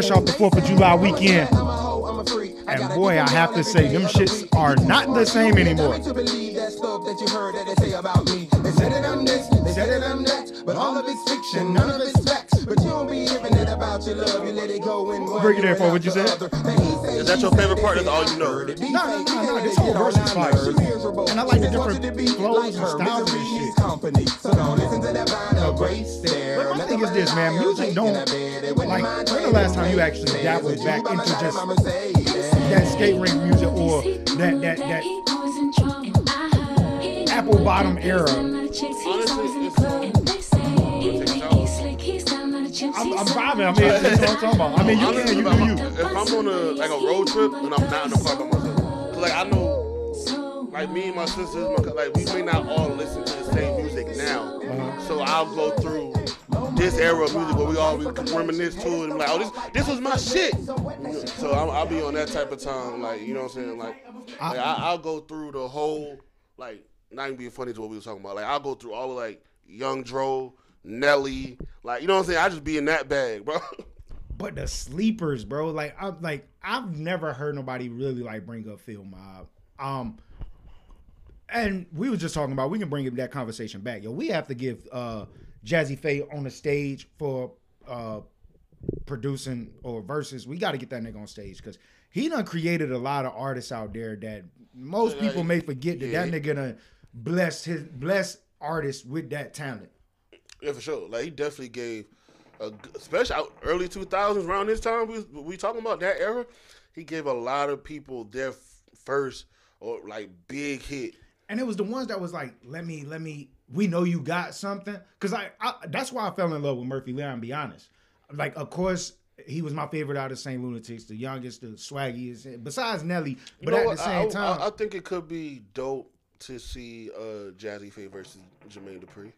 fresh off the 4th of July weekend, and boy, I have to say, them shits are not the same anymore. to believe that stuff that you heard that they say about me. They said it, I'm this, they said it, I'm that. But all of it's fiction, none of it's facts. But you don't be hearing it about your love, you let it go and Break it down for what you said. Is that your favorite part? That's all you know. No, no, no, no, this whole verse is fire. And I like the different flows and styles and shit. So don't listen to that vinyl grace But my thing is this, man. Music don't like. When the last time you actually dabbled back into just that skate rink music or that that that apple bottom era? I'm, I'm vibing. I mean, that's what I'm talking about. I mean, you can, you do you. if I'm on a like a road trip and I'm not in the car by myself, like I know, like me and my sisters, my, like we may not all listen to the same music now, Uh-huh. so I'll go through this era of music where we all reminisce to it and like, oh, this this was my shit. So I'm, I'll be on that type of time, like you know what I'm saying, like, like I, I'll go through the whole like not even being funny to what we were talking about, like I'll go through all of like Young Dro, Nelly, like you know what I'm saying. I just be in that bag, bro. But the sleepers, bro. Like I'm like I've never heard nobody really like bring up Field Mob. Um and we were just talking about we can bring that conversation back. Yo, we have to give uh Jazze Pha on the stage for uh producing or verses. We got to get that nigga on stage because he done created a lot of artists out there that most Yeah, people may forget that yeah. that nigga done blessed his blessed artists with that talent. Yeah, for sure. Like he definitely gave, a, especially out early two thousands around this time. We we talking about that era. He gave a lot of people their first or like big hit. and it was the ones that was like, let me, let me. We know you got something, cause I, I that's why I fell in love with Murphy Leon. Be honest, like of course he was my favorite out of St. Lunatics, the youngest, the swaggiest, besides Nelly. You But know at what? the same I, time, I, I think it could be dope to see uh, Jazze Pha versus Jermaine Dupri.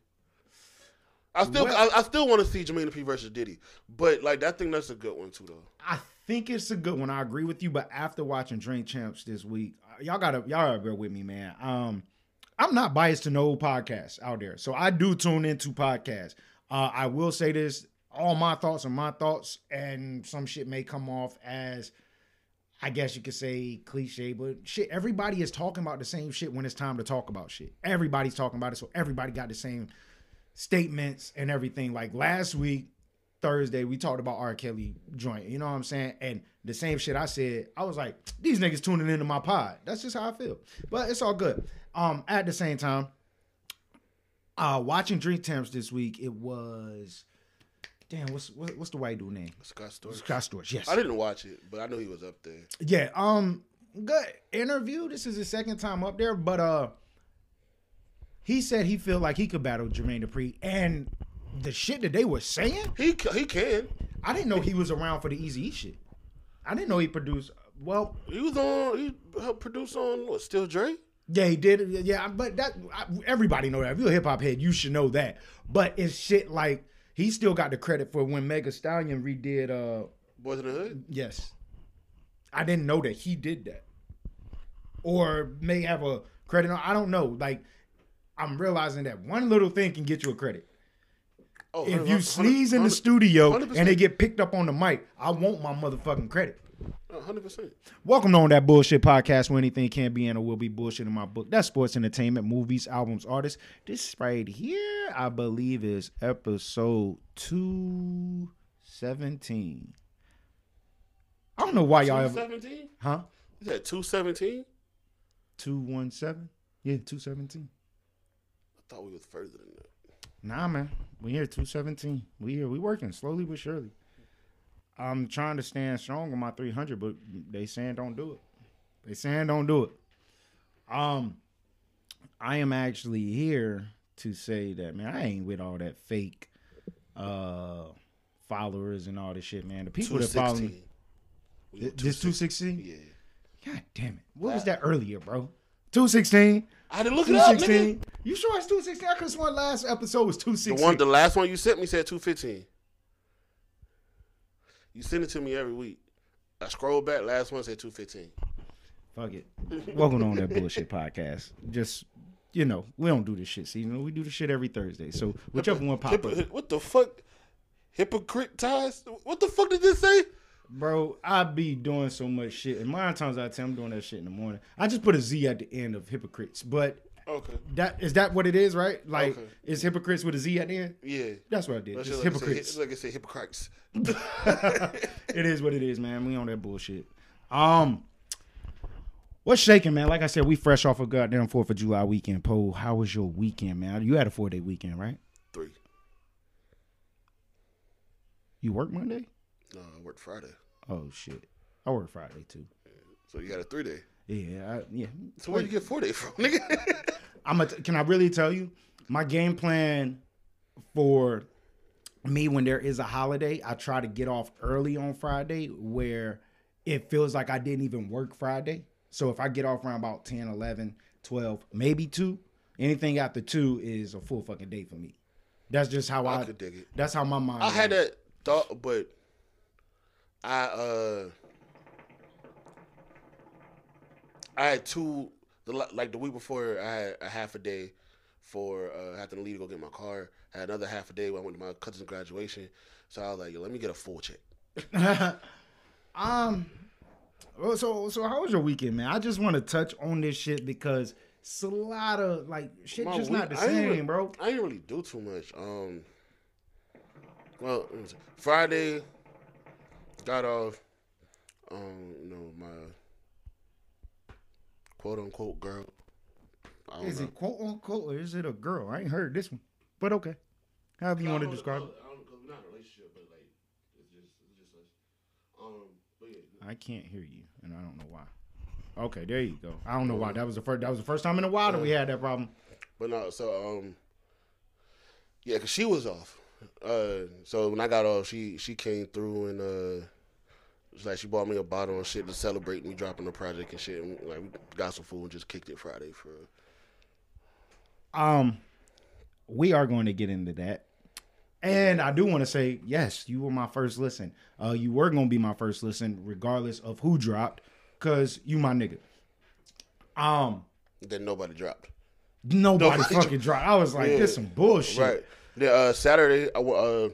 I still, Well- I, I still want to see Jermaine Dupri versus Diddy, but like that thing, that's a good one too, though. I think it's a good one. I agree with you, but after watching Drink Champs this week, uh, y'all gotta y'all gotta bear with me, man. Um, I'm not biased to no podcasts out there, so I do tune into podcasts. Uh, I will say this: all my thoughts are my thoughts, and some shit may come off as, I guess you could say, cliche, but shit. Everybody is talking about the same shit when it's time to talk about shit. Everybody's talking about it, so everybody got the same statements and everything. Like last week, Thursday, we talked about R. Kelly joint. You know what I'm saying? And the same shit I said, I was like, these niggas tuning into my pod. That's just how I feel. But it's all good. Um, at the same time, uh, watching Drink Champs this week, it was damn, what's what, what's the white dude name? Scott Storch. Scott Storch, yes. I didn't watch it, but I know he was up there. Yeah, um, good interview. This is his second time up there, but uh, he said he feel like he could battle Jermaine Dupri, and the shit that they were saying, He c- he can. I didn't know he was around for the Easy E shit. I didn't know he produced. Well, He was on. He helped produce on what? Still Dre. yeah, he did. Yeah, but that I, everybody know that. If you're a hip hop head, you should know that. But it's shit like he still got the credit for when Mega Stallion redid. uh Boys in the Hood. Yes, I didn't know that he did that, or may have a credit. on I don't know. Like I'm realizing that one little thing can get you a credit. Oh, If you sneeze in the studio 100%. and they get picked up on the mic, I want my motherfucking credit. hundred percent. Welcome to on that bullshit podcast where anything can be and or will be bullshit in my book. That's sports entertainment, movies, albums, artists. This right here, I believe, is episode two seventeen. I don't know why y'all ever, seventeen. huh? Is that two seventeen? Two one seven, yeah, two seventeen. I thought we was further than that. Nah, man, we here two seventeen. We here, we working slowly but surely. I'm trying to stand strong on my three hundred, but they saying don't do it. They saying don't do it. Um, I am actually here to say that man, I ain't with all that fake uh followers and all this shit, man. The people that follow me, sixteen. We Th- on This two sixteen. Yeah. God damn it! What was that earlier, bro? Two sixteen. I had to look it up, nigga. sixteen. You sure it's two sixteen? I could have sworn last episode was 216. The one, the last one you sent me said two fifteen. You send it to me every week. I scroll back. Last one said two fifteen. Fuck it. Welcome on that bullshit podcast. Just you know, we don't do this shit. See, you know, we do this shit every Thursday. So whichever one pop up, What the fuck? Hypocrite ties? What the fuck did this say? Bro. I be doing so much shit, and nine times out of ten, I'm doing that shit in the morning. I just put a Z at the end of hypocrites, but Okay. that is that what it is, right? Like, Okay. is hypocrites with a Z at the end? Yeah. That's what I did. That's Just just hypocrites. Like I said, hypocrites. it is what it is, man. We on that bullshit. Um, what's shaking, man? Like I said, we fresh off a goddamn Fourth of July weekend. Poe, how was your weekend, man? You had a four day weekend, right? Three. You work Monday? No, I worked Friday. Oh shit, I work Friday too. So you got a three day. Yeah, I, yeah. So where you get four day from, nigga? I'm a, can I really tell you my game plan for me when there is a holiday, I try to get off early on Friday where it feels like I didn't even work Friday. So if I get off around about 10, 11, 12, maybe 2, anything after 2 is a full fucking day for me. That's just how I, I could dig it. That's how my mind I had that thought, but I uh I had two the like the week before I had a half a day for uh having to leave to go get my car. I had another half a day when I went to my cousin's graduation. So I was like, Yo, let me get a full check. Um. Well, so so how was your weekend, man? I just want to touch on this shit because it's a lot of like shit My just week- not the same, really- bro. I didn't really do too much. Um well let me see. Friday got off um, you know, my quote unquote girl. I don't Is know. it quote unquote or is it a girl? I ain't heard this one, but okay. However you want to describe it. I don't, cause we're not in a relationship, but like, it's just, it's just us. Um, but yeah, I can't hear you, and I don't know why. Okay, there you go. I don't know why. That was the first. That was the first time in a while that we had that problem. but no. So um, yeah, cause she was off. Uh, so when I got off, she she came through and uh, it's like she bought me a bottle and shit to celebrate me dropping the project and shit. And, like we got some food and just kicked it Friday for. Um, we are going to get into that, and I do want to say yes, you were my first listen. Uh, you were going to be my first listen, regardless of who dropped, cause you my nigga. Um, Then nobody dropped. nobody Nobody fucking dropped. I was like, Yeah. this some bullshit. Right. The uh, Saturday, I, uh,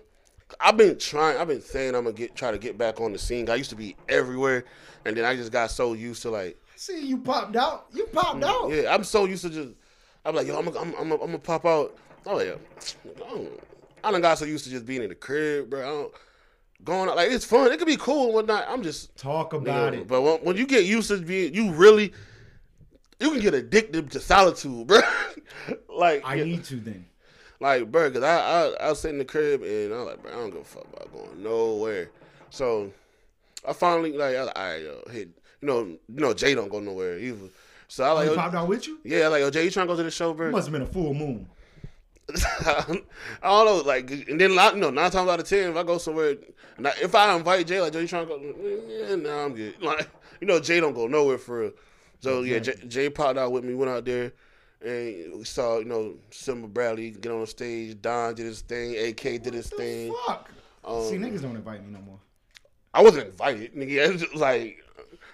I've been trying. I've been saying I'm gonna get try to get back on the scene. I used to be everywhere, and then I just got so used to like, See, you popped out. You popped out. yeah, I'm so used to just. I'm like, yo, I'm gonna, I'm, I'm, I'm gonna pop out. Oh yeah, I, don't, I done got so used to just being in the crib, bro. I don't, going out like it's fun. It could be cool and whatnot. I'm just Talk about nigga, it. But when, when you get used to being, you really, you can get addicted to solitude, bro. like I yeah. need to then. Like, bro, cause I, I I was sitting in the crib and I'm like, bro, I don't give a fuck about going nowhere. So I finally like, I was like, all right, yo, hey, you know, you know, Jay don't go nowhere either. So I Oh, like, yo, popped out with you? yeah, like, yo, Jay, you trying to go to the show, bro? Must have been a full moon. I don't know, like, and then you know, nine times out of ten, if I go somewhere, I, if I invite Jay, like, Jay, you trying to go? Yeah, nah, I'm good. Like, you know, Jay don't go nowhere for real. So yeah, Jay, Jay popped out with me, went out there, and we saw, you know, Simba Bradley get on the stage. Don did his thing. AK did his thing. Fuck. Um, See, niggas don't invite me no more. I wasn't invited, nigga. It was like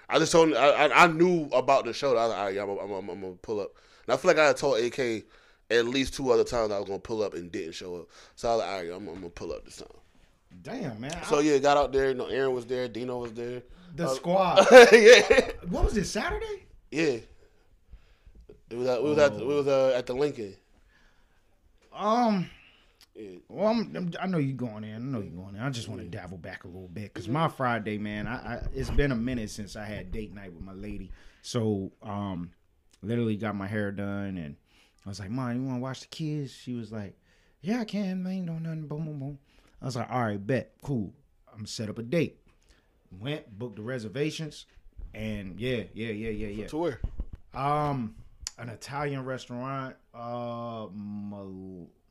I just told I, I, I knew about the show. I was like, all right, I'm, I'm, I'm, I'm gonna pull up. And I feel like I had told AK at least two other times I was gonna pull up and didn't show up. So I was like, all right, I'm, I'm gonna pull up this time. Damn, man. So yeah, got out there. You know, Aaron was there. Dino was there. the squad. yeah, What was it? Saturday? yeah. It was at, we was at we was uh, at the Lincoln. Um. Yeah. Well, I'm, I'm- i know you're going in. I know you're going in. I just want to dabble back a little bit because my Friday, man, I, I it's been a minute since I had date night with my lady. So, um, literally got my hair done, and I was like, "Mom, you want to watch the kids?" She was like, "Yeah, I can. Man, ain't no nothing. Boom, boom, boom." I was like, "All right, bet, cool. I'm set up a date." Went, booked the reservations, and yeah, yeah, yeah, yeah, yeah. To where? Um, an Italian restaurant, uh,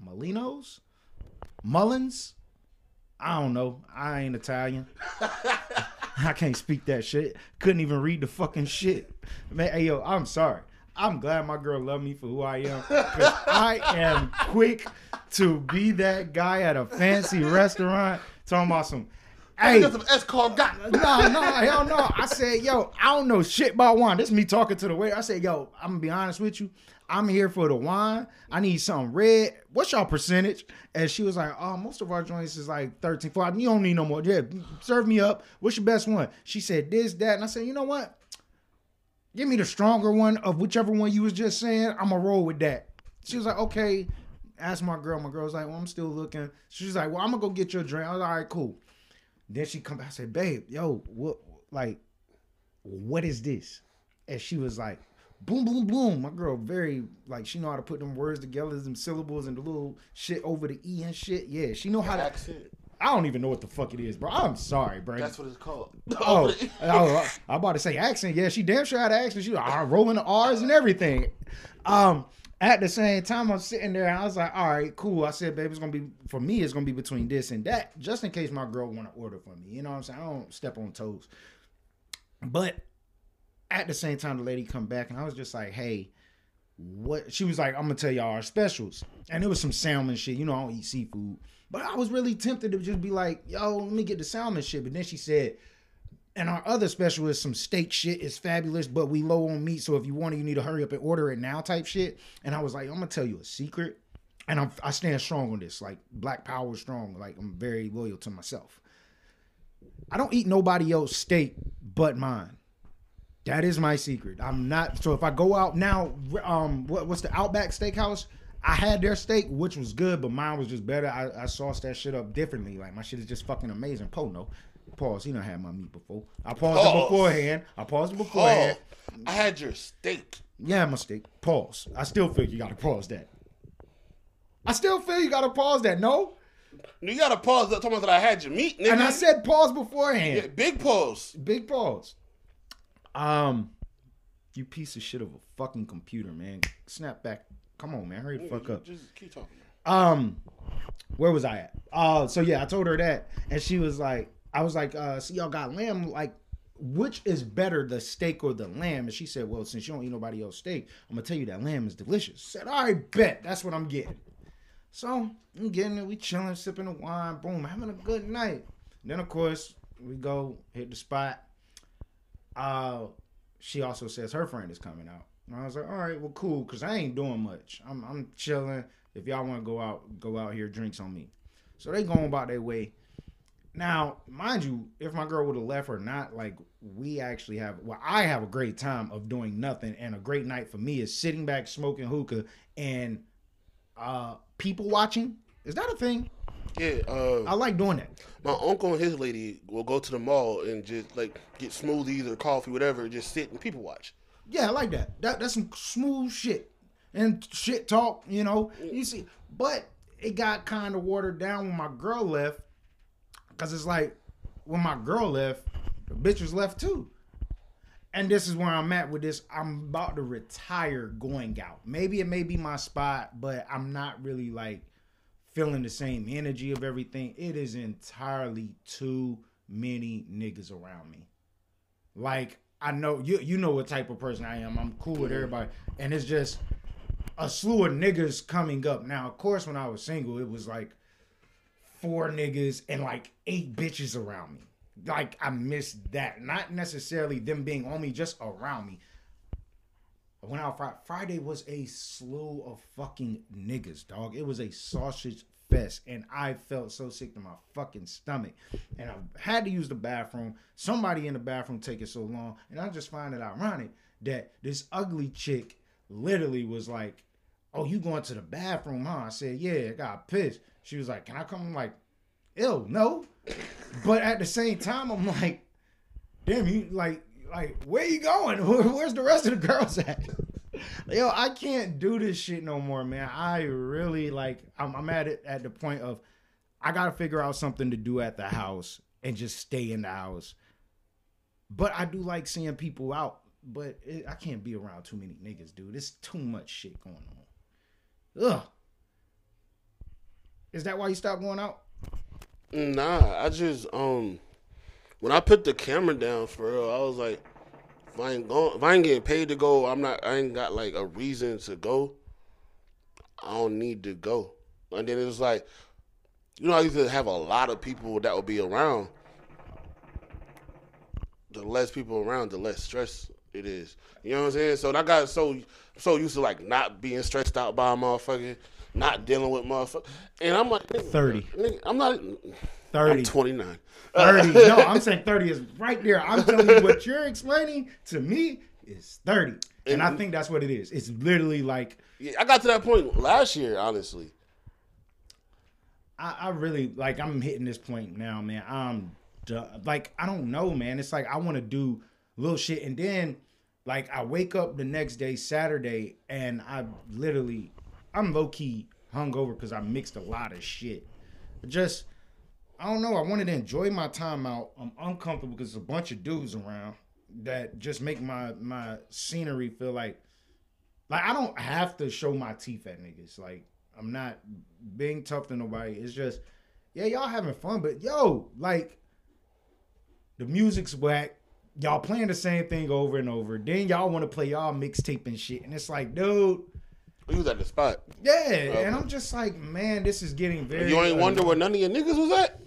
Molinos, Mullins. I don't know. I ain't Italian. I can't speak that shit. Couldn't even read the fucking shit. Man, hey yo, I'm sorry. I'm glad my girl loved me for who I am. 'cause I am quick to be that guy at a fancy restaurant talking about some. Hey, Get some Escargot. no, no, hell no. I said, yo, I don't know shit about wine. This is me talking to the waiter. I said, yo, I'm gonna be honest with you. I'm here for the wine. I need something red. What's y'all percentage? And she was like, oh, most of our joints is like 13, 14. You don't need no more. Yeah, serve me up. What's your best one? She said this, that. And I said, you know what? Give me the stronger one of whichever one you was just saying. I'm gonna roll with that. She was like, okay. Asked my girl. My girl was like, well, I'm still looking. She was like, well, I'm gonna go get your drink. I was like, all right, cool. Then she come back. I said, babe, yo, what, like, what is this? And she was like, boom, boom, boom. My girl, very like, she know how to put them words together, them syllables, and the little shit over the e and shit. Yeah, she know how to. Accent. I don't even know what the fuck it is, bro. I'm sorry, bro. That's what it's called. Oh, oh, I'm about to say accent. Yeah, she damn sure had an accent. She was ah, rolling the R's and everything. Um, at the same time, I'm sitting there I was like, all right, cool. I said, baby, it's gonna be for me, it's gonna be between this and that, just in case my girl wanna order for me. You know what I'm saying? I don't step on toes. But at the same time, the lady come back and I was just like, hey, what she was like, I'm gonna tell y'all our specials. And it was some salmon shit. You know, I don't eat seafood. But I was really tempted to just be like, yo, let me get the salmon shit. But then she said, and our other special is some steak shit. It's fabulous, but we low on meat. So if you want it, you need to hurry up and order it now type shit. And I was like, I'm gonna tell you a secret. And I'm, I stand strong on this. Like black power is strong. Like I'm very loyal to myself. I don't eat nobody else steak but mine. That is my secret. I'm not so if I go out now, um, what, what's the Outback Steakhouse? I had their steak, which was good, but mine was just better. I, I sauced that shit up differently. Like my shit is just fucking amazing. Po no. Pause. He done had my meat before. I paused it beforehand. I paused it beforehand. I had your steak. Yeah, my steak. Pause. I still feel you gotta pause that. I still feel you gotta pause that. No? You gotta pause that talking about that I had your meat, nigga. And I said pause beforehand. yeah, big pause. Big pause. Um, you piece of shit of a fucking computer, man. Snap back. Come on, man. Hurry the fuck up. Just keep talking. Um, where was I at? Uh, so yeah, I told her that, and she was like, I was like, uh, see, y'all got lamb. Like, which is better, the steak or the lamb? And she said, well, since you don't eat nobody else steak, I'm gonna tell you that lamb is delicious. said, all right, bet. That's what I'm getting. So I'm getting it. We chilling, sipping the wine. Boom, having a good night. Then of course we go hit the spot. Uh, she also says her friend is coming out. And I was like, all right, well, cool, cause I ain't doing much. I'm I'm chilling. If y'all want to go out, go out here, drinks on me. So they going about their way. Now, mind you, if my girl would have left or not, like we actually have, well, I have a great time of doing nothing, and a great night for me is sitting back, smoking hookah, and uh people watching. Is that a thing? Yeah, uh, I like doing that. my uncle and his lady will go to the mall and just like get smoothies or coffee, whatever, just sit and people watch. Yeah, I like that. That that's some smooth shit and shit talk. You know, you see, but it got kind of watered down when my girl left, cause it's like when my girl left, the bitches left too. And this is where I'm at with this. I'm about to retire going out. Maybe it may be my spot, but I'm not really like feeling the same energy of everything. It is entirely too many niggas around me. Like I know you you know what type of person I am. I'm cool with everybody, and it's just a slew of niggas coming up. Now, of course, when I was single, it was like four niggas and like eight bitches around me. Like I missed that. Not necessarily them being on me, just around me. I went out Friday. Friday was a slew of fucking niggas, dog. It was a sausage fest, and I felt so sick to my fucking stomach. And I had to use the bathroom. Somebody in the bathroom taking so long, and I just find it ironic that this ugly chick literally was like, "Oh, you going to the bathroom, huh?" I said, "Yeah." I got pissed. She was like, "Can I come?" I'm like, "Ill, no." But at the same time, I'm like, damn you like like where you going? Where- where's the rest of the girls at? Yo i can't do this shit no more man. I really like i'm, I'm at it at the point of i gotta figure out something to do at the house and just stay in the house. But i do like seeing people out. But it, i can't be around too many niggas dude. It's too much shit going on. Ugh is that why you stopped going out Nah, I just um when I put the camera down for real, I was like, if I ain't going, if I ain't getting paid to go, I'm not. I ain't got like a reason to go. I don't need to go. And then it was like, you know, I used to have a lot of people that would be around. The less people around, the less stress it is. You know what I'm saying? So I got so so used to like not being stressed out by a motherfucker, not dealing with motherfucker. And I'm like, nigga, 30. Nigga, I'm not. 30. I'm 29. 30. No, I'm saying 30 is right there. I'm telling you what you're explaining to me is 30. And I think that's what it is. It's literally like Yeah, I got to that point last year, honestly. I, I really like I'm hitting this point now, man. I'm done. like I don't know, man. It's like I want to do little shit, and then like I wake up the next day, Saturday, and I literally I'm low key hungover because I mixed a lot of shit. Just I don't know. I wanted to enjoy my time out. I'm uncomfortable because there's a bunch of dudes around that just make my my scenery feel like like I don't have to show my teeth at niggas. Like I'm not being tough to nobody. It's just yeah, y'all having fun, but yo, like the music's whack. Y'all playing the same thing over and over. Then y'all want to play y'all mixtape and shit, and it's like, dude, Oh, we was at the spot. yeah. And I'm just like, man, this is getting very. You ain't wonder uh, where none of your niggas was at?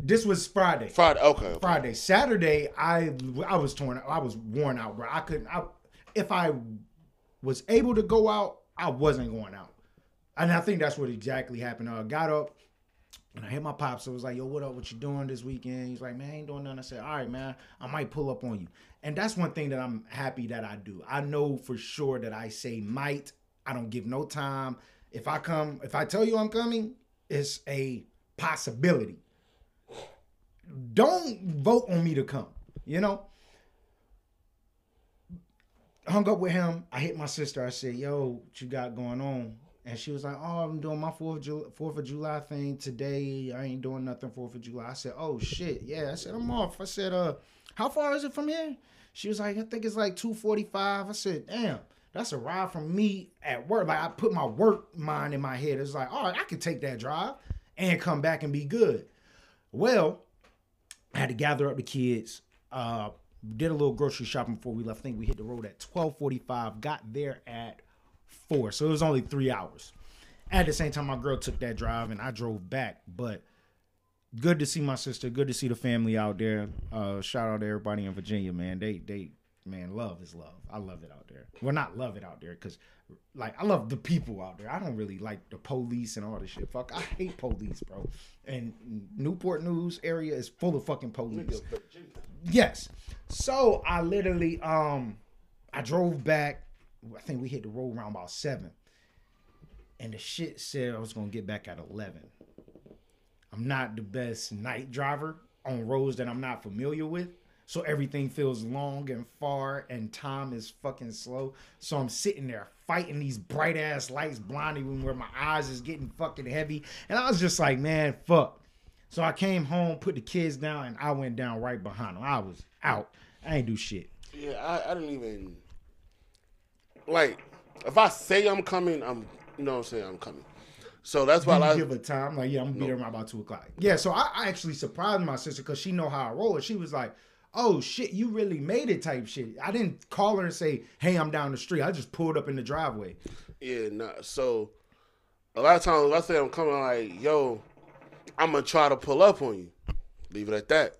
This was Friday. Friday. Okay. okay. Friday, Saturday, I I was torn. I was worn out, bro. I couldn't. I, if I was able to go out, I wasn't going out, and I think that's what exactly happened. I got up and I hit my pops. So I was like, "Yo, what up? What you doing this weekend?" He's like, "Man, I ain't doing nothing." I said, "All right, man. I might pull up on you." And that's one thing that I'm happy that I do. I know for sure that I say might. I don't give no time. If I come, if I tell you I'm coming, it's a possibility don't vote on me to come. You know. Hung up with him. I hit my sister. I said, "Yo, what you got going on?" And she was like, "Oh, I'm doing my Fourth of July, Fourth of July thing today. I ain't doing nothing Fourth of July." I said, "Oh shit, yeah." I said, "I'm off." I said, "Uh, how far is it from here?" She was like, "I think it's like 2:45." I said, "Damn." That's a ride from me at work. Like I put my work mind in my head. It's like, all right, I could take that drive and come back and be good. Well, I had to gather up the kids. Uh, did a little grocery shopping before we left. I think we hit the road at twelve forty five. Got there at four, so it was only three hours. At the same time, my girl took that drive and I drove back. But good to see my sister. Good to see the family out there. Uh, shout out to everybody in Virginia, man. They they man, love is love. I love it out there. Well, not love it out there because like I love the people out there. I don't really like the police and all this shit. Fuck, I hate police, bro. And Newport News area is full of fucking police. Yes. So I literally um I drove back. I think we hit the road around about seven. And the shit said I was gonna get back at eleven. I'm not the best night driver on roads that I'm not familiar with. So everything feels long and far and time is fucking slow. So I'm sitting there fighting these bright ass lights blinding me where my eyes is getting fucking heavy. And I was just like, man, fuck. So I came home, put the kids down, and I went down right behind them. I was out. I ain't do shit. Yeah, I, I didn't even like. If I say I'm coming, I'm you know what I'm saying I'm coming. So that's why I give a time? Like, yeah, I'm gonna be there around about two o'clock. Yeah, so I, I actually surprised my sister because she know how I roll. And she was like, "Oh shit, you really made it." Type shit. I didn't call her and say, "Hey, I'm down the street." I just pulled up in the driveway. yeah nah. So a lot of times I say I'm coming, like yo, I'm gonna try to pull up on you. Leave it at that.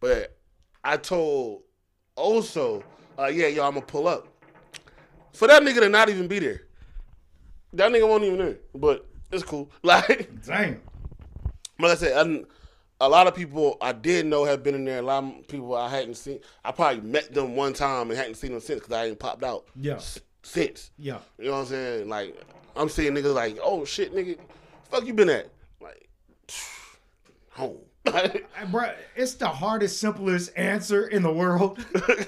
But I told also, uh, yeah, yo, I'm gonna pull up. For that nigga to not even be there, that nigga won't even there. But it's cool. Like. Damn. Like I said, I, a lot of people I did know have been in there. A lot of people I hadn't seen. I probably met them one time and hadn't seen them since because I ain't popped out. Yeah. s- Since. Yeah. You know what I'm saying? Like I'm seeing niggas like, oh shit, nigga, fuck you been at? Like home. Bro, it's the hardest, simplest answer in the world.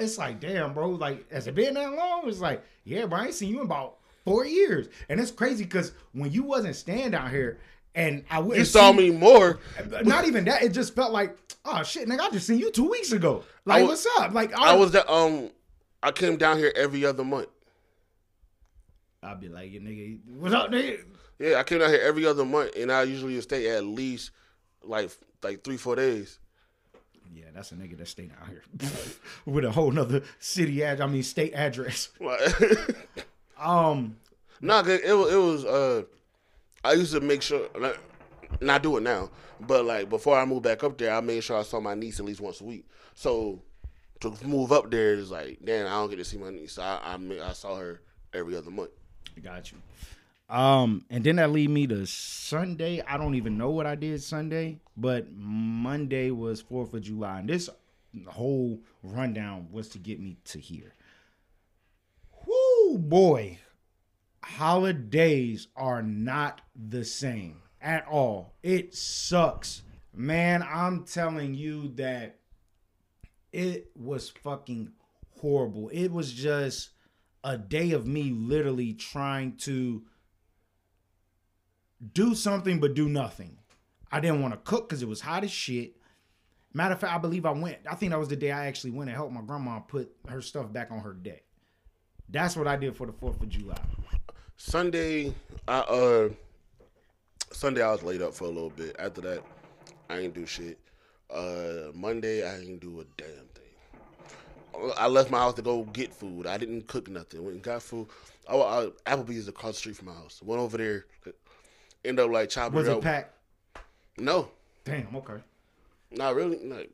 It's like, damn, bro. Like, has it been that long? It's like, yeah, bro. I ain't seen you in about four years, and it's crazy because when you wasn't staying down here, and I wouldn't you saw me more. Not even that. It just felt like, oh shit, nigga, I just seen you two weeks ago. Like, was- what's up? Like, I was the um. I came down here every other month. I'd be like, you nigga, what's up, nigga? Yeah, I came down here every other month, and I usually stay at least like like three four days. Yeah, that's a nigga that stayed out here with a whole nother city ad. I mean, state address. Um, Nah, 'cause it was, it was. Uh, I used to make sure, not, not do it now, but like before I moved back up there, I made sure I saw my niece at least once a week. So to move up there is like, damn, I don't get to see my niece. So I, I I saw her every other month. got you. Um, and then that lead me to Sunday. I don't even know what I did Sunday, but Monday was Fourth of July, and this whole rundown was to get me to here. Whoo, boy, holidays are not the same at all. It sucks, man. I'm telling you that it was fucking horrible. It was just a day of me literally trying to do something but do nothing. I didn't want to cook because it was hot as shit. Matter of fact, I believe I went. I think that was the day I actually went and helped my grandma put her stuff back on her deck. That's what I did for the Fourth of July. Sunday, I uh, Sunday I was laid up for a little bit. After that, I ain't do shit. Uh, Monday I ain't do a damn thing. I left my house to go get food. I didn't cook nothing. Went and got food. I, I, Applebee's across the street from my house. Went over there. End up like chopping Was it it up. packed? No, Damn. Okay. not really. Like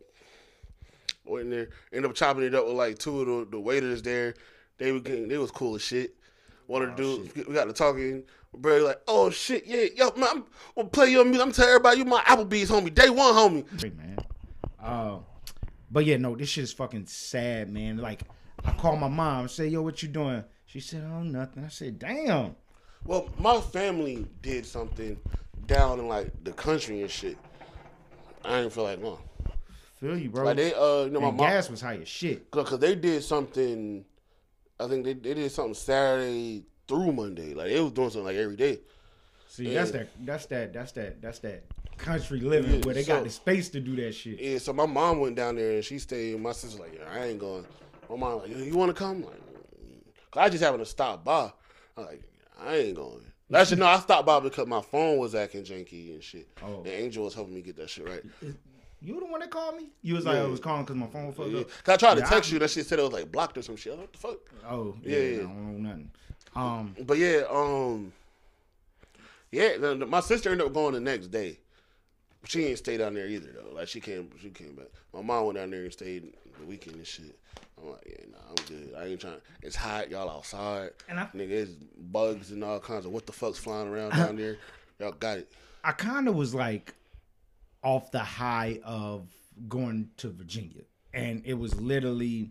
went in there. Ended up chopping it up with like two of the, the waiters there. They were getting, they was cool as shit. One of the dudes we got to talking. Bro, like, oh shit, yeah, yo, man, I'm gonna play your music. I'm telling everybody you my Applebee's homie, day one homie. Great man. Uh, but yeah, no, this shit is fucking sad, man. Like, I called my mom and say, "Yo, what you doing?" She said, "Oh, nothing." I said, "Damn." Well, my family did something down in like the country and shit. I didn't feel like no. Feel you, bro. Like they, uh, you know, my and mom, gas was high as shit. cause they did something. I think they, they did something Saturday through Monday. Like they was doing something like every day. See, that's that. That's that. That's that. That's that country living Yeah, where they so- got the space to do that shit. Yeah, so my mom went down there and she stayed. My sister's like, yeah, I ain't going. My mom like, you want to come? Like, Cause I just happened to stop by. I'm like, I ain't going. Actually, no, I stopped by because my phone was acting janky and shit. Oh. And Angel was helping me get that shit right. You the one that called me? You was like, Yeah. I was calling because my phone was fucked Yeah. up. Cause I tried to Yeah, text I- you, that shit said it was like blocked or some shit. I was like, what the fuck? Oh, yeah, Yeah, yeah. yeah. I don't know nothing. Um, But yeah, um, yeah, the, the- my sister ended up going the next day. She ain't stay down there either though. Like she came, she came back. My mom went down there and stayed the weekend and shit. I'm like, yeah, nah, I'm good. I ain't trying. It's hot, y'all outside. And I- nigga, it's bugs and all kinds of what the fuck's flying around down there. Y'all got it. I kind of was like off the high of going to Virginia, and it was literally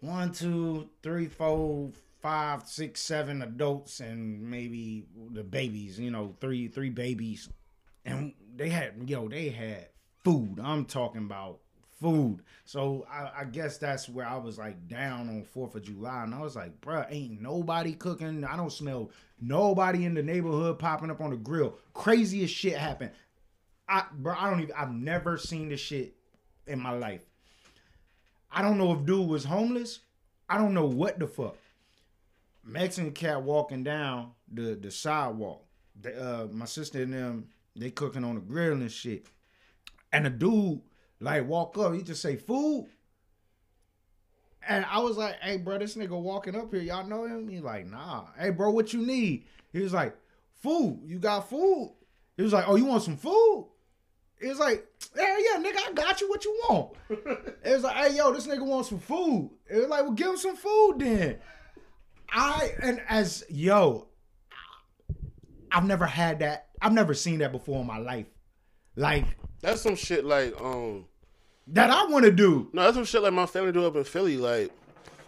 one, two, three, four, five, six, seven adults, and maybe the babies. You know, three, three babies, and they had yo, they had food. I'm talking about food. So I, I guess that's where I was like down on Fourth of July, and I was like, bruh, ain't nobody cooking. I don't smell nobody in the neighborhood popping up on the grill. Craziest shit happened. I, bro, I don't even. I've never seen this shit in my life. I don't know if dude was homeless. I don't know what the fuck. Mexican cat walking down the the sidewalk. Uh, my sister and them they cooking on the grill and shit. And the dude like walk up, he just say food. And I was like, hey, bro, this nigga walking up here, y'all know him? He like, nah. Hey, bro, what you need? He was like, food. You got food? He was like, oh, you want some food? He was like, yeah, yeah, nigga, I got you what you want. it was like, hey, yo, this nigga wants some food. It was like, well, give him some food then. I, and as, yo, I've never had that. I've never seen that before in my life. Like, That's some shit like um. that I want to do. No, that's some shit like my family do up in Philly. Like,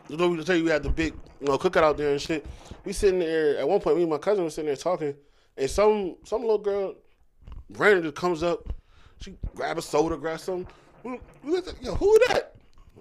you know, we tell you we had the big, you know, cookout out there and shit. We sitting there at one point. Me and my cousin was sitting there talking, and some some little girl randomly just comes up. She grab a soda, grab something. We, we looked at, yo, who that?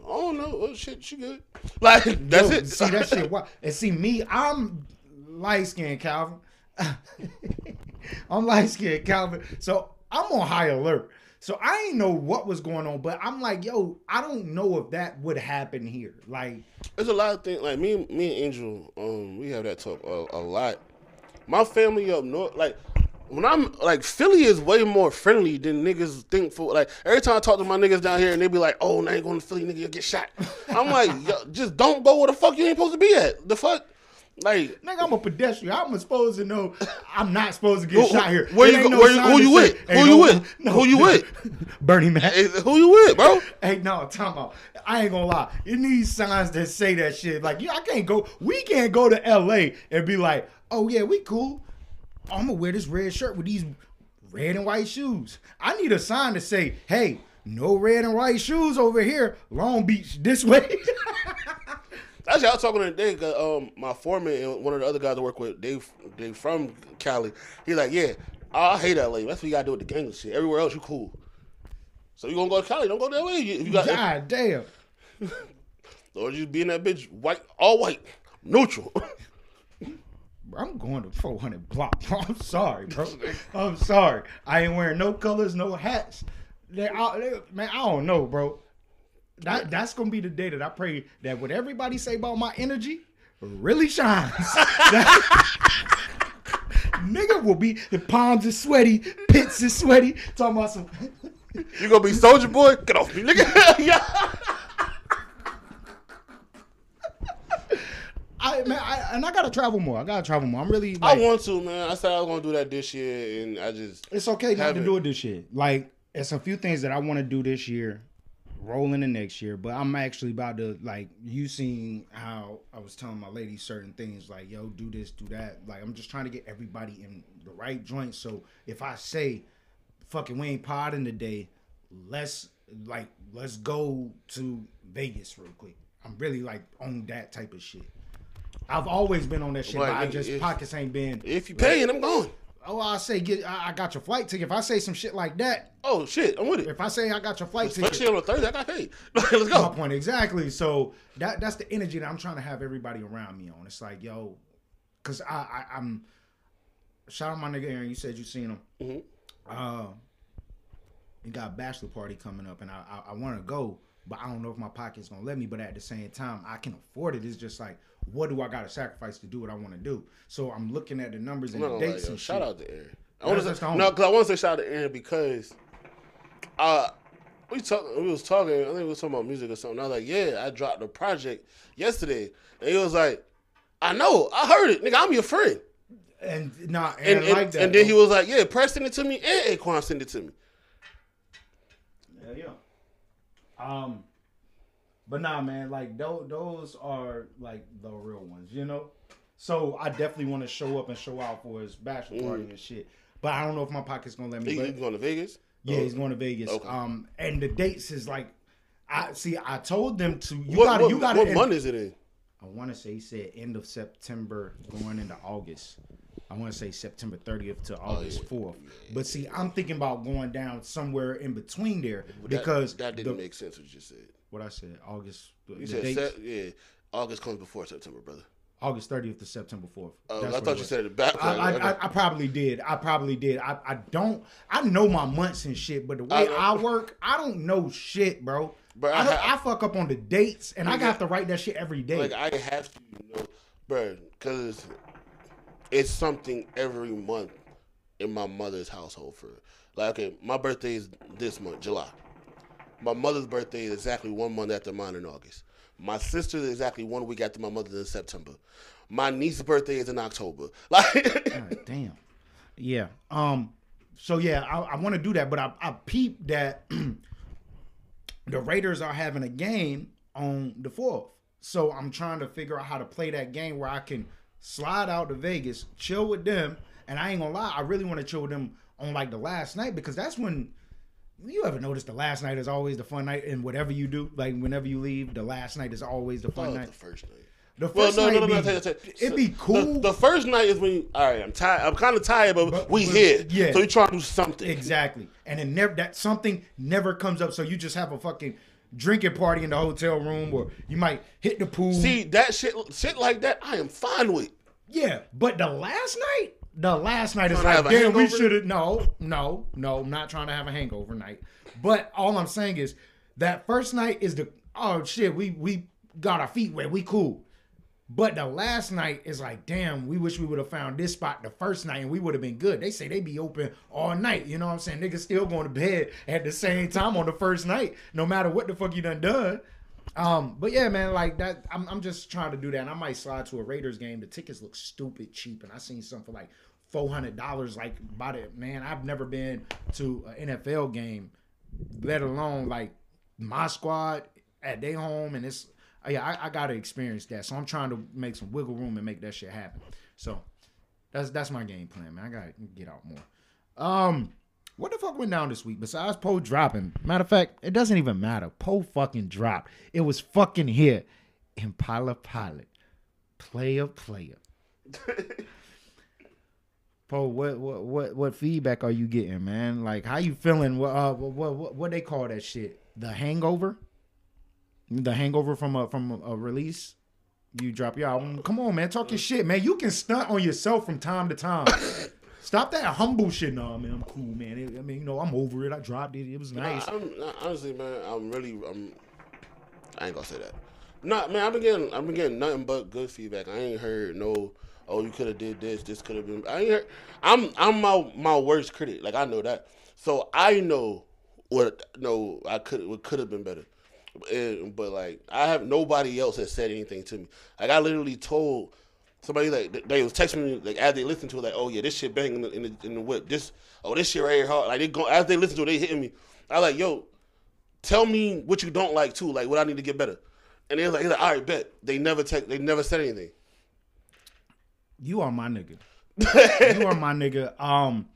I don't know. Oh shit, she good. Like that's Yo, it. See that shit. Why? And see me, I'm light skinned Calvin. I'm light skinned Calvin. So I'm on high alert. So I ain't know what was going on, but I'm like, yo, I don't know if that would happen here. Like, There's a lot of things. Like me, me and Angel, um, we have that talk a, a lot. My family up north, like when I'm like Philly is way more friendly than niggas think for. Like every time I talk to my niggas down here and they be like, "Oh, now you going to Philly, nigga, you'll get shot." I'm like, Yo, just don't go where the fuck you ain't supposed to be at. The fuck, like. Nigga, I'm a pedestrian. I'm supposed to know I'm not supposed to get Who- shot here. where you ain't go- where you- who you with? Who you with? Who you with? Bernie Mac. Hey, who you with, bro? Hey, no, time out. I ain't gonna lie. It needs signs that say that shit. Like, you, I can't go. We can't go to L.A. and be like, "Oh yeah, we cool. I'm gonna wear this red shirt with these red and white shoes." I need a sign to say, "Hey, no red and white shoes over here. Long Beach this way." Actually, I was talking today. 'cause, Um, my foreman and one of the other guys I work with, they they from Cali. He like, yeah, I hate LA. That's what you gotta do with the gang and shit. Everywhere else, you cool. So you gonna go to Cali? Don't go to LA. You- If you got, God damn. or just be in that bitch white, all white, neutral. I'm going to 400 block. bro. I'm sorry, bro. I'm sorry. I ain't wearing no colors, no hats. They, I, they- man, I don't know, bro. That that's gonna be the day that I pray that what everybody say about my energy really shines. Nigga will be the palms is sweaty, pits is sweaty. Talking about some. you gonna be soldier boy? Get off me, nigga. yeah. I man, I, and I gotta travel more. I gotta travel more. I'm really. I want to, man. I said I was gonna do that this year, and I just it's okay not to do it this year. Like, it's a few things that I want to do this year, roll into next year. But I'm actually about to like you seen how I was telling my lady certain things like, yo, do this, do that. Like, I'm just trying to get everybody in the right joint. So if I say, fucking, we ain't podding today, let's like let's go to Vegas real quick. I'm really like on that type of shit. I've always been on that shit, Right, but I just if- pockets ain't been. if you paying, I'm going. Oh, I say get. I, I got your flight ticket. If I say some shit like that, Oh shit, I'm with it. if I say I got your flight Especially ticket, on a Thursday, I got paid. Let's go. my point exactly. So that that's the energy that I'm trying to have everybody around me on. It's like, yo, because I, I I'm shout out my nigga Aaron. You said you seen him. Mhm. Uh, you got a bachelor party coming up, and I I, I want to go, but I don't know if my pocket's gonna let me. But at the same time, I can afford it. It's just like, what do I got to sacrifice to do what I want to do? So I'm looking at the numbers and the not lie, dates yo. and Shout shit. out to Aaron. I want to say no, because I want to say shout out to Aaron because uh we talk we was talking. I think we was talking about music or something. I was like, yeah, I dropped a project yesterday, and he was like, I know, I heard it, nigga. I'm your friend. And nah, And and, and, like that. and then he was like, yeah, Press sent it to me, and Aquan sent it to me. Yeah, yeah. Um, but nah, man, like those, those are like the real ones, you know. So I definitely want to show up and show out for his bachelor party and shit. But I don't know if my pocket's gonna let me. He, But going to Vegas. yeah, Oh. he's going to Vegas. Okay. Um, and the dates is like, I see. I told them to. You what, got what, You got what month is it in? I want to say he said end of September going into August. I want to say September 30th to August 4th. But see, I'm thinking about going down somewhere in between there That- because that, didn't the- make sense. What you said. What I said August. You said dates, se- yeah, August comes before September, brother. August 30th to September 4th. Oh, That's I thought you said it back. I, I, I, I probably did. I probably did. I, I don't. I know my months and shit, but the way I- work, I don't know shit, bro. But I, I ha- fuck up on the dates, and I got to write that shit every day. like I have to, you know, bro, because it's something every month in my mother's household for. Like, okay, my birthday is this month, July. My mother's birthday is exactly one month after mine in August. My sister is exactly one week after my mother's in September. My niece's birthday is in October. Like, God damn. Yeah. Um. So yeah, I, I want to do that, but I, I peeped that the Raiders are having a game on the fourth. So I'm trying to figure out how to play that game where I can slide out to Vegas, chill with them, and I ain't gonna lie, I really want to chill with them on like the last night because that's when. You ever notice the last night is always the fun night, and whatever you do, like whenever you leave, the last night is always the oh, fun the night. first night. The Well, first no, night no, no, no. be, tell you- tell you. it'd be The- cool. The, first night is when all right, I'm tired. I'm kind of tired, but, But- we here. yeah. So you try to do something. Exactly. And it never that something never comes up. So you just have a fucking drinking party in the hotel room or you might hit the pool. See that shit, shit like that. I am fine with. Yeah. But the last night, the last night is like, damn, we should have no, no, no, I'm not trying to have a hangover night. But all I'm saying is that first night is the oh shit, we we got our feet wet, we cool. But the last night is like, damn, we wish we would have found this spot the first night and we would have been good. They say they be open all night. You know what I'm saying? Niggas still going to bed at the same time on the first night, no matter what the fuck you done done. Um, but yeah, man, like that. I'm, I'm just trying to do that. And I might slide to a Raiders game. The tickets look stupid cheap, and I seen something for like four hundred dollars. Like about it, man. I've never been to an NFL game, let alone like my squad at their home, and it's yeah, I, I gotta experience that. So I'm trying to make some wiggle room and make that shit happen. So that's that's my game plan, man. I gotta get out more. Um, what the fuck went down this week besides Poe dropping? Matter of fact, it doesn't even matter. Poe fucking dropped. It was fucking here. Impala Pilot. Player, player. Poe, what, what what what feedback are you getting, man? Like, how you feeling? What uh, what what, what they call that shit? The hangover. The hangover from a from a, a release. You drop your album. Come on, man. Talk your shit, man. You can stunt on yourself from time to time. Stop that humble shit. No, man, I'm cool, man. It- I mean, you know, I'm over it. I dropped it. It was nice. Nah, I'm, nah, honestly, man, I'm really, I'm, I ain't gonna say that. Nah, man, I've been getting, I've been getting nothing but good feedback. I ain't heard no, oh, you could have did this, this could have been. I ain't heard. I'm, I'm my my worst critic. Like I know that, so I know what, no, I could, what could have been better. And, but like, I have nobody else has said anything to me. Like I literally told somebody like they was texting me like as they listened to it, like, oh yeah, this shit bang in the, in the in the whip. This oh this shit right here hard. Like they go as they listen to it, they hitting me. I like yo, tell me what you don't like too, like what I need to get better. And they're like, like, all right, bet. They never take, they never said anything. You are my nigga. you are my nigga. Um,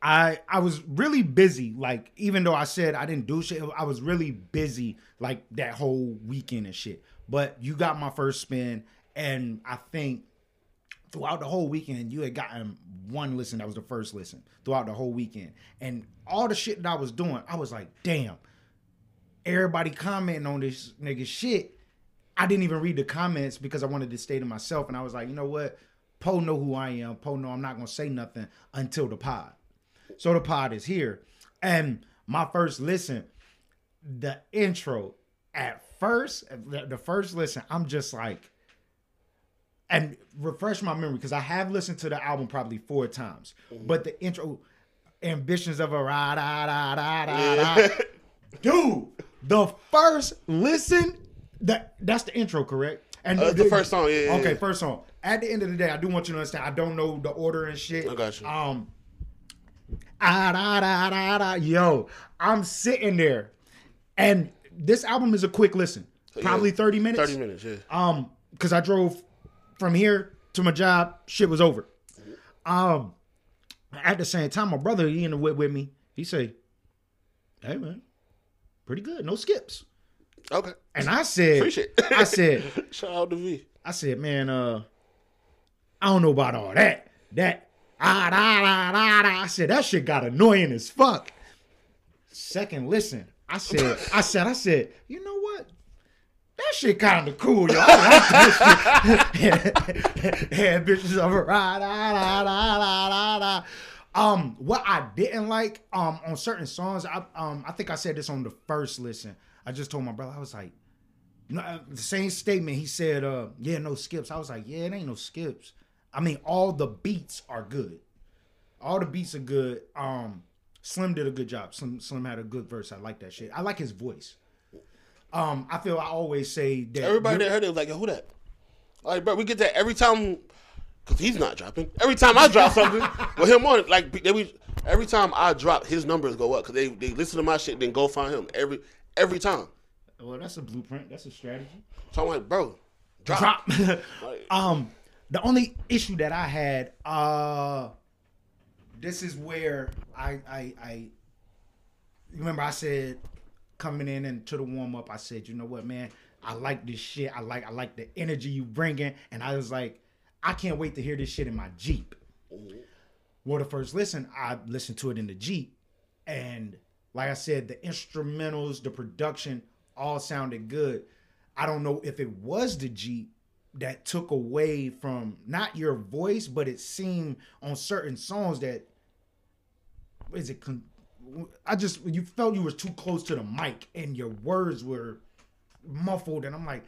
I I was really busy. Like even though I said I didn't do shit, I was really busy like that whole weekend and shit. But you got my first spin, and I think throughout the whole weekend you had gotten one listen. That was the first listen throughout the whole weekend, and all the shit that I was doing, I was like, damn. Everybody commenting on this nigga shit. I didn't even read the comments because I wanted to stay to myself, and I was like, you know what? Poe know who I am. Poe know I'm not gonna say nothing until the pod. So the pod is here. And my first listen, the intro, at first, the first listen, I'm just like, and refresh my memory because I have listened to the album probably four times. But the intro, ambitions of a rah da da da da da. Dude, the first listen, that that's the intro, correct? And Uh, the first song, yeah, Okay, yeah. first song. At the end of the day, I do want you to understand. I don't know the order and shit. I got you. Um, ah, da, da, da, da. yo, I'm sitting there, and this album is a quick listen, probably Yeah. 30 minutes. 30 minutes, yeah. Um, because I drove from here to my job, shit was over. Um, at the same time, my brother, he in the whip with me. He say, "Hey man, pretty good, no skips." Okay. And I said, Appreciate. I said, Shout out to V. I said, man, uh, I don't know about all that. That ah da da da da. I said that shit got annoying as fuck. Second listen, I said, I said, I said, you know That shit kind of cool, yo. I like this shit. yeah, bitches da, da, da. Um, what I didn't like, um, on certain songs, I um, I think I said this on the first listen. I just told my brother, I was like, no, uh, the same statement. He said, uh, yeah, no skips. I was like, yeah, it ain't no skips. I mean, all the beats are good. All the beats are good. Um, Slim did a good job. Slim Slim had a good verse. I like that shit. I like his voice. Um, I feel I always say that Everybody that heard it was like, Yo, who that? Like, bro, we get that every time, because he's not dropping. Every time I drop something with him on it, like, they, we, every time I drop, his numbers go up because they, they listen to my shit, then go find him every every time. Well, that's a blueprint. That's a strategy. So I'm like, bro, drop. Drop. Like, um, the only issue that I had, uh, this is where I I I remember I said coming in and to the warm up, I said, you know what, man, I like this shit. I like I like the energy you bringing, and I was like, I can't wait to hear this shit in my Jeep. Well, the first listen, I listened to it in the Jeep, and like I said, the instrumentals, the production, all sounded good. I don't know if it was the Jeep that took away from not your voice, but it seemed on certain songs that is it. Con- I just you felt you was too close to the mic and your words were muffled, and I'm like,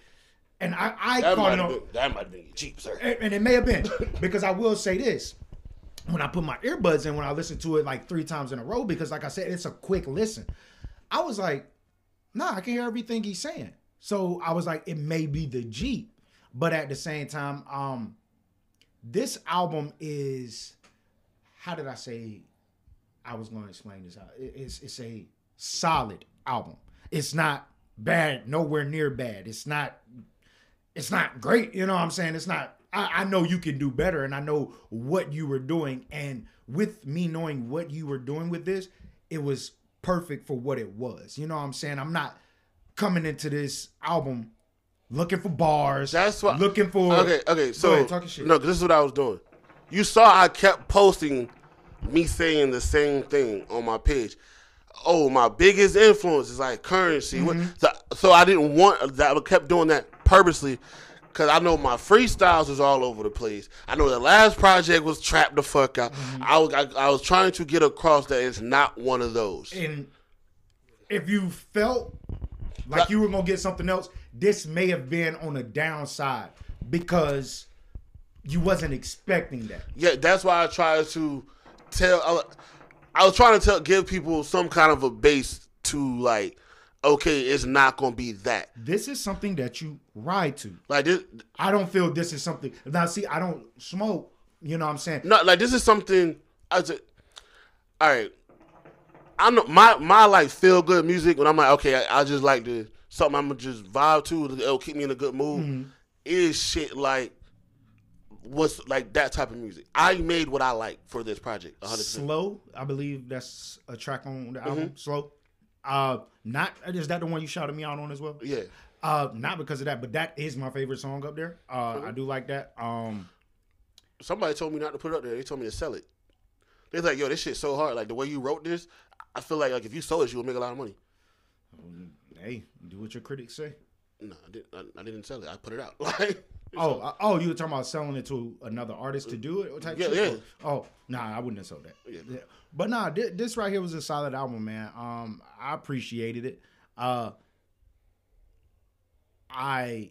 and I I That caught it on, been that might have been cheap, sir. and, and it may have been because I will say this. When I put my earbuds in, when I listen to it like three times in a row, because like I said, it's a quick listen. I was like, nah, I can hear everything he's saying. So I was like, it may be the Jeep. But at the same time, um, this album is how did I say I was going to explain this out? It's it's a solid album. It's not bad, nowhere near bad. It's not it's not great. You know what I'm saying? It's not. I, I know you can do better, and I know what you were doing. And with me knowing what you were doing with this, it was perfect for what it was. You know what I'm saying? I'm not coming into this album looking for bars. That's what looking for. Okay, okay. So ahead, talk your shit. no, this is what I was doing. You saw I kept posting me saying the same thing on my page. Oh, my biggest influence is like Curren$y. Mm-hmm. So, so I didn't want that. I kept doing that purposely because I know my freestyles was all over the place. I know the last project was trapped the fuck out. Mm-hmm. I, was, I, I was trying to get across that it's not one of those. And if you felt like you were gonna get something else, this may have been on the downside because you wasn't expecting that. Yeah, that's why I try to tell. I, I was trying to tell, give people some kind of a base to like. Okay, it's not gonna be that. This is something that you ride to. Like this, I don't feel this is something. Now, see, I don't smoke. You know what I'm saying? not like this is something. I just, all right. I know my my like feel good music when I'm like okay, I, I just like to something I'm gonna just vibe to. It'll keep me in a good mood. Mm-hmm. Is shit like what's like that type of music. I made what I like for this project. 100. percent Slow, I believe that's a track on the Mm-hmm. album. Slow. Uh, not is that the one you shouted me out on as well? Yeah. Uh, not because of that, but that is my favorite song up there. Uh, Mm-hmm. I do like that. Um, somebody told me not to put it up there. They told me to sell it. They're like, yo, this shit's so hard. Like the way you wrote this, I feel like like if you sold it, you would make a lot of money. hey, do what your critics say. No, I didn't. I, I didn't sell it. I put it out. Like, Oh, uh, oh, you were talking about selling it to another artist to do it type Yeah, shit? yeah. Oh, nah, I wouldn't have sold that. Yeah. Yeah. But nah, thi- this right here was a solid album, man. Um, I appreciated it. Uh, I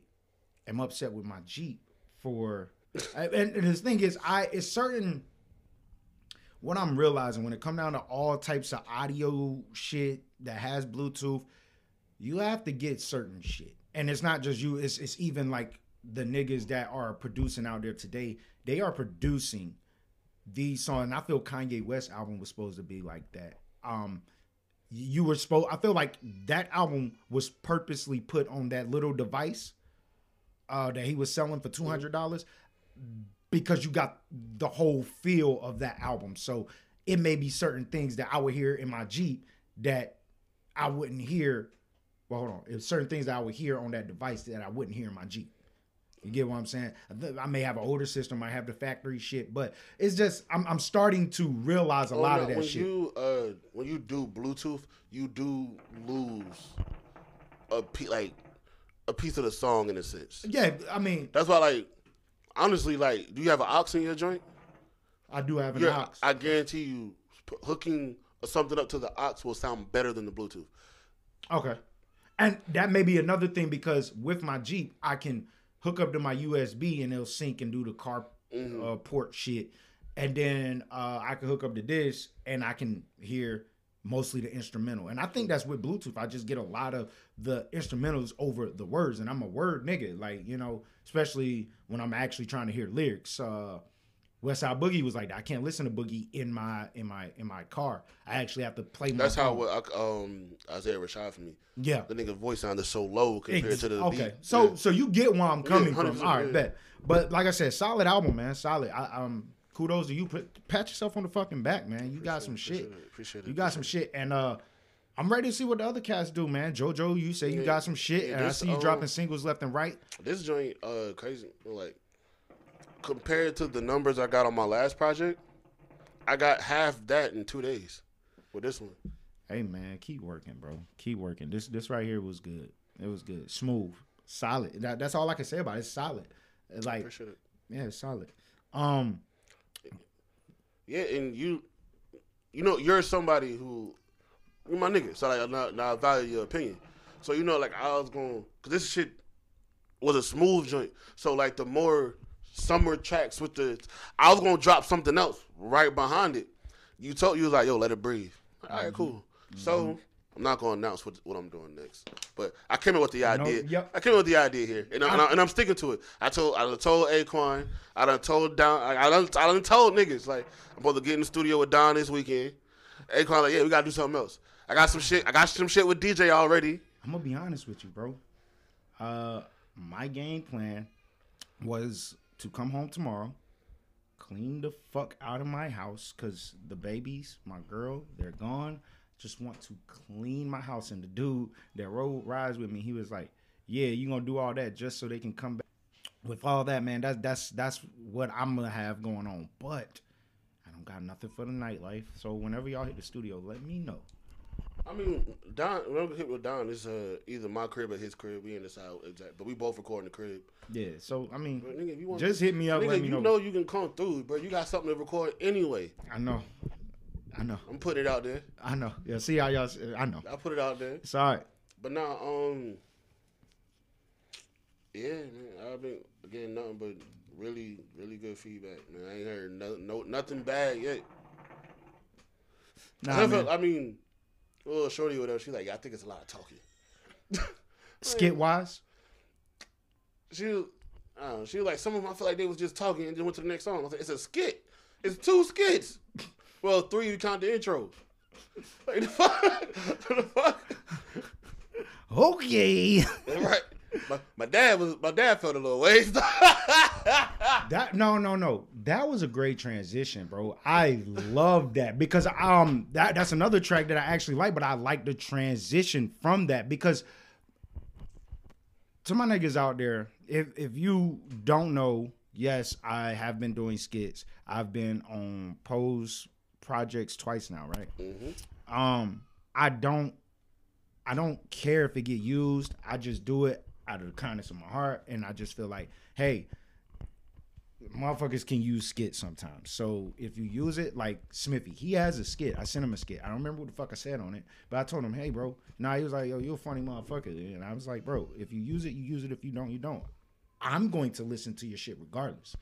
am upset with my Jeep for, and, and the thing is, I it's certain. What I'm realizing when it come down to all types of audio shit that has Bluetooth, you have to get certain shit. And it's not just you, it's it's even like the niggas that are producing out there today, they are producing these songs. And I feel Kanye West album was supposed to be like that. Um you were supposed I feel like that album was purposely put on that little device uh that he was selling for two hundred dollars because you got the whole feel of that album. So it may be certain things that I would hear in my Jeep that I wouldn't hear. Well, hold on. It's certain things that I would hear on that device that I wouldn't hear in my Jeep. You get what I'm saying? I may have an older system, I have the factory shit, but it's just I'm I'm starting to realize a Oh, lot no, of that when shit. you uh when you do Bluetooth, you do lose a pe- like a piece of the song in a sense. yeah, I mean, That's why like honestly like do you have an aux in your joint? I do have an You're- aux. I guarantee you hooking something up to the aux will sound better than the Bluetooth. Okay. And that may be another thing because with my Jeep, I can hook up to my USB and it'll sync and do the car uh, port shit. And then uh, I can hook up to this and I can hear mostly the instrumental. And I think that's with Bluetooth. I just get a lot of the instrumentals over the words. And I'm a word nigga. Like, you know, especially when I'm actually trying to hear lyrics. Uh, Westside Boogie was like, I can't listen to Boogie in my in my in my car. I actually have to play my That's how what I- um Isaiah Rashad for me. Yeah. The nigga voice sounded so low compared Ex- to the okay, beat. so Yeah. so you get where I'm coming from. All right, yeah. bet. But like I said, solid album, man. Solid. I, um, kudos to you. Put pat yourself on the fucking back, man. You got some shit. appreciate it, appreciate it, You got some shit, and uh, I'm ready to see what the other cats do, man. JoJo, you say you got some shit, Yeah, and I see you um, dropping singles left and right. this joint uh crazy like compared to the numbers I got on my last project, I got half that in two days with this one. Hey, man, keep working, bro. Keep working. This this right here was good. It was good, smooth, solid. That, that's all I can say about it. It's solid. It's like Appreciate it. yeah, it's solid. Um, Yeah, and you, you know, you're somebody who, you're my nigga. So like, now, now I value your opinion. So you know, like I was going, cause this shit was a smooth joint. So like the more summer tracks with the, I was gonna drop something else right behind it. You told you was like, yo, let it breathe. All right, cool. So I'm not gonna announce what, what I'm doing next, but I came up with the idea. yep. I came up with the idea here, and, I, and, I, and I'm sticking to it. I told I done told Aquan, I done told Don, I, I done I done told niggas like I'm about to get in the studio with Don this weekend. Aquan like, yeah, we gotta do something else. I got some shit. I got some shit with DJ already. I'm gonna be honest with you, bro. Uh, my game plan was to come home tomorrow, clean the fuck out of my house, cause the babies, my girl, they're gone. Just want to clean my house. And the dude that rode rides with me, he was like, "Yeah, you gonna do all that just so they can come back." With all that, man, that's that's that's what I'm gonna have going on. But I don't got nothing for the nightlife. So whenever y'all hit the studio, let me know. I mean, Don. When I hit with Don, it's uh, either my crib or his crib. We in this out exact, but we both recording the crib. Yeah. So I mean, But nigga, if you want, just hit me up. nigga, let me you know. know. you can come through, but You got something to record anyway. I know. I know. I'm putting it out there. I know. Yeah, see how y'all. I know. I put it out there. It's all right. But now, um, yeah, man, I've been getting nothing but really, really good feedback. Man, I ain't heard no, no nothing bad yet. Nah, man. I mean, little shorty or whatever. She's like, yeah, I think it's a lot of talking. Skit wise, She, was- I don't know, she was like, some of them I feel like they was just talking and then went to the next song. I was like, it's a skit. It's two skits. Well, three you count the intro. Like the fuck, the fuck. okay. right. My, my dad was my dad felt a little ways. That no no no. That was a great transition, bro. I love that because um that that's another track that I actually like, but I like the transition from that because to my niggas out there, if if you don't know, yes, I have been doing skits. I've been on Poe's projects twice now, right? Um, I don't I don't care if it get used. I just do it out of the kindness of my heart, and I just feel like, hey, motherfuckers can use skit sometimes. So if you use it, like Smithy, he has a skit. I sent him a skit. I don't remember what the fuck I said on it, but I told him, hey, bro. Nah, he was like, yo, you're a funny motherfucker. And I was like, bro, if you use it, you use it. If you don't, you don't. I'm going to listen to your shit regardless.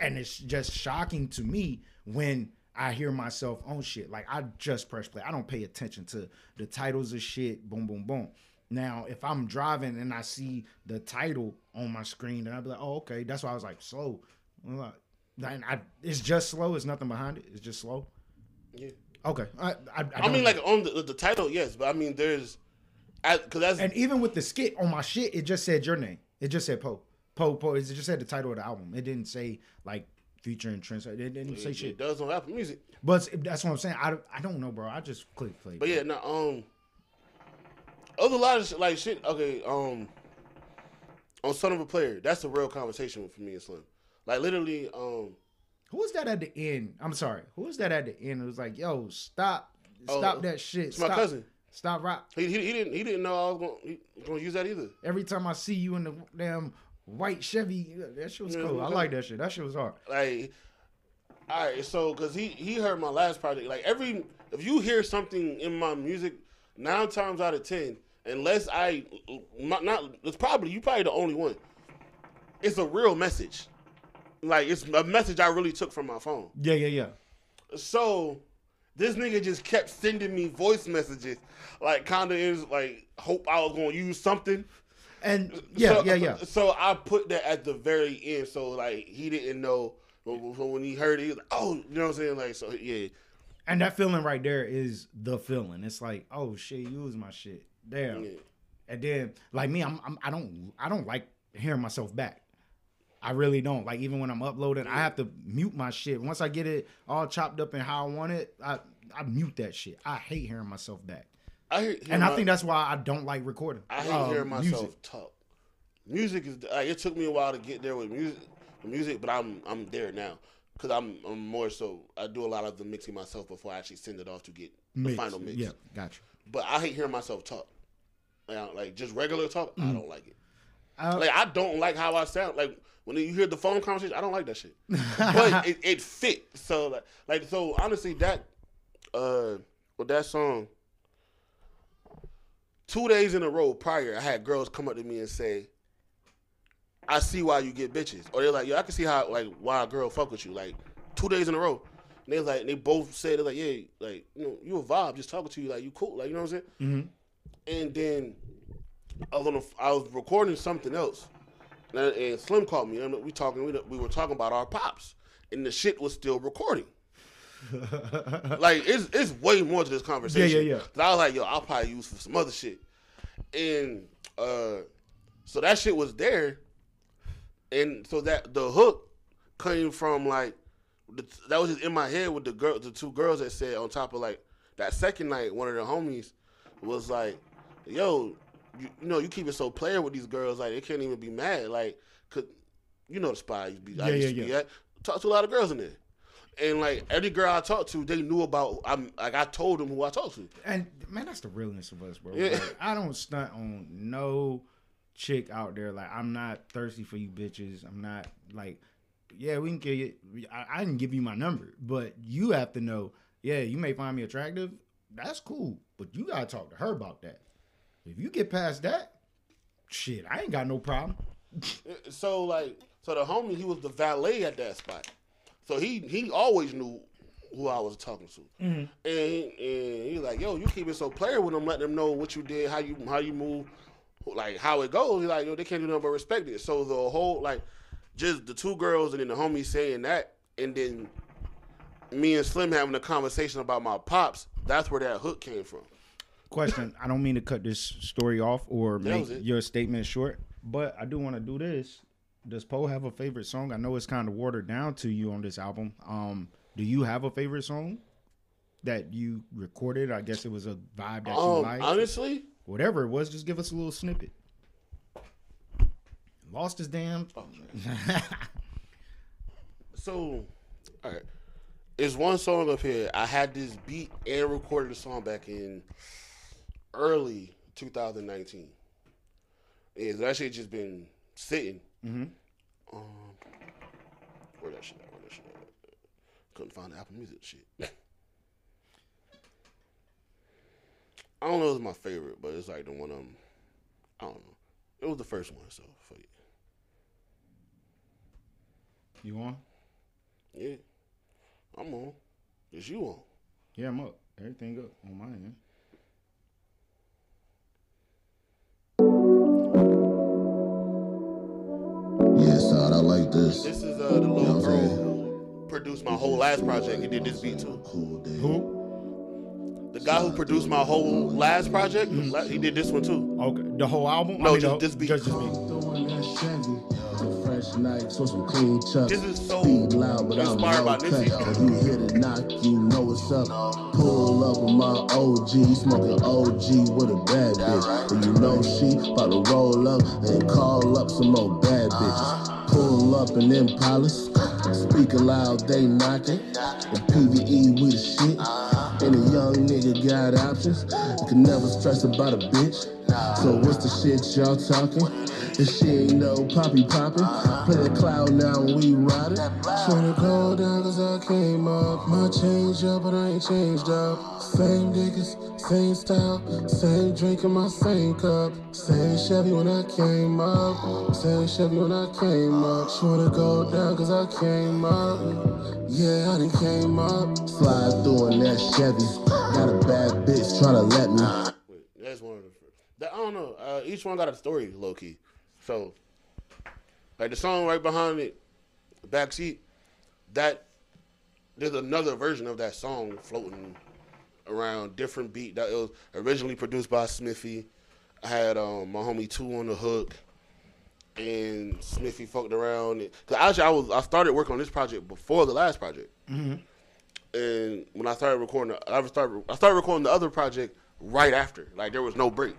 And it's just shocking to me when I hear myself on shit. Like I just press play. I don't pay attention to the titles of shit. Boom, boom, boom. Now, if I'm driving and I see the title on my screen, then I'll be like, oh, okay. That's why I was like, slow. Like, I, it's just slow. It's nothing behind it. It's just slow. yeah. Okay. I, I, I, I mean, like on the, the title, yes, but I mean, there's, because that's and even with the skit on my shit, it just said your name. It just said Poe. Poe, Poe. It just said the title of the album. It didn't say like featuring Trent. It didn't say it, shit. it does on Apple Music. But that's what I'm saying. I, I don't know, bro. I just click play. But yeah, no, um, other lot of shit, like shit. Okay, um, on Son of a Player, that's a real conversation for me and Slim. Like literally, um, Who was that at the end? I'm sorry. Who was that at the end? It was like, yo, stop, stop Oh, that shit. it's my cousin. Stop rock. he, he he didn't he didn't know I was gonna he gonna use that either. Every time I see you in the damn white Chevy, that shit was Yeah, cool. I like that shit. That shit was hard. Like, all right, so because he he heard my last project. Like every if you hear something in my music, nine times out of ten, unless I not, not it's probably you probably the only one. It's a real message. Like it's a message I really took from my phone. Yeah, yeah, yeah. So this nigga just kept sending me voice messages, like kind of is like hope I was gonna use something. And yeah, so, yeah, yeah. So I put that at the very end, so like he didn't know. But but when he heard it, he was like, "Oh, you know what I'm saying?" Like, so yeah, And that feeling right there is the feeling. It's like, oh shit, you was my shit. Damn. yeah. And then like me, I'm, I'm I don't I don't like hearing myself back. I really don't. Like even when I'm uploading, I have to mute my shit. Once I get it all chopped up and how I want it, I I mute that shit. I hate hearing myself back. I hear, And I think that's why I don't like recording. I hate uh, hearing myself music. talk. Music is like it took me a while to get there with music, music, but I'm I'm there now because I'm I'm more so I do a lot of the mixing myself before I actually send it off to get the final mix. Yeah, gotcha. But I hate hearing myself talk. Like, I- just regular talk, I don't like it. Uh, Like I don't like how I sound. Like when you hear the phone conversation, I don't like that shit. but it, it fit. So like, like so honestly, that uh with that song, two days in a row prior, I had girls come up to me and say, I see why you get bitches. Or they're like, yo, I can see how like why a girl fuck with you. Like two days in a row. And they like, they both said they're like, yeah, like you know, you a vibe, just talking to you, like you cool, like you know what I'm saying. And then I was on, the, I was recording something else, and, and Slim called me. And we talking, we, we were talking about our pops, and the shit was still recording. like it's it's way more to this conversation. yeah. 'Cause I was like, yo, I'll probably use for some other shit, and uh, so that shit was there, and so that the hook came from like that was just in my head with the girl, the two girls that said on top of like that second night, one of the homies was like, yo, you, you know, you keep it so player with these girls, like they can't even be mad, like, cause you know the spot I used to be, I Yeah, used yeah, to be yeah. at. Talk to a lot of girls in there. And like every girl I talked to, they knew about. I'm like I told them who I talked to. And man, that's the realness of us, bro. Yeah. Like, I don't stunt on no chick out there. Like I'm not thirsty for you bitches. I'm not like, yeah, we can get it. I, I didn't give you my number, but you have to know. Yeah, you may find me attractive. That's cool, but you gotta talk to her about that. If you get past that, shit, I ain't got no problem. So like, so the homie, he was the valet at that spot. So he he always knew who I was talking to, mm-hmm. and and he's like, yo, you keep it so player with them, let them know what you did, how you how you move, like how it goes. He's like, yo, they can't do nothing but respect it. So the whole like, just the two girls and then the homie saying that, and then me and Slim having a conversation about my pops. That's where that hook came from. Question: I don't mean to cut this story off or make your statement short, but I do want to do this. Does Poe have a favorite song? I know it's kind of watered down to you on this album. Um, do you have a favorite song that you recorded? I guess it was a vibe that you Um, liked. honestly, Whatever it was, just give us a little snippet. Lost his damn. So, all right. It's one song up here. I had this beat and recorded the song back in early 2019. It's actually just been sitting. Mm-hmm. Um, where that shit at? Where that shit at? Couldn't find the Apple Music shit. I don't know if it's my favorite, but it's like the one um I don't know. It was the first one, so fuck it. you on? Yeah. I'm on. It's you on. Yeah, I'm up. Everything up on my end. This. This is uh, the little know girl who produced my whole last project. He did this beat too. Cool day. Who? The guy who produced my whole last project, la- he did this one too. Okay, the whole album? No, I mean, just this beat. Just this beat. Throwing that Chevy. Some fresh nights on some clean chucks. This is so Speed loud, but I'm inspired by low Nipsey. you hit it, knock, you know what's up. Pull up with my OG, smoking OG with a bad bitch. And you know she about to roll up and call up some more bad bitches. Pull up in Impalas, speaking loud, they knocking. And PVE, with the shit. And a young nigga got options. Can never stress about a bitch. So what's the shit y'all talking? If she ain't no poppy poppin', play the cloud now and we riding. Tryna go down cause I came up. My change up, but I ain't changed up. Same niggas, same style, same drink in my same cup. Same Chevy when I came up. Same Chevy when I came up. Tryna go down cause I came up. Yeah, I done came up. Slide through in that Chevy. Got a bad bitch tryna let me. That's one of the. That, I don't know. Uh, each one got a story, low key. So, like the song right behind it, backseat. That there's another version of that song floating around, different beat. That it was originally produced by Smithy. I had um, my homie Two on the hook, and Smithy fucked around. Cause actually, I was I started working on this project before the last project. And when I started recording, the- I started I started recording the other project right after. Like there was no break.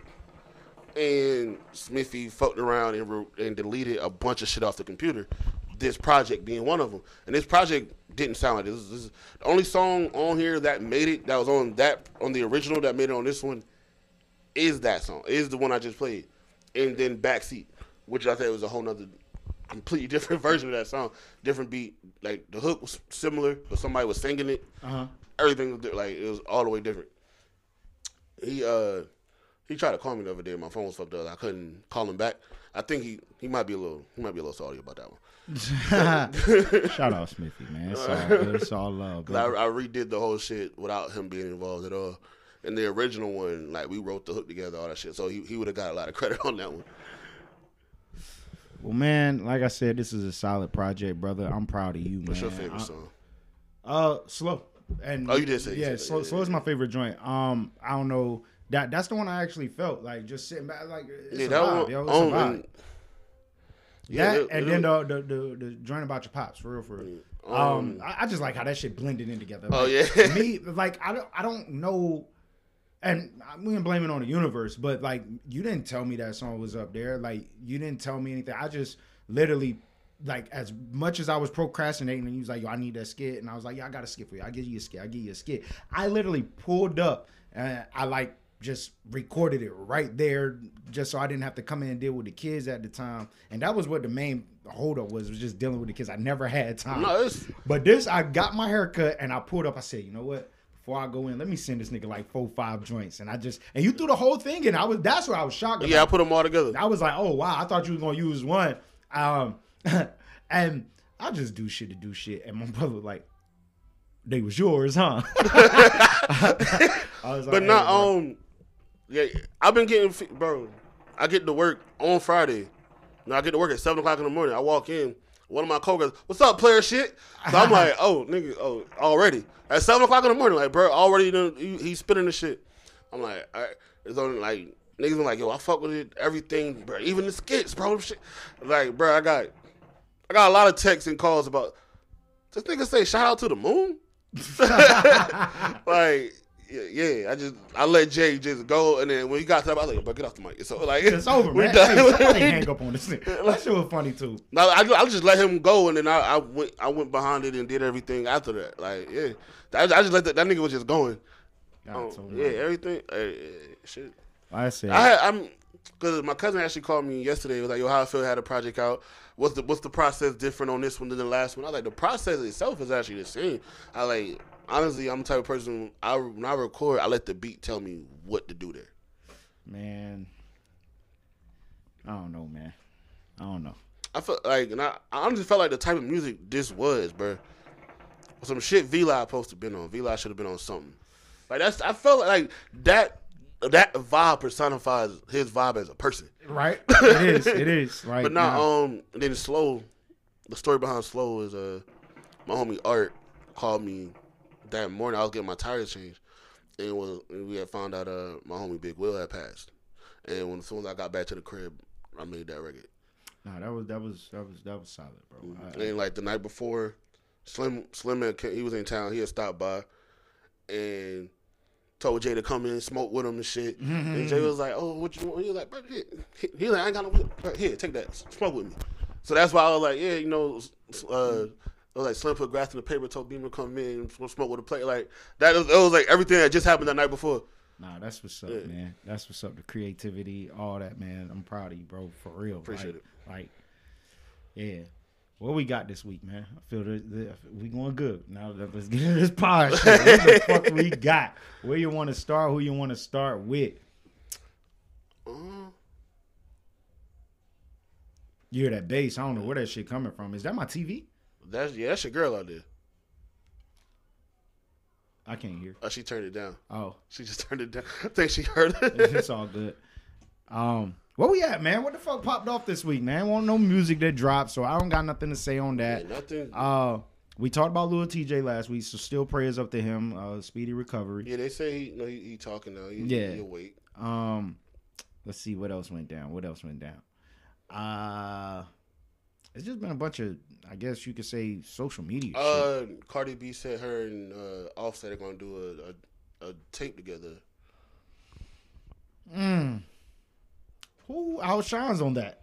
And Smithy fucked around and, re- and deleted a bunch of shit off the computer. This project being one of them. And this project didn't sound like this. this is, the only song on here that made it, that was on that on the original that made it on this one, is that song. Is the one I just played. And then Backseat, which I thought was a whole nother completely different version of that song. Different beat. Like the hook was similar, but somebody was singing it. Uh-huh. Everything was like it was all the way different. He uh he tried to call me the other day. My phone was fucked up. I couldn't call him back. I think he he might be a little he might be a little salty about that one. Shout out Smithy, man. It's all, good. It's all love. I. I redid the whole shit without him being involved at all. And the original one, like we wrote the hook together, all that shit. So he, he would have got a lot of credit on that one. Well, man, like I said, this is a solid project, brother. I'm proud of you, man. What's your favorite I- song? Uh, slow. And Oh, you did say- yeah. slow, yeah, slow is my favorite joint. Um, I don't know that that's the one I actually felt like just sitting back, like it's Yeah, a that vibe, one. yo, it's a vibe. yeah, that it- and it- then the, the the the joint about your pops, for real, for real. Um, I, I just like how that shit blended in together. Oh, Like, yeah. me like I don't I don't know, and we can blame it on the universe, but like you didn't tell me that song was up there. Like you didn't tell me anything. I just literally. Like as much as I was procrastinating, and he was like, "Yo, I need that skit," and I was like, "Yeah, I got a skit for you. I give you a skit. I give you a skit." I literally pulled up, and I like just recorded it right there, just so I didn't have to come in and deal with the kids at the time. And that was what the main holdup was, was just dealing with the kids. I never had time. No, But this, I got my haircut and I pulled up. I said, you know what? Before I go in, let me send this nigga like four, five joints. And I just and you threw the whole thing in. I was that's where I was shocked. About. yeah. I put them all together. I was like, oh wow, I thought you was gonna use one. Um, and I just do shit to do shit. And my brother was like, they was yours, huh? I was like, But "Hey, not bro." um, yeah. I've been getting bro. I get to work on Friday. Now I get to work at seven o'clock in the morning. I walk in. One of my coworkers, what's up, player shit? So I'm like, oh nigga, oh already at seven o'clock in the morning, like bro, already done, he, he's spinning the shit. I'm like, all right. it's only like niggas been like, yo, I fuck with it, everything, bro, even the skits, bro, shit. Like, bro, I got, I got a lot of texts and calls about this nigga say shout out to the moon. like, yeah, yeah, I just I let Jay just go, and then when he got to that, I was like, bro, get off the mic. So like, It's over, we man. done. Hey, somebody hang up on this thing. That shit was funny too. No, I, I just let him go, and then I, I went I went behind it and did everything after that. Like, yeah, I, I just let that, that nigga was just going. So oh, yeah, everything. Hey, shit. I see. I had, I'm because my cousin actually called me yesterday. Was like, "Yo, how I feel had a project out. What's the what's the process different on this one than the last one?" I was like, "The process itself is actually the same." I like honestly, I'm the type of person. I when I record, I let the beat tell me what to do there. man, I don't know, man. I don't know. I felt like, and I, I honestly felt like the type of music this was, bro. Some shit V Live supposed to been on. V Live should have been on something. Like that's. I felt like that. That vibe personifies his vibe as a person. Right? It is. It is. Right. But now, um, then slow. The story behind slow is uh, my homie Art called me that morning. I was getting my tires changed, and we had found out uh my homie Big Will had passed, and when as soon as I got back to the crib, I made that record. Nah, that was that was that was that was solid, bro. I- And like the night before, Slim Slim had, he was in town. He had stopped by, and told Jay to come in smoke with him and shit. And Jay was like, "Oh, what you want?" He was like, "Bro, here." He, he was like, "I ain't got no. Here, take that. Smoke with me." So that's why I was like, "Yeah, you know." Uh, I was like, Slim put grass in the paper, told Beamer to come in and smoke with a plate. Like that was, it was like everything that just happened that night before. Nah, that's what's up, Yeah. man. That's what's up. The creativity, all that, man. I'm proud of you, bro. For real. Appreciate like, Like, yeah. What we got this week, man? I feel that we going good. Now let- let's get into this pod. What the fuck we got? Where you want to start? Who you want to start with? Uh, You hear that bass? I don't know where that shit coming from. Is that my TV? That's yeah, that's your girl out there. I can't hear. Oh, she turned it down. Oh, She just turned it down. I think she heard it. it's all good. Um, where we at, man? What the fuck popped off this week, man? Want no music that dropped, so I don't got nothing to say on that. Nothing. Uh, we talked about Lil Tjay last week, so still prayers up to him. Uh, speedy recovery. Yeah, they say he, no, he, he talking now. He, Yeah. wait. Um, let's see what else went down. What else went down? Uh, it's just been a bunch of, I guess you could say, social media. shit. Uh, Cardi B said her and uh, Offset are gonna do a, a, a tape together. Mm. Who outshines on that?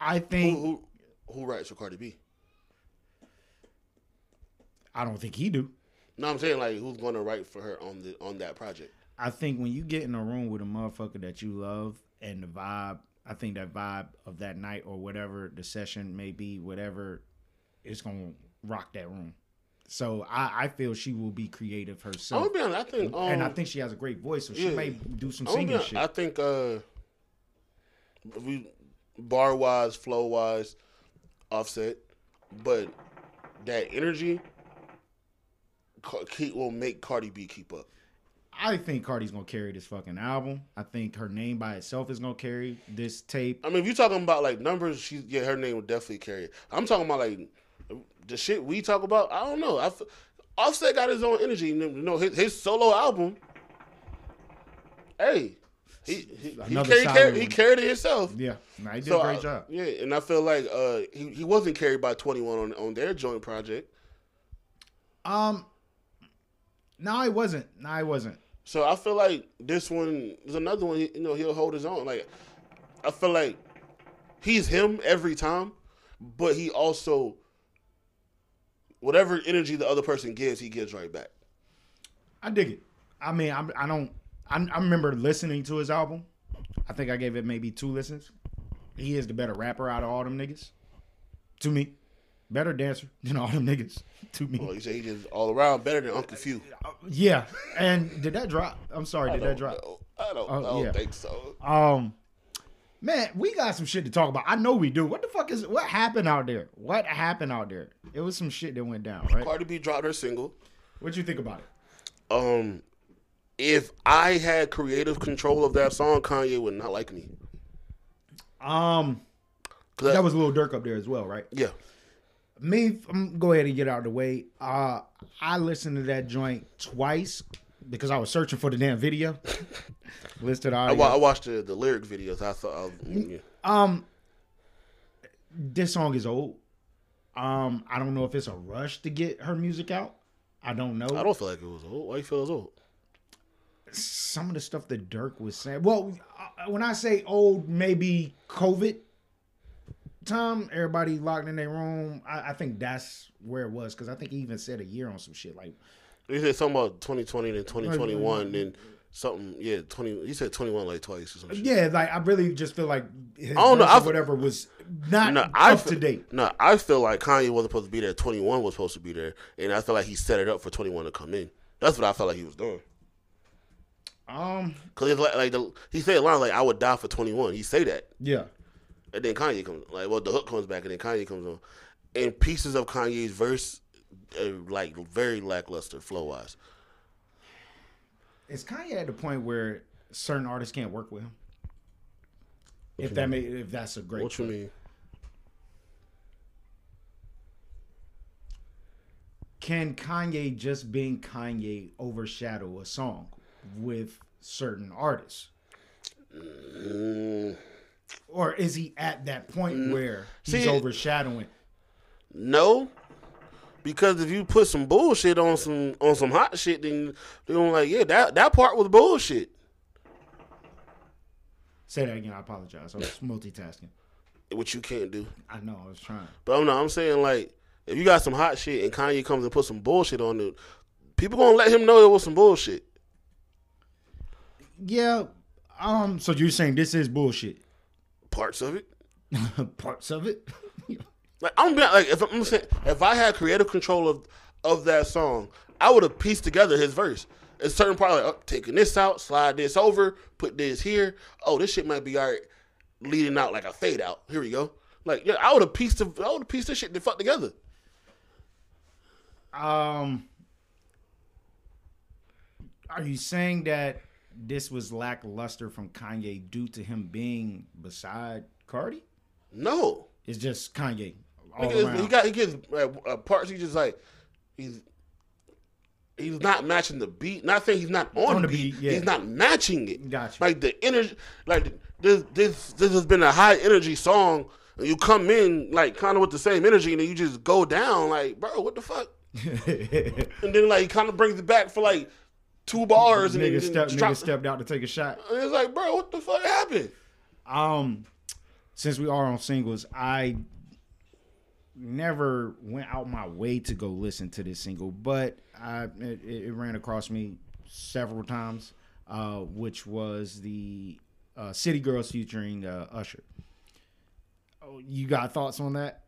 I think Who, who who writes for Cardi B? I don't think he do. No, I'm saying like who's gonna write for her on the on that project? I think when you get in a room with a motherfucker that you love and the vibe, I think that vibe of that night or whatever the session may be, whatever, is gonna rock that room. So I, I feel she will be creative I'm herself, honest. I think um, and I think she has a great voice, so she yeah. may do some I'm gonna be singing shit. I think uh, we bar wise, flow wise, offset, but that energy keep, will make Cardi B keep up. I think Cardi's gonna carry this fucking album. I think her name by itself is gonna carry this tape. I mean, if you're talking about like numbers, she yeah, her name would definitely carry it. I'm talking about like the shit we talk about. I don't know. I f- Offset got his own energy. You know, his, his solo album. Hey, he he, he, carried, carried, he carried it himself. Yeah, nah, he did So, a great uh, job. Yeah, and I feel like uh, he he wasn't carried by 21 on on their joint project. Um, no, I wasn't. No, I wasn't. So I feel like this one is another one. You know, he'll hold his own. Like I feel like he's him every time, but he also whatever energy the other person gives, he gives right back. I dig it. I mean, I'm, I don't. I, I remember listening to his album. I think I gave it maybe two listens. He is the better rapper out of all them niggas. To me, better dancer than all them niggas. To me, Well, you say he all around better than Uncle Few. yeah. And did that drop? I'm sorry, I did that drop? know. I don't, Oh, I don't yeah. think so. Um, man, we got some shit to talk about. I know we do. What the fuck is what happened out there? What happened out there? It was some shit that went down, right? Cardi B dropped her single. What you think about it? Um, if I had creative control of that song, Kanye would not like me. Um, 'Cause that was a little Durk up there as well, right? yeah. Me, I'm go ahead and get out of the way. Uh, I listened to that joint twice because I was searching for the damn video. Listed I, wa- I watched the, the lyric videos. I thought, I was, yeah. Um, this song is old. Um, I don't know if it's a rush to get her music out. I don't know. I don't feel like it was old. Why you feel it was old? Some of the stuff that Durk was saying. Well, uh, when I say old, maybe COVID time, everybody locked in their room. I, I think that's where it was because I think he even said a year on some shit like. He said something about 2020 and 2021 and something. Yeah, 20. He said 21 like twice or some shit. Yeah, like I really just feel like his I don't know, I whatever was not No, I up fe- to date. No, I feel like Kanye wasn't supposed to be there. 21 was supposed to be there, and I feel like he set it up for 21 to come in. That's what I felt like he was doing. Um, Cause it's like, like the, he said a line like I would die for 21. He say that, yeah, and then Kanye comes like well the hook comes back, and then Kanye comes on, and pieces of Kanye's verse are like very lackluster flow wise. is Kanye at the point where certain artists can't work with him? If that may, if that's a great. What you mean? Can Kanye just being Kanye overshadow a song with certain artists? Mm, Or is he at that point where he's See- overshadowing? no, because if you put some bullshit on some on some hot shit, then they're gonna like yeah that that part was bullshit. Say that again. I apologize. I was multitasking. Which you can't do. I know. I was trying. But I'm not. I'm saying like, if you got some hot shit and Kanye comes and put some bullshit on it, people gonna let him know it was some bullshit. Yeah. Um. So you're saying this is bullshit? Parts of it. Parts of it. Like I'm being, like if I'm saying if I had creative control of of that song, I would have pieced together his verse. A certain part like oh, taking this out, slide this over, put this here. Oh, this shit might be all right, leading out like a fade out. Here we go. Like yeah, I would have pieced the, I would have pieced this shit the fuck together. Um, are you saying that this was lackluster from Kanye due to him being beside Cardi? No, It's just Kanye all Because around. he got he gets uh, uh, parts. He just like he's he's not matching the beat. Not saying he's not on, On the beat. beat, yeah. He's not matching it. Gotcha. Like the energy. Like this this this has been a high energy song. And you come in like kind of with the same energy, and then you just go down. Like bro, what the fuck? And then like he kind of brings it back for like two bars, and nigga, then step, drop- nigga stepped out to take a shot. It's like, bro, what the fuck happened? Um, since we are on singles, I never went out my way to go listen to this single, but I it, it ran across me several times, uh, which was the uh, City Girls featuring uh, Usher. Oh, you got thoughts on that?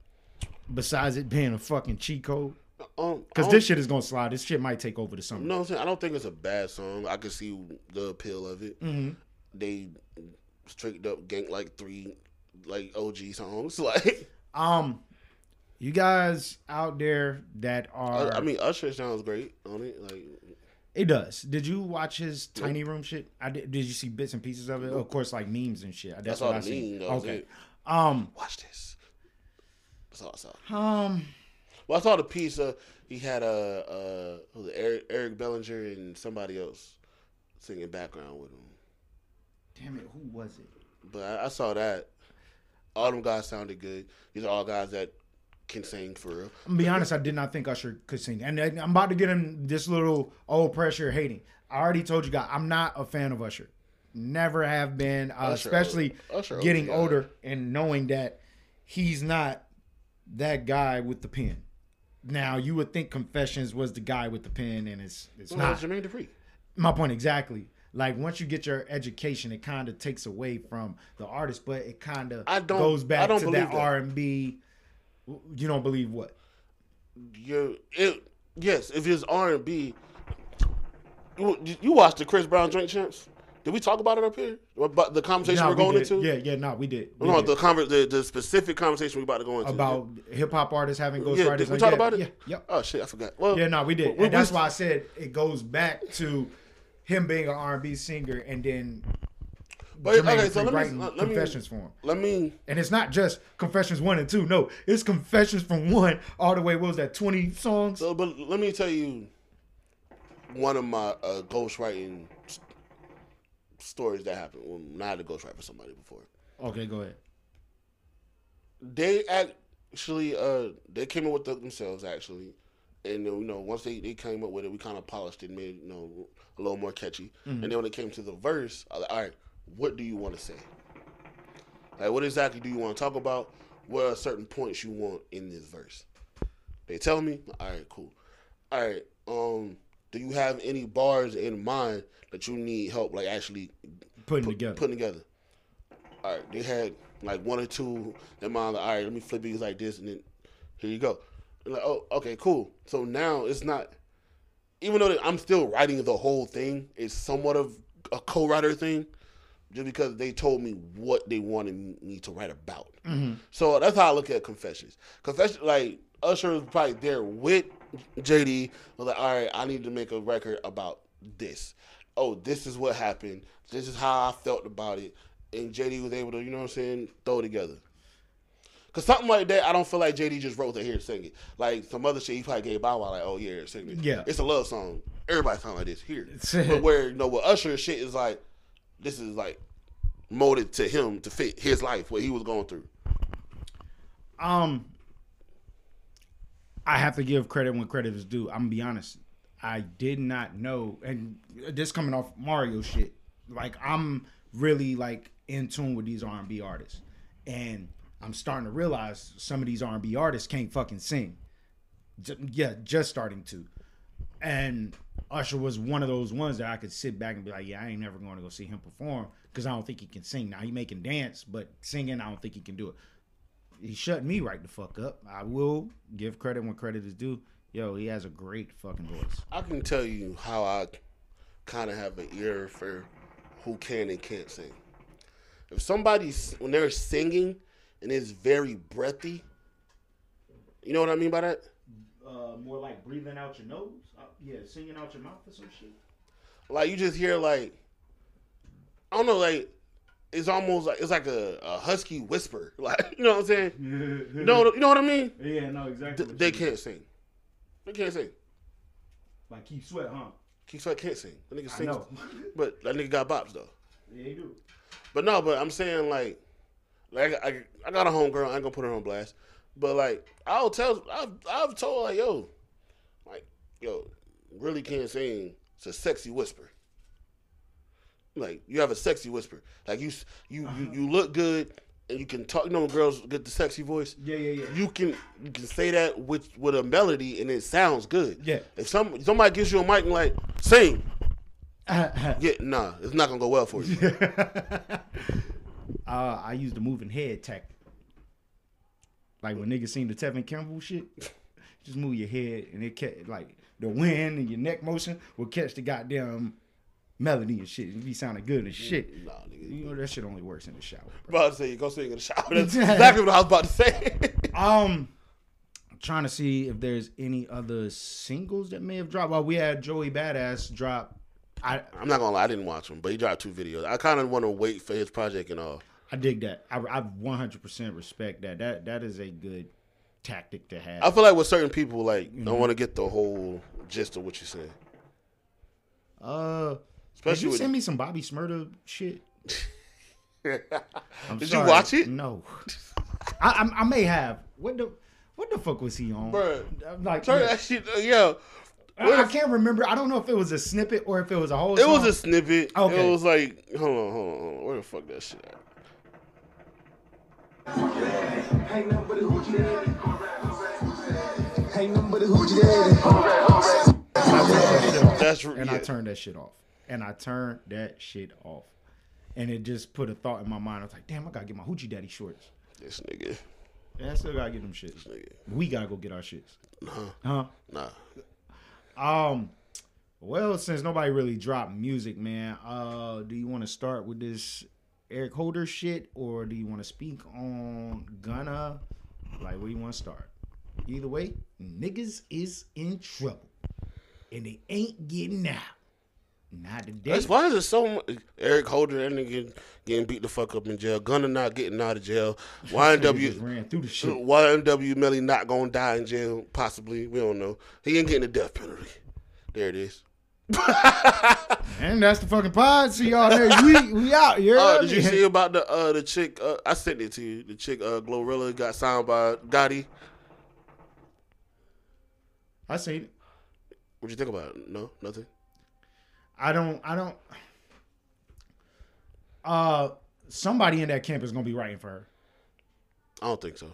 Besides it being a fucking cheat code, Um, because this shit is gonna slide. This shit might take over the summer. No, I'm saying? I don't think it's a bad song. I can see the appeal of it. Mm-hmm. They straight up gang like three like OG songs. Like Um, you guys out there that are, I, I mean, Usher sounds great on it. Like it does. Did you watch his tiny room shit? I did. Did you see bits and pieces of it? Of course, like memes and shit. That's, That's what all I the seen. meme, that was Okay. it. Um. watch this. That's all I saw. Um. Well, I saw the piece. Uh, he had a uh, uh, who was it, Eric, Eric Bellinger and somebody else singing background with him. Damn it. Who was it? But I, I saw that. All them guys sounded good. These are all guys that can sing for real. I'm be honest. I did not think Usher could sing, and I'm about to get him this little old pressure hating. I already told you guys I'm not a fan of Usher. Never have been, uh, Usher, especially Usher, getting older and knowing that he's not that guy with the pen. Now you would think Confessions was the guy with the pen, and it's it's Well, not. Jermaine Dupri. My point exactly. Like once you get your education, it kind of takes away from the artist, but it kind of I don't- goes I back don't to that. R and B. You don't believe what? You it yes. If it's R and B, you, you watched the Chris Brown Drink Champs. Did we talk about it up here? About the conversation Nah, we're going did. into? Yeah, yeah, no, we did. We No, did. the, conver- the the specific conversation we about to go into about hip hop artists having Yeah, ghostwriters. did we and- talk yeah, about it? Yeah, yep. Oh shit, I forgot. Well, Yeah, no, we did. we- and that's we- why I said it goes back to him being an R and B singer and then But, Jermaine okay, so let me- writing let me- confessions for him. Let me. And it's not just confessions one and two. No, it's confessions from one all the way. What was that? Twenty songs. So, but let me tell you one of my uh, ghostwriting stories that happened when I had to ghostwrite for somebody before. Okay, go ahead. They actually uh they came up with it themselves actually, and then, you know once they, they came up with it, we kind of polished it, and made it, you know a little more catchy. And then when it came to the verse, I was like, all right, what do you want to say? Like, what exactly do you want to talk about? What are certain points you want in this verse? They tell me, all right, cool. All right, um, do you have any bars in mind that you need help, like actually Putting put- together. putting together? All right, they had like one or two in mind. Like, all right, let me flip these like this, and then here you go. And like, oh, okay, cool. So now it's not, even though I'm still writing the whole thing, it's somewhat of a co-writer thing, just because they told me what they wanted me to write about. Mm-hmm. So that's how I look at confessions. Confession, like Usher was probably there with JD. Was like, all right, I need to make a record about this. Oh, this is what happened. This is how I felt about it. And JD was able to, you know what I'm saying, throw it together. Cause something like that, I don't feel like JD just wrote that here sing it. Like some other shit, he probably gave Bow Wow like, oh yeah, sing it. Yeah. it's a love song. Everybody sound like this here. but where you know with Usher shit is like, this is like molded to him to fit his life, what he was going through. Um, I have to give credit when credit is due. I'm gonna be honest. I did not know, and this coming off Mario shit. Like I'm really like in tune with these R&B artists, and I'm starting to realize some of these R&B artists can't fucking sing. J- yeah, just starting to. And Usher was one of those ones that I could sit back and be like, yeah, I ain't never going to go see him perform because I don't think he can sing. Now he making dance, but singing, I don't think he can do it he shut me right the fuck up. I will give credit when credit is due. Yo, he has a great fucking voice. I can tell you how I kind of have an ear for who can and can't sing. If somebody's when they're singing and it's very breathy, you know what I mean by that? Uh, more like breathing out your nose. Uh, yeah, singing out your mouth or some shit. Like you just hear like I don't know, like it's almost like it's like a, a husky whisper. Like you know what I'm saying? no, you know what I mean? Yeah, no, exactly. Th- they can't sing. They can't sing. Like Keith Sweat, huh? Keith Sweat can't sing. That nigga sings, but that nigga got bops though. yeah, he do. But no, but I'm saying like, like I, I got a homegirl. I ain't gonna put her on blast. But like, I'll tell. I've, I've told like, yo, like, yo, really can't sing. It's a sexy whisper. Like you have a sexy whisper. Like you, you, you, you look good, and you can talk. You know, girls get the sexy voice. Yeah, yeah, yeah. You can you can say that with with a melody, and it sounds good. Yeah. If some somebody gives you a mic and like sing, uh, yeah, nah, it's not gonna go well for you. Uh, I use the moving head tactic. Like when niggas seen the Tevin Campbell shit, just move your head and it catch like the wind and your neck motion will catch the goddamn melody and shit. It be sounding good and shit. Nah, nigga. You know that shit only works in the shower. about to say go sing in the shower. That's exactly what I was about to say. Um, I'm trying to see if there's any other singles that may have dropped. Well, we had Joey Badass drop. I I'm not gonna lie, I didn't watch him, but he dropped two videos. I kind of want to wait for his project and all. I dig that. I, I 100% respect that. That that is a good tactic to have. I feel like with certain people, like don't want to get the whole gist of what you're saying. uh, did you with send me some Bobby Shmurda shit? I'm Did you watch it? No. I, I I may have. What the what the fuck was he on? Bruh, I'm Like Turn yeah. that shit, uh, yeah. I, I can't remember. I don't know if it was a snippet or if it was a whole. It was a snippet. Okay. It was like, hold on, hold on, hold on. Where the fuck that shit at? Ain't nothing but a hoochie daddy. Ain't nothing but a hoochie daddy. That's and yeah. I turned that shit off. And I turned that shit off. And it just put a thought in my mind. I was like, damn, I gotta get my hoochie daddy shorts. This nigga, And I still gotta get them shits. nigga. We gotta go get our shits. Nah, Huh? nah. Um. Well, since nobody really dropped music, man, uh, do you want to start with this Eric Holder shit, or do you want to speak on Gunna? Like, where you want to start? Either way, niggas is in trouble, and they ain't getting out. Not today. That's why is it so much? Eric Holder, and nigga getting beat the fuck up in jail. Gunna not getting out of jail. YNW, ran through the shit. YNW Melly not gonna die in jail. Possibly, we don't know. He ain't getting the death penalty. There it is. And that's the fucking pod. See y'all next week. We out. Oh, heard did you see about the uh the chick? Uh, I sent it to you. The chick uh Glorilla got signed by Gotti. I seen it. What'd you think about it? No, nothing. I don't. I don't. Uh, somebody in that camp is gonna be writing for her. I don't think so.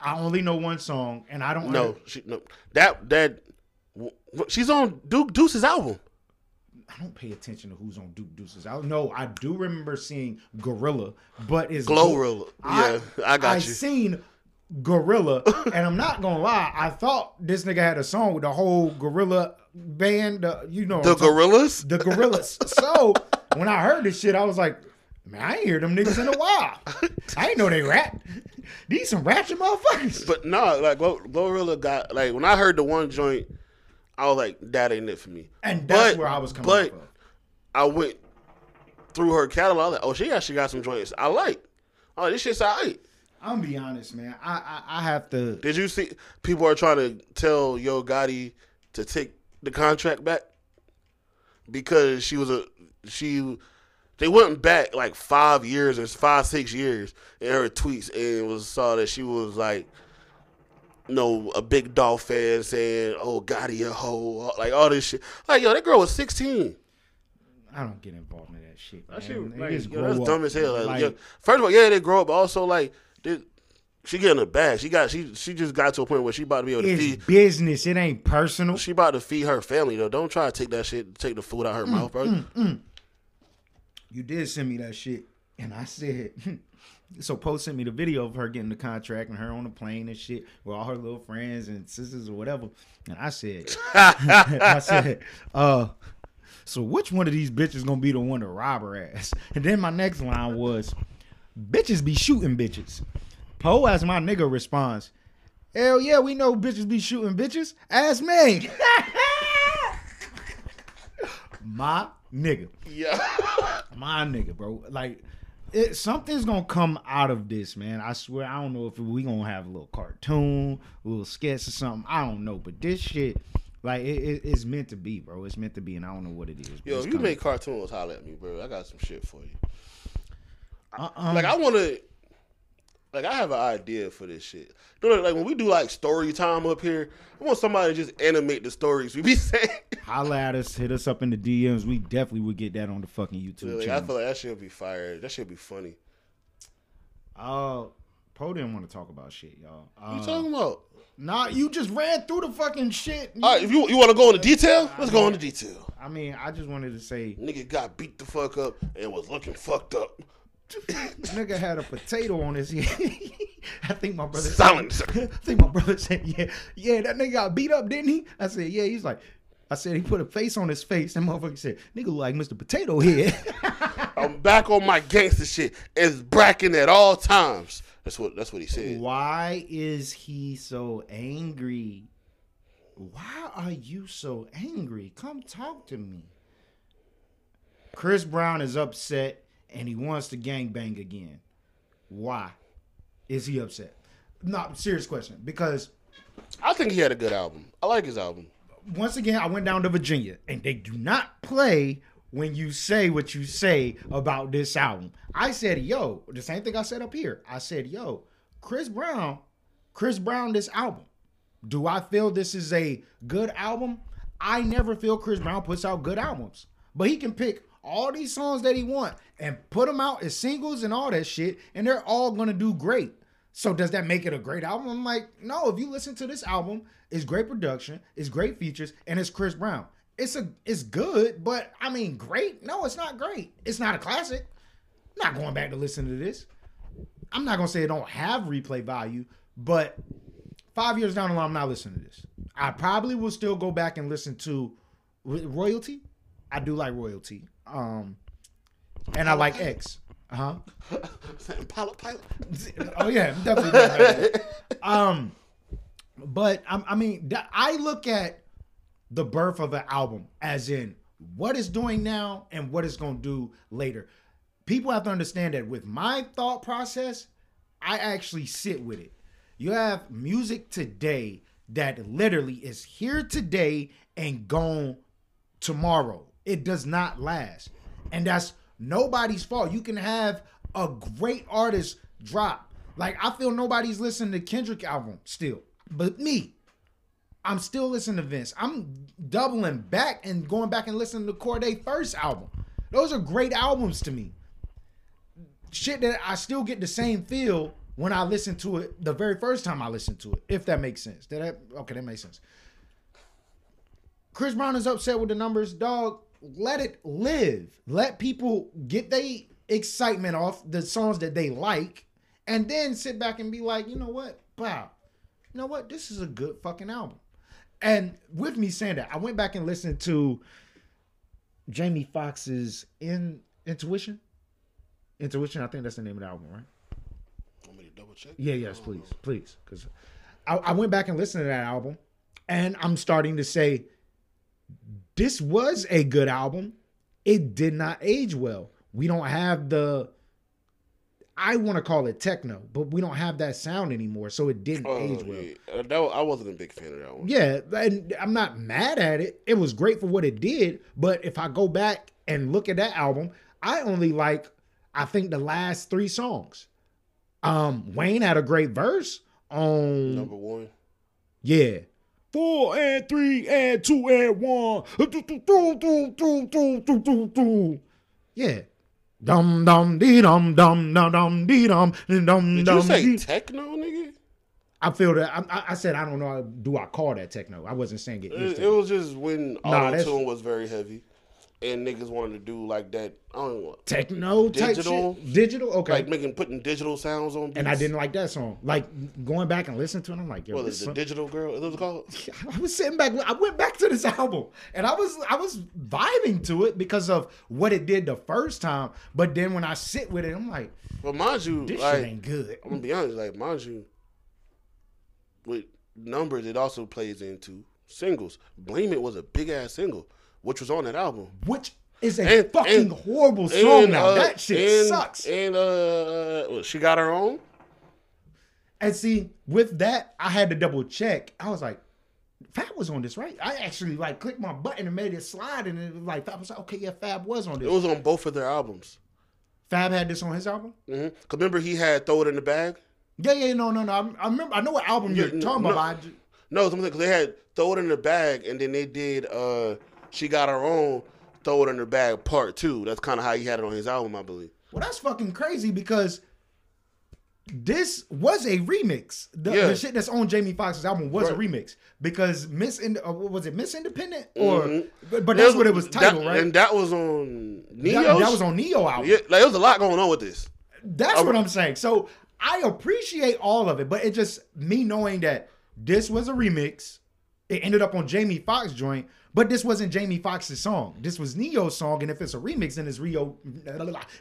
I only know one song, and I don't. Know. No, she no that that she's on Duke Deuce's album. I don't pay attention to who's on Duke Deuces. I know I do remember seeing Gorilla, but it's Glorilla. Yeah, I got I you. seen Gorilla, and I'm not gonna lie. I thought this nigga had a song with the whole Gorilla band. Uh, you know, The Gorillaz. the Gorillaz. so when I heard this shit, I was like, man, I ain't hear them niggas in a while. I ain't know they rap. These some ratchet motherfuckers. But no, like Gorilla got like when I heard the one joint, I was like, that ain't it for me. and that's But- where I was coming but from. I went through her catalog. Like, oh, she actually got some joints I like. Oh, this shit's alright. I'm gonna be honest, man. I, I I have to. Did you see people are trying to tell Yo Gotti to take the contract back because she was a she they went back like five years or five six years in her tweets and was saw that she was like you know a big dog fan saying oh Gotti a hoe like all this shit like yo that girl was sixteen I don't get involved in that shit. that man. shit like, just yo, that's grow dumb as hell like, Like, yo, first of all yeah they grow up but also like she getting a bag she got she she just got to a point where she about to be able to feed business. It ain't personal. She about to feed her family though. Don't try to take that shit, take the food out her mm, mouth, bro. Mm, mm. You did send me that shit, and I said. So Post sent me the video of her getting the contract and her on the plane and shit with all her little friends and sisters or whatever. And I said, I said, uh, so which one of these bitches gonna be the one to rob her ass? And then my next line was, bitches be shooting bitches. Poe as my nigga responds, hell yeah, we know bitches be shooting bitches. Ask me. my nigga Yeah. my nigga, bro. Like, it, something's gonna come out of this, man. I swear. I don't know if we gonna have a little cartoon, a little sketch or something. I don't know, but this shit, like, it, it- it's meant to be, bro. It's meant to be, and I don't know what it is. Yo, if you coming. make cartoons, holler at me, bro. I got some shit for you. Uh-uh. Like I want to, like I have an idea for this shit. Like when we do like story time up here, I want somebody to just animate the stories we be saying. holla at us, hit us up in the DMs. We definitely would get that on the fucking YouTube like, I feel like that shit would be fire. That shit be funny. Uh, Poe didn't want to talk about shit, y'all. What you Uh, talking about? nah, you just ran through the fucking shit. All right, if you you want to go into detail, let's go into detail. I mean, I just wanted to say, Nigga got beat the fuck up and was looking fucked up. Nigga had a potato on his head. I think my brother. Silence. I think my brother said, "Yeah, yeah, that nigga got beat up, didn't he?" I said, "Yeah." He's like, I said he put a face on his face. That motherfucker said, "Nigga look like Mr. Potato Head." I'm back on my gangster shit. It's bracking at all times. That's what that's what he said. Why is he so angry? Why are you so angry? Come talk to me. Chris Brown is upset and he wants to gangbang again. Why is he upset? No, serious question. Because I think he had a good album. I like his album. once again, I went down to Virginia and they do not play when you say what you say about this album. I said, yo, the same thing I said up here. I said, yo, Chris Brown, Chris Brown, this album. Do I feel this is a good album? I never feel Chris Brown puts out good albums. But he can pick all these songs that he want and put them out as singles and all that shit, and they're all gonna do great. So does that make it a great album? I'm like, no. If you listen to this album, it's great production, it's great features, and it's Chris Brown. It's a, it's good, but I mean, great? No, it's not great. It's not a classic. I'm not going back to listen to this. I'm not gonna say it don't have replay value, but five years down the line, I'm not listening to this. I probably will still go back and listen to royalty. I do like royalty. Um, and I like X. Uh huh. Pilot, pilot. Oh yeah, definitely. Um, but I, I mean, I look at the birth of an album as in what it's doing now and what it's gonna do later. People have to understand that with my thought process, I actually sit with it. You have music today that literally is here today and gone tomorrow. It does not last. And that's nobody's fault. You can have a great artist drop. Like I feel nobody's listening to Kendrick album still. But me. I'm still listening to Vince. I'm doubling back and going back and listening to Cordae first album. Those are great albums to me. Shit that I still get the same feel when I listen to it the very first time I listen to it, if that makes sense. Did that okay, that makes sense. Chris Brown is upset with the numbers, dog. Let it live. Let people get their excitement off the songs that they like, and then sit back and be like, you know what? Wow, you know what? This is a good fucking album. And with me saying that, I went back and listened to Jamie Foxx's In Intuition. Intuition, I think that's the name of the album, right? Want me to double check? Yeah, yes, please, please, because I, I went back and listened to that album, and I'm starting to say this was a good album. It did not age well. We don't have the I want to call it techno, but we don't have that sound anymore, so it didn't Oh, age well. yeah. Uh, that I wasn't a big fan of that one. Yeah, and I'm not mad at it. It was great for what it did, but if I go back and look at that album, I only like I think the last 3 songs. Um Wayne had a great verse on Number one. yeah. Four and three and two and one. Yeah. Dum dum dee dum dum dum dum dee dum dum Did you say techno, nigga? I feel that. I, I- said I don't know. Do I call that techno? I wasn't saying it. It, it was just when Nah, auto tune was very heavy, and niggas wanted to do like that. I don't know, techno type Digital. shit. Digital. Okay. like making putting digital sounds on. Beats. and I didn't like that song. Like going back and listening to it, I'm like, yo, What this is the digital girl? Is that called? I was sitting back. I went back to this album, and I was I was vibing to it because of what it did the first time. But then when I sit with it, I'm like, well, mind you, this like shit ain't good. I'm gonna be honest, like mind you, with numbers, it also plays into singles. Blame It was a big ass single, which was on that album. Which is a And- fucking and- horrible song And, now. uh, that shit sucks. And uh, well, she got her own. And see, with that, I had to double check. I was like, Fab was on this, right? I actually like clicked my button and made it slide, and it was like Fab was like, okay, yeah, Fab was on this. It was on both of their albums. Fab had this on his album. Mm-hmm. Cause remember he had "Throw It in the Bag." Yeah, yeah, no, no, no. I, I remember. I know what album you're talking no. about. No, something because they had "Throw It in the Bag" and then they did uh, "She Got Her Own." Throw it in the bag, part two. That's kind of how he had it on his album, I believe. Well, that's fucking crazy because this was a remix. The, Yeah. the shit that's on Jamie Foxx's album was a remix because Miss Ind- uh, what was it Miss Independent or Mhm. but, but that's what it was That- titled, right? And that was on Ne-Yo. that, that was on Ne-Yo album. Yeah, like there was a lot going on with this. That's what I'm saying. So I appreciate all of it, but it just me knowing that this was a remix It ended up on Jamie Foxx joint, but this wasn't Jamie Foxx's song. This was Ne-Yo's song, and if it's a remix, then it's Rio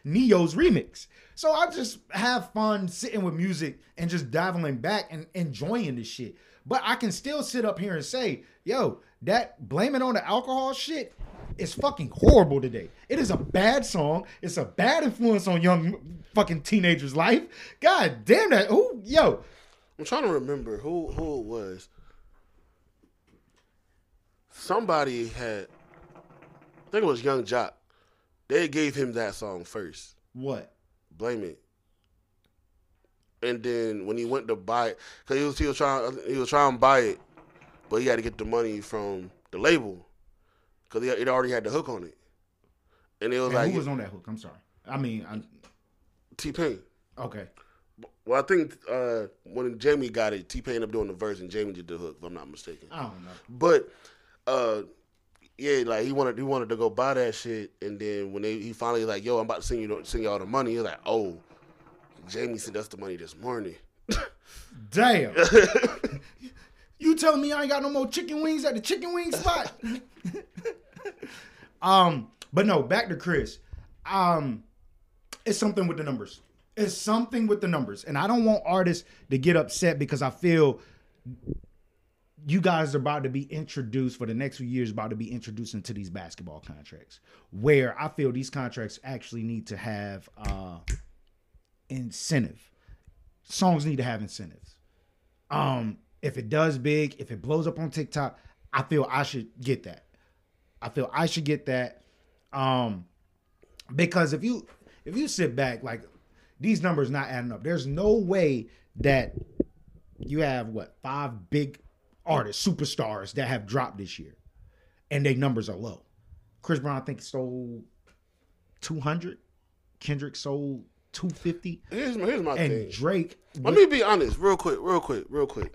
Ne-Yo's remix. So I just have fun sitting with music and just dabbling back and enjoying this shit. But I can still sit up here and say, yo, that blame it on the alcohol shit is fucking horrible today. It is a bad song. It's a bad influence on young fucking teenagers' life. God damn that. Who yo, I'm trying to remember who who it was. Somebody had, I think it was Yung Joc. They gave him that song first. what? Blame it. And then when he went to buy it, cause he was he was trying he was trying to buy it, but he had to get the money from the label, cause he, it already had the hook on it. And it was And like who was on that hook? I'm sorry. I mean, T Pain. okay. Well, I think uh, when Jamie got it, T Pain ended up doing the verse and Jamie did the hook, if I'm not mistaken. I don't know. But uh yeah, like he wanted he wanted to go buy that shit and then when they he finally like, yo, I'm about to send you send y'all the money, he's like, Oh, Jamie sent us the money this morning. Damn. you telling me I ain't got no more chicken wings at the chicken wing spot? um, but no, back to Chris. Um, it's something with the numbers. It's something with the numbers. And I don't want artists to get upset because I feel you guys are about to be introduced for the next few years, about to be introduced into these basketball contracts where I feel these contracts actually need to have uh incentive. Songs need to have incentives. Um, if it does big, if it blows up on TikTok, I feel I should get that. I feel I should get that. Um, because if you if you sit back, like these numbers not adding up. There's no way that you have what five big artists, superstars that have dropped this year, and their numbers are low. Chris Brown, I think, sold 200. Kendrick sold 250. Here's my here's my And thing. Drake, Let me be honest, real quick, real quick, real quick.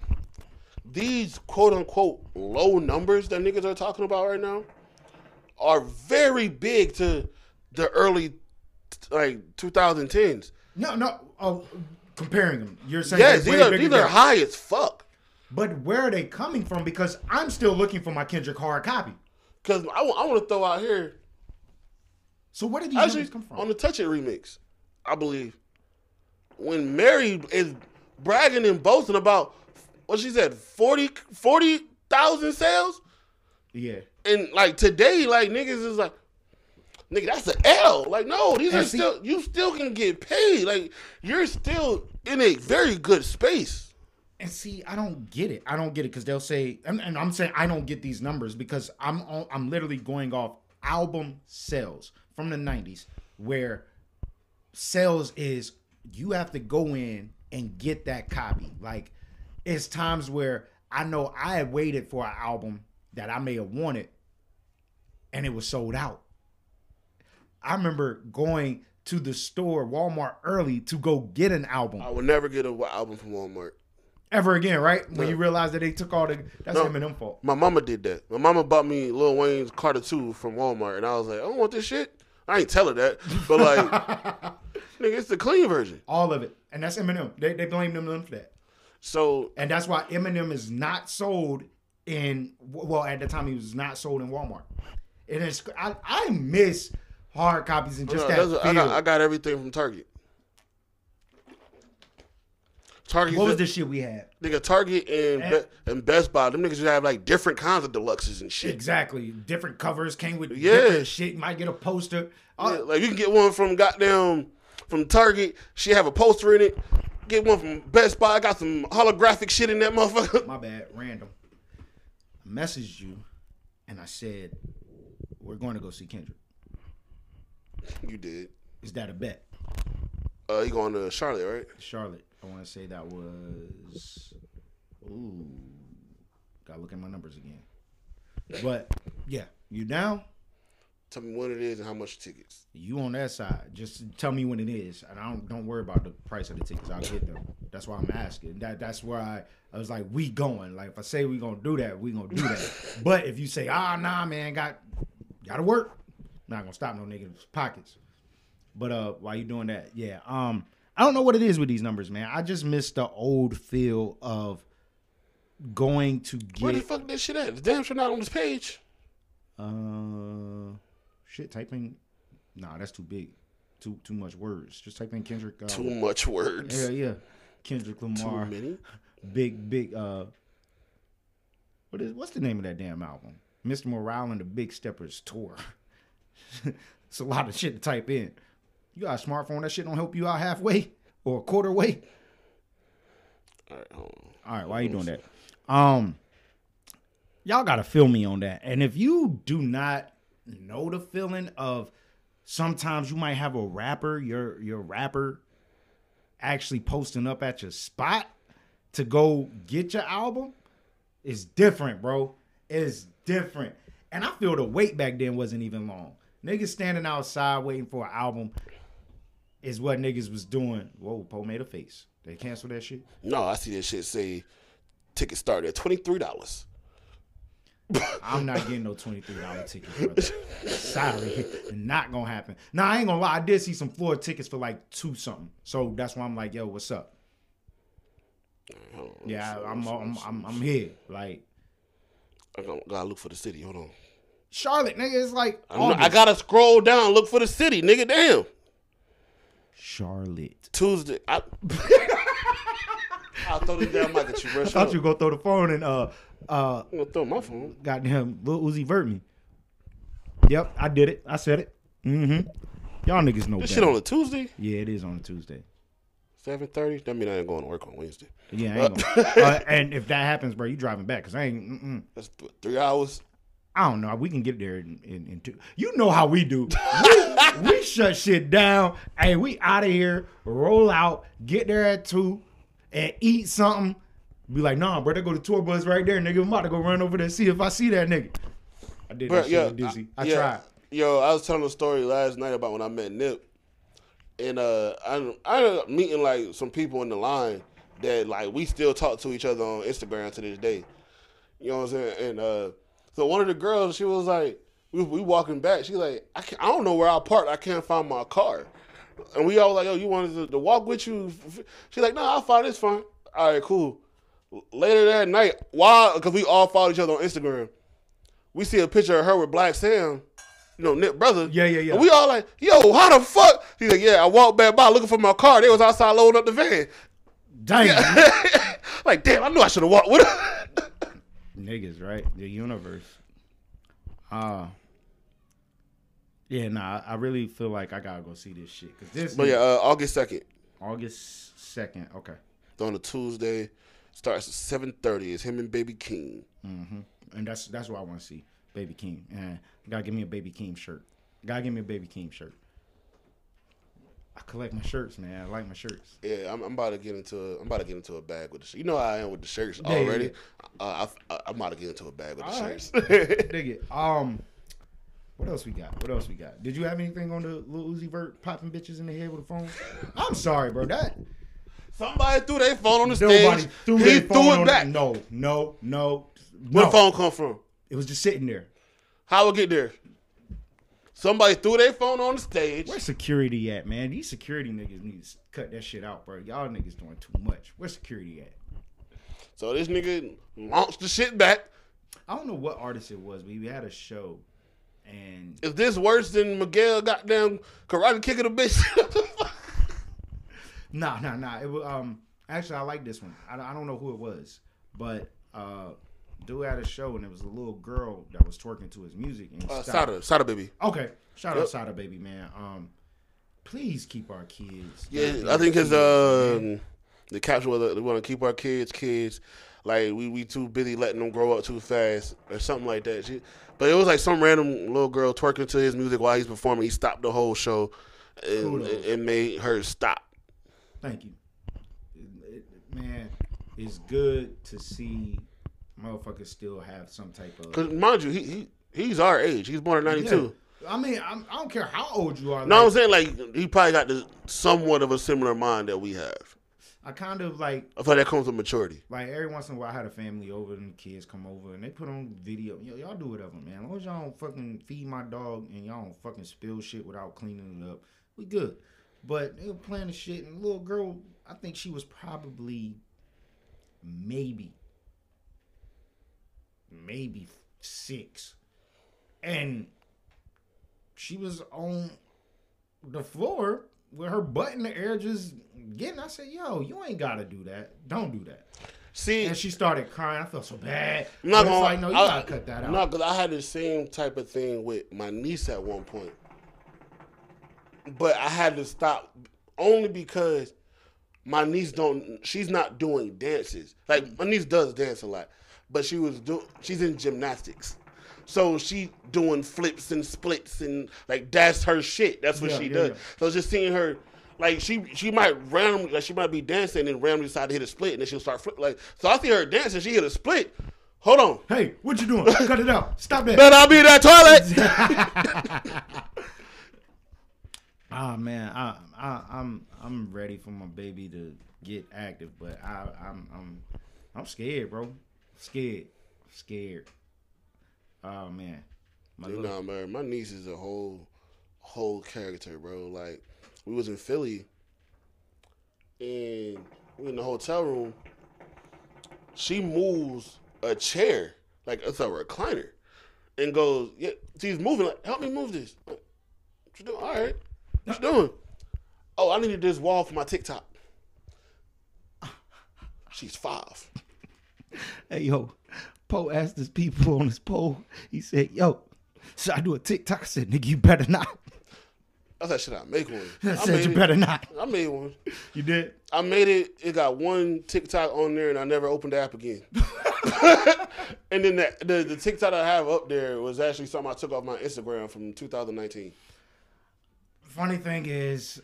These quote unquote low numbers that niggas are talking about right now are very big to the early like 2010s. no, no, oh, comparing them. You're saying Yes, they're these are these are high as fuck. But where are they coming from? Because I'm still looking for my Kendrick hard copy. Cause I, want to throw out here So where did these actually come from? on the Touch It remix, I believe when Mary is bragging and boasting about what she said 40 40,000 sales. yeah. And like today, like niggas is like, nigga, that's an L. Like, no, these And are see- still you still can get paid. Like, you're still in a very good space. And see, I don't get it. I don't get it because they'll say, and, and I'm saying I don't get these numbers because I'm I'm literally going off album sales from the '90s, where sales is you have to go in and get that copy. Like it's times where I know I had waited for an album that I may have wanted, and it was sold out. I remember going to the store, Walmart, early to go get an album I would never get an album from Walmart. Ever again, right? When No. you realize that they took all the that's No. Eminem fault. My mama did that. My mama bought me Lil Wayne's Carter 2 from Walmart, and I was like, I don't want this shit. I ain't tell her that, but like, nigga, it's the clean version. All of it. And that's Eminem. They they blame Eminem for that. So And that's why Eminem is not sold in well, at the time he was not sold in Walmart. And it's I, I miss hard copies and just no, that. I got I got everything from Target. Target, what was the shit we had? nigga? Target and Eh. Be- and Best Buy. Them niggas just have like different kinds of deluxes and shit. Exactly. Different covers came with Yeah. different shit. You might get a poster. Yeah, Uh, like you can get one from goddamn from Target. She have a poster in it. Get one from Best Buy. I got some holographic shit in that motherfucker. my bad, random. I messaged you and I said, We're going to go see Kendrick. You did. Is that a bet? Uh, you going to Charlotte, right? Charlotte. I want to say that was. Ooh. Gotta look at my numbers again. But yeah, you down? Tell me when it is and how much tickets. You on that side. Just tell me when it is. And I don't don't worry about the price of the tickets. I'll get them. That's why I'm asking. That that's where I, I was like, we going. Like if I say we gonna do that, we gonna do that. but if you say, ah nah man, got gotta work, not gonna stop no niggas pockets. But uh while you doing that, yeah. Um I don't know what it is with these numbers, man. I just miss the old feel of going to get. Where the fuck this shit at? The damn sure not on this page. uh shit. Type in. Nah, that's too big. Too too much words. Just type in Kendrick. Uh, Too much words. Yeah, yeah. Kendrick Lamar. Too many. Big big. Uh, what is what's the name of that damn album? Mr. Morale and the Big Steppers tour. it's a lot of shit to type in. You got a smartphone? That shit don't help you out halfway or a quarter way. All right, hold on. All right, why you doing that? Um, y'all gotta feel me on that. And if you do not know the feeling of sometimes you might have a rapper, your your rapper actually posting up at your spot to go get your album, it's different, bro. It's different. And I feel the wait back then wasn't even long. Niggas standing outside waiting for an album is what niggas was doing. Whoa, Poe made a face. They canceled that shit. No, I see that shit say tickets start at twenty three dollars. I'm not getting no twenty three dollar tickets. Brother. Sorry, not gonna happen. Now I ain't gonna lie. I did see some floor tickets for like two something. So that's why I'm like, yo, what's up? Yeah, I'm I'm I'm, I'm here. Like I gotta, look for the city. Hold on. Charlotte, nigga, it's like I, I gotta scroll down, look for the city, nigga. Damn. Charlotte. Tuesday. I, I'll throw this damn mic at you, bro. I thought you were gonna throw the phone and uh uh I'm gonna throw my phone. goddamn Lil Uzi Vert me. Yep, I did it. I said it. Mm-hmm. Y'all niggas know This better. shit on a Tuesday, yeah, it is on a Tuesday. seven thirty. That mean I ain't going to work on Wednesday. Yeah, I ain't gonna. uh, and if that happens, bro, you driving back because I ain't. Mm-mm. That's th- three hours. I don't know. We can get there in, in, in two. You know how we do. We, we shut shit down. Hey, we out of here. Roll out. Get there at two, and eat something. Be like, nah, bro. They go to tour bus right there, nigga. I'm about to go run over there and see if I see that nigga. I did Bro, that shit with Dizzy. I, yeah. tried. Yo, I was telling a story last night about when I met Nip, and uh, I I ended up meeting like some people in the line that like we still talk to each other on Instagram to this day. You know what I'm saying? And uh, so one of the girls, she was like, we we walking back. She like, I can't, I don't know where I parked. I can't find my car. And we all like, yo, you wanted to, to walk with you? She like, no, I'll find this fine. All right, cool. Later that night, why? because we all follow each other on Instagram, we see a picture of her with Blacc Sam, you know, Nick brother. Yeah, yeah, yeah. And we all like, yo, how the fuck? He's like, yeah, I walked back by looking for my car. They was outside loading up the van. Damn. like, damn, I knew I should have walked with her. Niggas, right? The universe. Uh yeah, nah, I really feel like I gotta go see this shit. Cause this but yeah, uh, August second, August second. Okay. on a Tuesday, starts at seven thirty. It's him and Baby Keem. Mhm. And that's that's what I want to see. Baby Keem. And gotta give me a Baby Keem shirt. Gotta give me a Baby Keem shirt. I collect my shirts, man. I like my shirts. Yeah, I'm, I'm about to get into a, I'm about to get into a bag with the shirt. You know how I am with the shirts Yeah, yeah, already. Uh, I, I'm about to get into a bag with the All right. shirts. Dig it. Um, what else we got? What else we got? Did you have anything on the Lil Uzi Vert popping bitches in the head with a phone? I'm sorry, bro. That Somebody threw their phone on the nobody stage. threw he threw it back. No, no, no. Where no. the phone come from? It was just sitting there. How it get there? Somebody threw their phone on the stage. Where's security at, man? These security niggas need to cut that shit out, bro. Y'all niggas doing too much. Where's security at? So this nigga launched the shit back. I don't know what artist it was, but he had a show, and Is this worse than Miguel goddamn karate kicking a bitch? nah, nah, nah. It was um. Actually, I like this one. I, I don't know who it was, but uh, dude had a show, and it was a little girl that was twerking to his music. And uh, stopped. Sada, Sada baby. Okay, shout Yep. out Sada baby man. Um, please keep our kids. Yeah, I think his um the caption was we want to keep our kids kids. Like we we too busy letting them grow up too fast or something like that. She, but it was like some random little girl twerking to his music while he's performing. He stopped the whole show and, and made her stop. Thank you, It- it- man. It's good to see motherfuckers still have some type of. Cause mind you, he, he he's our age. He's born in '92. Yeah. I mean, I'm, I don't care how old you are. No, I'm saying like he probably got the somewhat of a similar mind that we have. I kind of like I feel like that comes with maturity. like every once in a while I had a family over and the kids come over and they put on video. Yo, y'all do whatever, man. As long as y'all don't fucking feed my dog and y'all don't fucking spill shit without cleaning it up, we good. But they were playing the shit and the little girl, I think she was probably maybe maybe six, and she was on the floor with her butt in the air, just getting. I said, "Yo, you ain't gotta do that. Don't do that." See, And she started crying. I felt so bad. I'm not gonna like, no, you I- gotta cut that out. No, because I had the same type of thing with my niece at one point. But I had to stop only because my niece don't she's not doing dances. Like my niece does dance a lot. But she was doing she's in gymnastics. So she doing flips and splits and like that's her shit. That's what Yeah, she yeah, does. yeah. So just seeing her like she she might randomly like she might be dancing and randomly decide to hit a split and then she'll start flip like so I see her dancing, she hit a split. Hold on. Hey, what you doing? cut it out. Stop that. Better I'll be in that toilet. Ah man, I, I I'm I'm ready for my baby to get active, but I I'm I'm I'm scared, bro. Scared, scared. Oh man, my You know, man, my niece is a whole whole character, bro. Like we was in Philly and we in the hotel room. She moves a chair like it's a recliner and goes, yeah, she's moving like, help me move this. Like, what you doing? All right. What you doing? Oh, I needed this wall for my TikTok. She's five. Hey yo, Poe asked his people on his poll. He said, "Yo, should I do a TikTok?" I said, "Nigga, you better not." I said, should I make one? I I said, "You it. better not." I made one. You did. I made it. It got one TikTok on there, and I never opened the app again. and then the, the the TikTok I have up there was actually something I took off my Instagram from 2019. Funny thing is,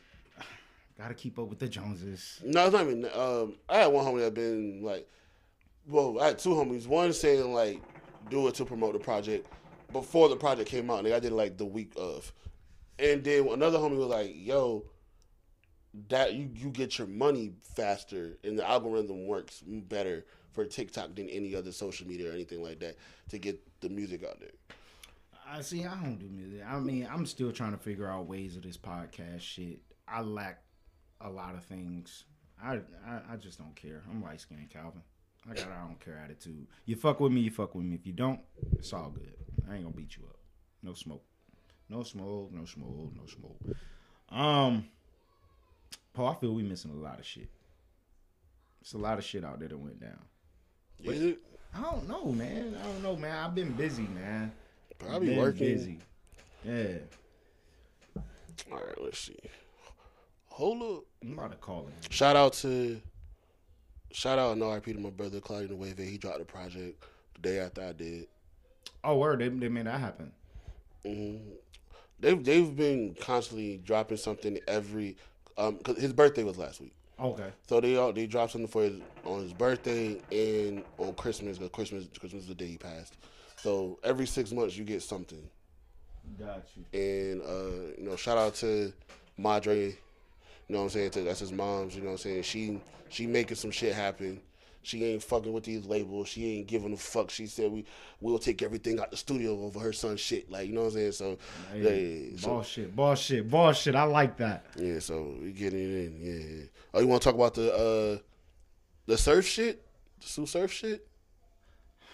gotta keep up with the Joneses. No, it's not even. Um, I had one homie that been like, well, I had two homies. One saying like, do it to promote the project before the project came out. And I did it like the week of, and then another homie was like, yo. That you, you get your money faster and the algorithm works better for TikTok than any other social media or anything like that to get the music out there. I see. I don't do music. I mean, I'm still trying to figure out ways of this podcast shit. I lack a lot of things. I I, I just don't care. I'm light skinned Calvin. I got I don't care attitude. You fuck with me, you fuck with me. If you don't, it's all good. I ain't gonna beat you up. No smoke. No smoke. No smoke. No smoke. Um, Paul, I feel we missing a lot of shit. It's a lot of shit out there that went down. Is it? I don't know, man. I don't know, man. I've been busy, man. I be Been working. busy. Yeah. All right, let's see. Hold up. I'm about to call him. Shout out to shout out and RIP to my brother Claudio Wave. He dropped the project the day after I did. Oh, word. They, they made that happen. They've they've been constantly dropping something every um cause his birthday was last week. Okay. So they all they dropped something for his on his birthday and on Christmas because Christmas Christmas is the day he passed. So every six months you get something. Got you. And uh, you know, shout out to Madre, you know what I'm saying? To, that's his mom's, you know what I'm saying? She she making some shit happen. She ain't fucking with these labels. She ain't giving a fuck. She said we we'll take everything out the studio over her son's shit. Like, you know what I'm saying? So Hey, yeah, so, ball shit. Ball shit. Ball shit. I like that. yeah, so we getting it in. Yeah, yeah. Oh, you wanna talk about the uh the surf shit? The Sue Surf shit?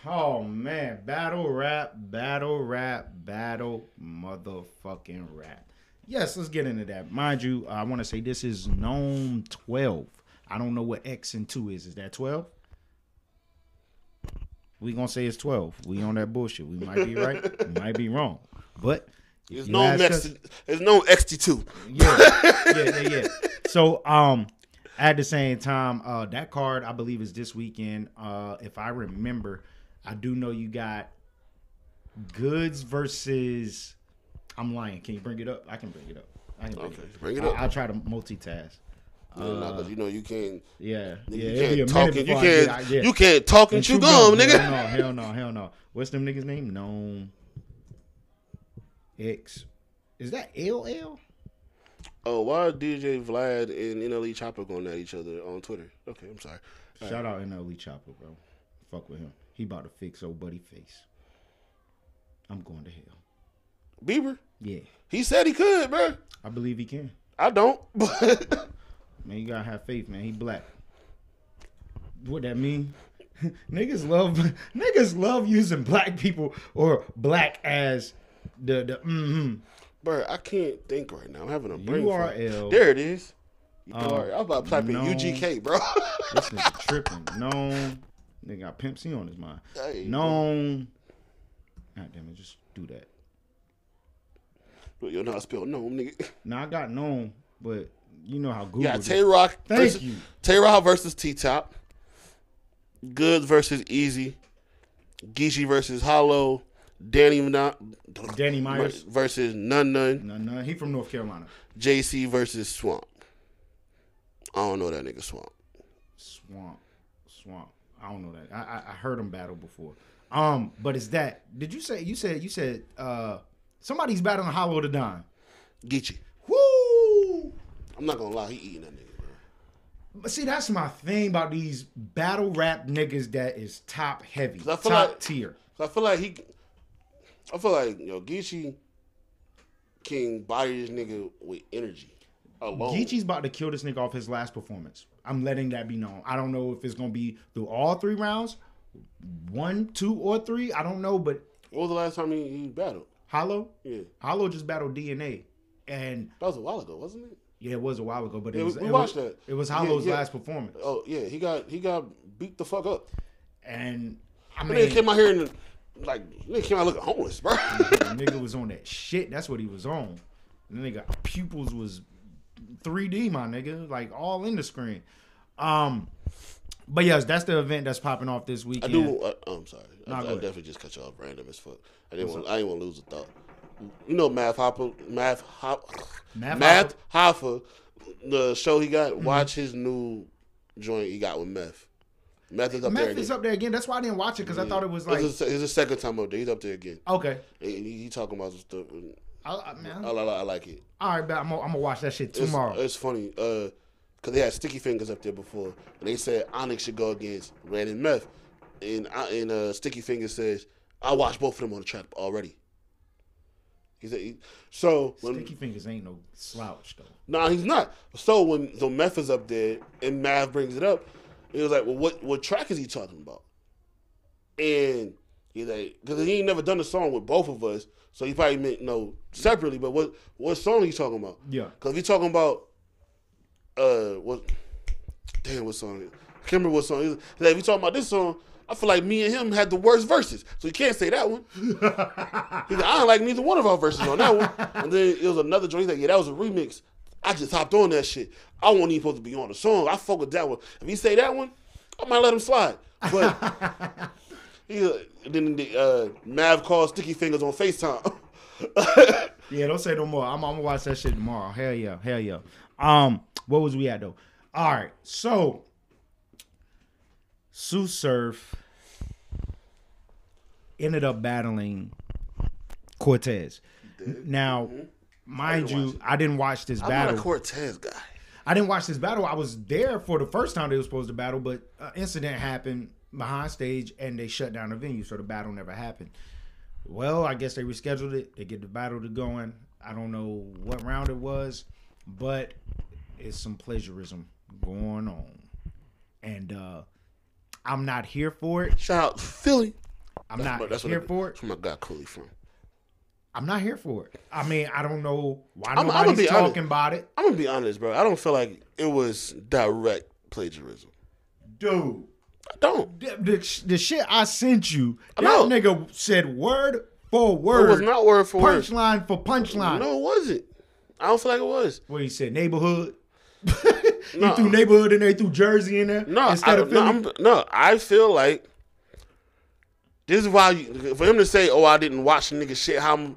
Oh man, battle rap, battle rap, battle motherfucking rap. Yes, let's get into that. Mind you, I want to say this is NOME 12. I don't know what X and 2 is. Is that 12? We gonna say it's 12. We on that bullshit. We might be right, we might be wrong. But There's no X. There's no XT2. yeah, yeah, yeah, yeah. So, um, at the same time, uh, that card I believe is this weekend. Uh, if I remember, I do know you got Goodz versus. I'm lying. Can you bring it up? I can bring it up. I can bring okay, it up. Bring it up. I, will try to multitask. Yeah, nah, 'cause uh, you know you can't Yeah, yeah. you it'll be a can't talk and you I get can't out- yeah. you can't talk and, And chew gum, nigga. Hell no, hell no, hell no. What's them niggas name? NOME X. Is that LL? Oh, why are DJ Vlad and NLE Chopper going at each other on Twitter? Okay, I'm sorry. Shout out NLE Chopper, bro. Fuck with him. He about to fix old buddy face. I'm going to hell. Bieber, Yeah, he said he could, bro. I believe he can. I don't, but Man, you gotta have faith, man. He black. What that mean? niggas love niggas love using black people or black as the the mm-hmm. Bro, I can't think right now. I'm having a brain. URL. There it is. Um, URL. I was about to type in. UGK, bro. This nigga tripping. No, nigga got Pimp C on his mind. Hey, No, God damn it, just do that. Yo, know how to spell no, nigga. Now I got known, but you know how Google. Yeah. Tay Roc. Thank versus, you. Tay Roc versus T Top. Goodz versus Easy. Geechee versus Hollow. Danny Mon- Danny Myers. versus Nun Nun. No, no, he from North Carolina. JC versus Swamp. I don't know that nigga Swamp. Swamp, Swamp. I don't know that. I, I I heard him battle before. Um, but it's that. Did you say you said you said uh somebody's battling Hollow da Don? Geechee. Woo! I'm not gonna lie, he eating that nigga, bro. But see, that's my thing about these battle rap niggas that is top heavy, top like- tier. I feel like he, I feel like yo Geechee can body this nigga with energy alone. Geechee's about to kill this nigga off his last performance. I'm letting that be known. I don't know if it's gonna be through all three rounds, one, two, or three. I don't know, but What was the last time he, he battled? Hollow, Yeah, Hollow just battled DNA, and that was a while ago, wasn't it? yeah, it was a while ago, but it Yeah, was we it watched was, that. It was Yeah, Hollow's yeah. last performance, Oh yeah, he got he got beat the fuck up. and I mean, then came out here and like nigga came out looking homeless, bro. the nigga was on that shit. That's what he was on. And the nigga pupils was 3D, my nigga, like all in the screen. Um, but yes, that's the event that's popping off this weekend. I do. Uh, I'm sorry. I, Nah, I ahead. definitely just cut you off random as fuck. I didn't want. I didn't want to lose a thought. You know, Math Hopper, Math Hop, Math Math, Hoffa, the show he got. Mm-hmm. Watch his new joint he got with Meth. Meth is up there Meth again. is up there again. That's why I didn't watch it because I thought it was mm-hmm. like it's, it's a second time up there. He's up there again. okay. And he, he talking about stuff. I, I, man, I, I, I like it. all right, bet I'm gonna, watch that shit tomorrow. it's funny uh, because they had Sticky Fingers up there before, and they said Onyx should go against Red and Meth, and and uh, Sticky Fingers says I watched both of them on the track already. He said, he, so when Sticky fingers ain't no slouch though. no, he's not. So when the Meth is up there and Math brings it up, he was like, "Well, what what track is he talking about?" And he's like, "Because he ain't never done a song with both of us, so he probably meant no separately. But what what song he talking about? Yeah. Because if he talking about uh what damn what song? I can't remember what song. He's like, if he talking about this song, I feel like me and him had the worst verses, so you can't say that one. He's like, I don't like neither one of our verses on that one. And then it was another joint. He's like, yeah, that was a remix. I just hopped on that shit. I wasn't even supposed to be on the song. I fuck with that one. If he say that one, I might let him slide. But he, then the, uh, Mav called Sticky Fingers on FaceTime. Yeah, don't say no more. I'm, I'm gonna watch that shit tomorrow. Hell yeah, hell yeah. Um, what was we at though? All right, so Sue Surf ended up battling Cortez. Now, mind didn't watch you, I didn't watch this battle. I'm not a. Cortez guy. I didn't watch this battle. I was there for the first time they were supposed to battle, but an incident happened behind stage and they shut down the venue, so the battle never happened. Well, I guess they rescheduled it. They get the battle to going. I don't know what round it was, but it's some plagiarism going on, and uh I'm not here for it. Shout out Philly. I'm not But that's here what, for it. That's where my guy Cooley from. I'm not here for it. I mean, I don't know why I'm- I'm gonna nobody's be honest. talking about it, I'm gonna be honest, bro. I don't feel like it was direct plagiarism. dude. I don't. the, the, the shit I sent you, I that know. nigga said word for word. It was not word for word. punchline for punchline. No, it wasn't. I don't feel like it was. What he said, neighborhood. he No. threw neighborhood in there, he threw Jersey in there. No, instead I, of no, Philly. No, I feel like this is why you, for him to say, "Oh, I didn't watch the nigga shit." How I'm-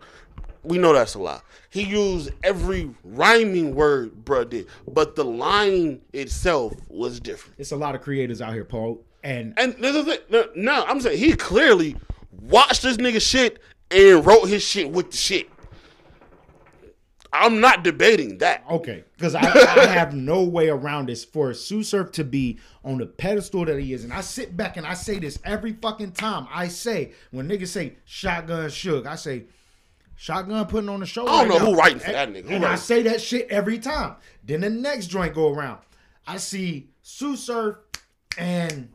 we know that's a lie. He used every rhyming word, bruh did, but the line itself was different. It's a lot of creators out here, Paul. And And there's a thing. No, no, I'm saying he clearly watched this nigga shit and wrote his shit with the shit. I'm not debating that. okay, because I, I have no way around this for Sue Surf to be on the pedestal that he is. And I sit back and I say this every fucking time. I say, when niggas say shotgun shook, I say, Shotgun putting on the show. I don't right know now. who writing for that nigga. Who And I say that shit every time. Then the next joint go around. I see Sue Surf and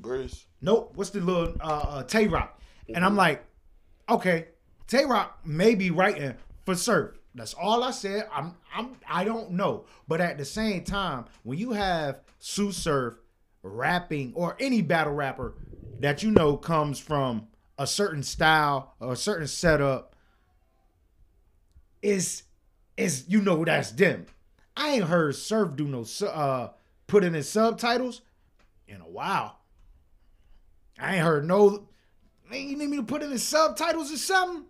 Grizz. Nope. What's the little uh, uh Tay Roc? And I'm like, okay, Tay Roc may be writing for Surf. That's all I said. I'm I'm I don't know. But at the same time, when you have Sue Surf rapping or any battle rapper that you know comes from a certain style or a certain setup, is is you know that's them. I ain't heard Surf do no uh put in his subtitles in a while. I ain't heard no. You need me to put in his subtitles or something?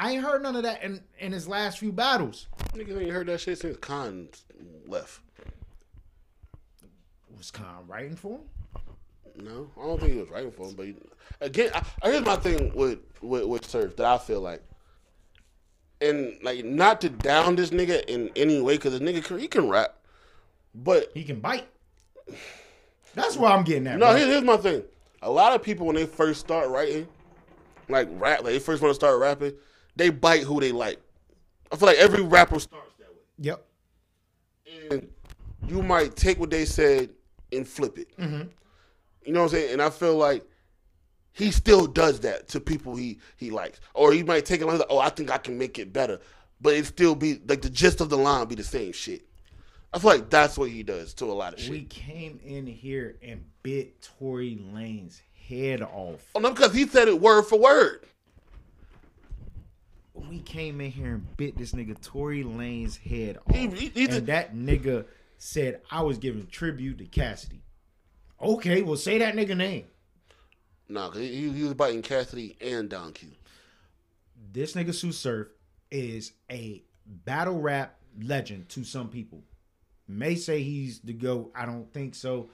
I ain't heard none of that in, in his last few battles. Niggas ain't heard that shit since Khan left. Was Khan writing for him? No, I don't think he was writing for him. But he, again, I, I- here's my thing with with with Surf that I feel like, and like not to down this nigga in any way because the nigga can, he can rap, but He can bite. That's where I'm getting at. no, here's, here's my thing. A lot of people when they first start writing, like rap, like they first want to start rapping, they bite who they like. I feel like every rapper starts that way. Yep. and you might take what they said and flip it. Mm-hmm. You know what I'm saying? And I feel like he still does that to people he he likes, or he might take it like, oh, I think I can make it better, but it still be like the gist of the line be the same shit. I feel like that's what he does to a lot of shit. We came in here and bit Tory Lanez head off. oh no, because he said it word for word. We came in here and bit this nigga Tory Lanez head off. He- he- he's a- and that nigga said I was giving tribute to Cassidy. Okay, well say that nigga name. Nah, cause he, he was biting Cassidy and Don Q. this nigga Sue Surf is a battle rap legend to some people. May say he's the GOAT. I don't think so.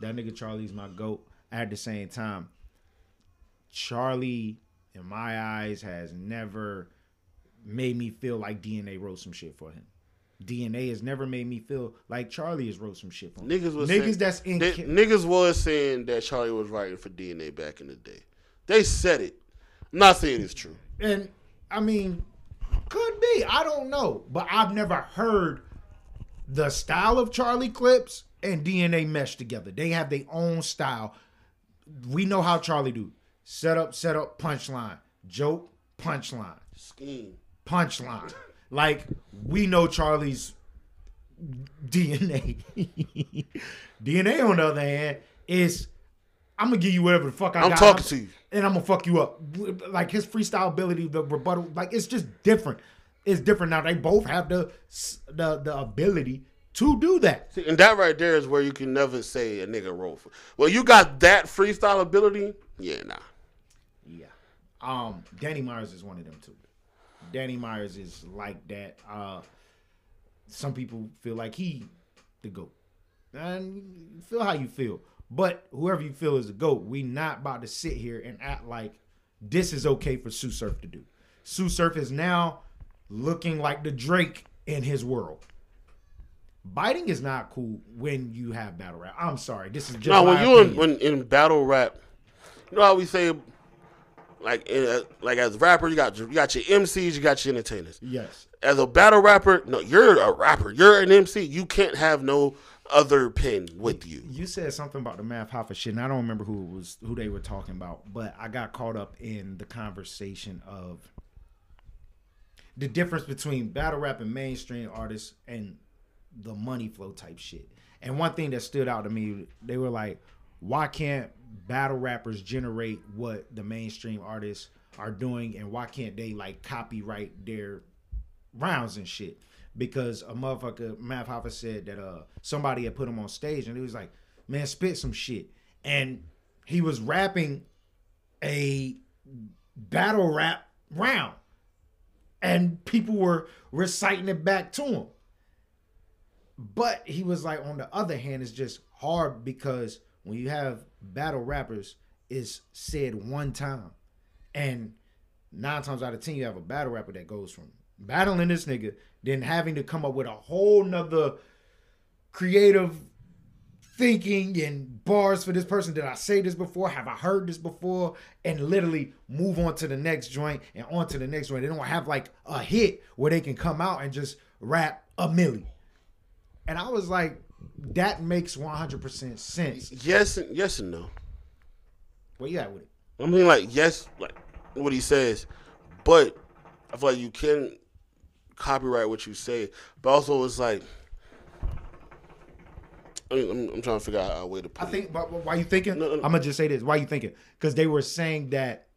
That nigga Charlie's my GOAT. At the same time, Charlie, in my eyes, has never made me feel like DNA wrote some shit for him. DNA has never made me feel like Charlie has wrote some shit for him. Niggas was niggas saying, that's in they- niggas was saying that Charlie was writing for DNA back in the day. They said it. I'm not saying it's true. And I mean, could be. I don't know. But I've never heard the style of Charlie Clips and DNA mesh together. They have their own style. We know how Charlie do. Set up, set up, punchline. Joke, punchline. Scheme. Punchline. Like, we know Charlie's DNA. DNA, on the other hand, is I'm gonna give you whatever the fuck I I'm got. talking to you. and I'm gonna fuck you up. Like his freestyle ability, the rebuttal, like it's just different. It's different now. They both have the the the ability to do that. See, and that right there is where you can never say a nigga roll for. Well, you got that freestyle ability. Yeah, nah. Yeah. Um, Danny Myers is one of them too. Danny Myers is like that. Uh, some people feel like he the goat, and feel how you feel. But whoever you feel is the goat, we not about to sit here and act like this is okay for Sue Surf to do. Sue Surf is now looking like the Drake in his world. Biting is not cool when you have battle rap. I'm sorry, this is just No, when you in, when in battle rap, you know how we say, like in like as a rapper, you got your, you got your MCs, you got your entertainers. yes. As a battle rapper, no, you're a rapper. You're an MC. You can't have no other pen with you. You said something about the Math Hoffa shit, and I don't remember who it was who they were talking about, but I got caught up in the conversation of the difference between battle rap and mainstream artists and the money flow type shit. And one thing that stood out to me, they were like, why can't battle rappers generate what the mainstream artists are doing and why can't they like copyright their rounds and shit? Because a motherfucker, Math Hoffa said that uh somebody had put him on stage and he was like, man, spit some shit. And he was rapping a battle rap round. And people were reciting it back to him. But he was like, on the other hand, it's just hard because when you have battle rappers, it's said one time. And nine times out of ten, you have a battle rapper that goes from battling this nigga, then having to come up with a whole nother creative thinking and bars for this person. Did I say this before? Have I heard this before? And literally move on to the next joint and on to the next joint. They don't have like a hit where they can come out and just rap a milli. And I was like, that makes 100% sense. Yes, and yes and no. Where you at with it? I mean, like, yes, like what he says, but I feel like you can copyright what you say, but also it's like. I mean, I'm trying to figure out a way to put I think. But but why you thinking? No, no, no. I'm gonna just say this. Why you thinking? Because they were saying that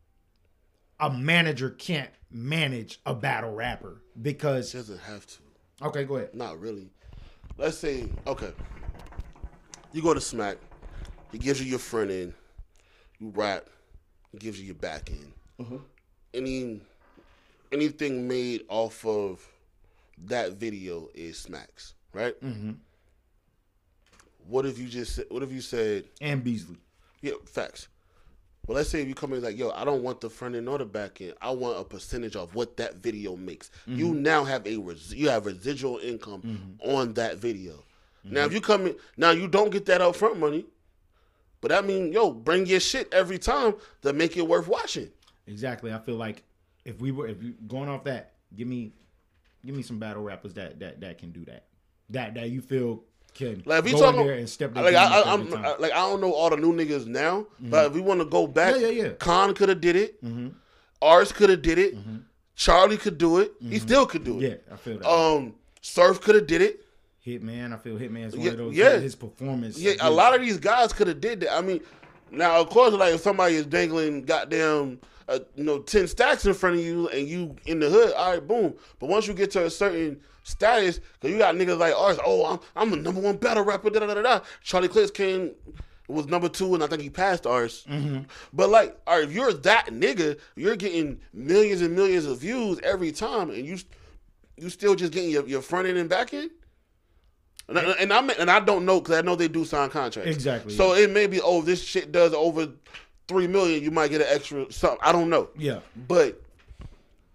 a manager can't manage a battle rapper because. It doesn't have to. Okay, go ahead. Not really. Let's say, okay, you go to Smack, he gives you your front end, you rap, he gives you your back end. Any anything made off of that video is Smacks, right? Mm-hmm. What if you just said- what if you said And Beasley. yeah, facts. But let's say if you come in like, yo, I don't want the front end or the back end. I want a percentage of what that video makes. You mm-hmm. now have a res- you have residual income mm-hmm. on that video. Now if mm-hmm. you come in now you don't get that upfront money, but that mean yo bring your shit every time to make it worth watching. Exactly. I feel like if we were if you going off that, give me give me some battle rappers that that that can do that. That that you feel can Like if we go talking in there and step like I, I, I'm. I- like I don't know all the new niggas now, but if we want to go back, Yeah, yeah, yeah. Khan could have did it. Ours could have did it. Charlie could do it. He still could do it. yeah, I feel that. Um, Surf could have did it. Hitman, I feel Hitman's one Yeah, of those. yeah. His performance. Yeah, a lot of these guys could have did that. I mean, now of course, like if somebody is dangling goddamn, uh, you know, ten stacks in front of you and you in the hood, all right, boom. But once you get to a certain status, because you got niggas like ours, oh, I'm I'm the number one battle rapper, da da da da. Charlie Clips came was number two, and I think he passed ours. Mm-hmm. But like, all right, if you're that nigga, you're getting millions and millions of views every time, and you you still just getting your, your front end and back end. And, I, and I and I don't know because I know they do sign contracts. Exactly, So it may be oh this shit does over three million, you might get an extra something. I don't know. Yeah, But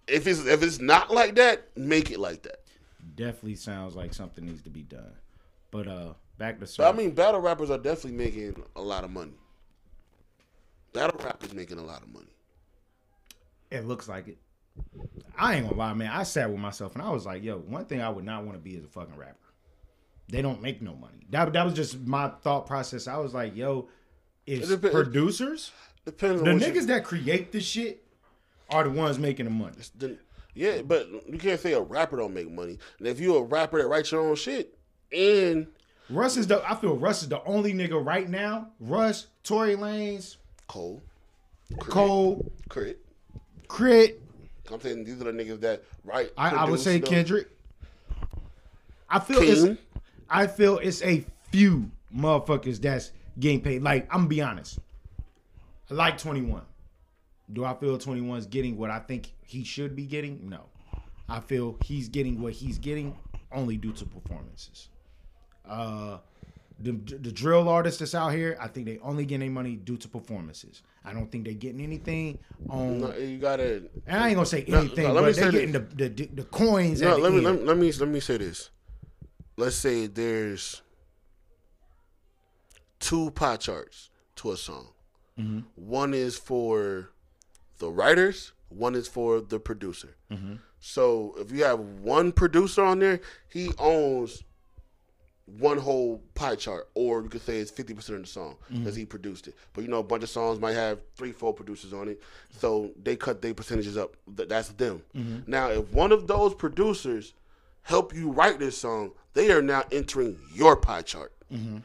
if it's if it's not like that, make it like that. Definitely sounds like something needs to be done. But uh, back to But I mean, battle rappers are definitely making a lot of money. Battle rappers making a lot of money. It looks like it. I ain't gonna lie, man. I sat with myself and I was like, yo, one thing I would not want to be is a fucking rapper. They don't make no money. That, that was just my thought process. I was like, yo, is It dep- producers, Depends on the niggas you, that create the shit, are the ones making the money. the, yeah, mm. but you can't say a rapper don't make money. And if you're a rapper that writes your own shit, and Russ is the. I feel Russ is the only nigga right now. Russ, Tory Lanez, Cole, Cole, Crit, Crit. I'm saying these are the niggas that write. I, I would say. Kendrick. I feel King. it's. I feel it's a few motherfuckers that's getting paid. Like I'm gonna be honest. I like 21. Do I feel 21 is getting what I think he should be getting? No. I feel he's getting what he's getting only due to performances. Uh, the, the drill artists that's out here, I think they only get their money due to performances. I don't think they're getting anything on. No, you gotta. and I ain't gonna say anything, no, let me but they're say getting the, the, the, the coins. No, let me, let me let me let me say this. Let's say there's two pie charts to a song. Mm-hmm. One is for the writers. One is for the producer. Mm-hmm. So if you have one producer on there, he owns one whole pie chart, or you could say it's fifty percent of the song mm-hmm. because he produced it. But you know, a bunch of songs might have three, four producers on it, so they cut their percentages up. That's them. Mm-hmm. Now, if one of those producers help you write this song, they are now entering your pie chart. Mm-hmm.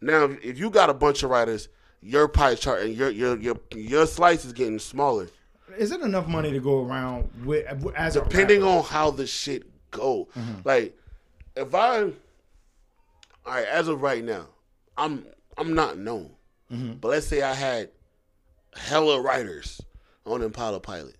Now, if- if you got a bunch of writers, your pie chart and your your your your slice is getting smaller. Is it enough money to go around with as depending on how the shit go. Mm-hmm. Like, if I, all right, as of right now, I'm I'm not known, mm-hmm. but let's say I had hella writers on Impala Pilot.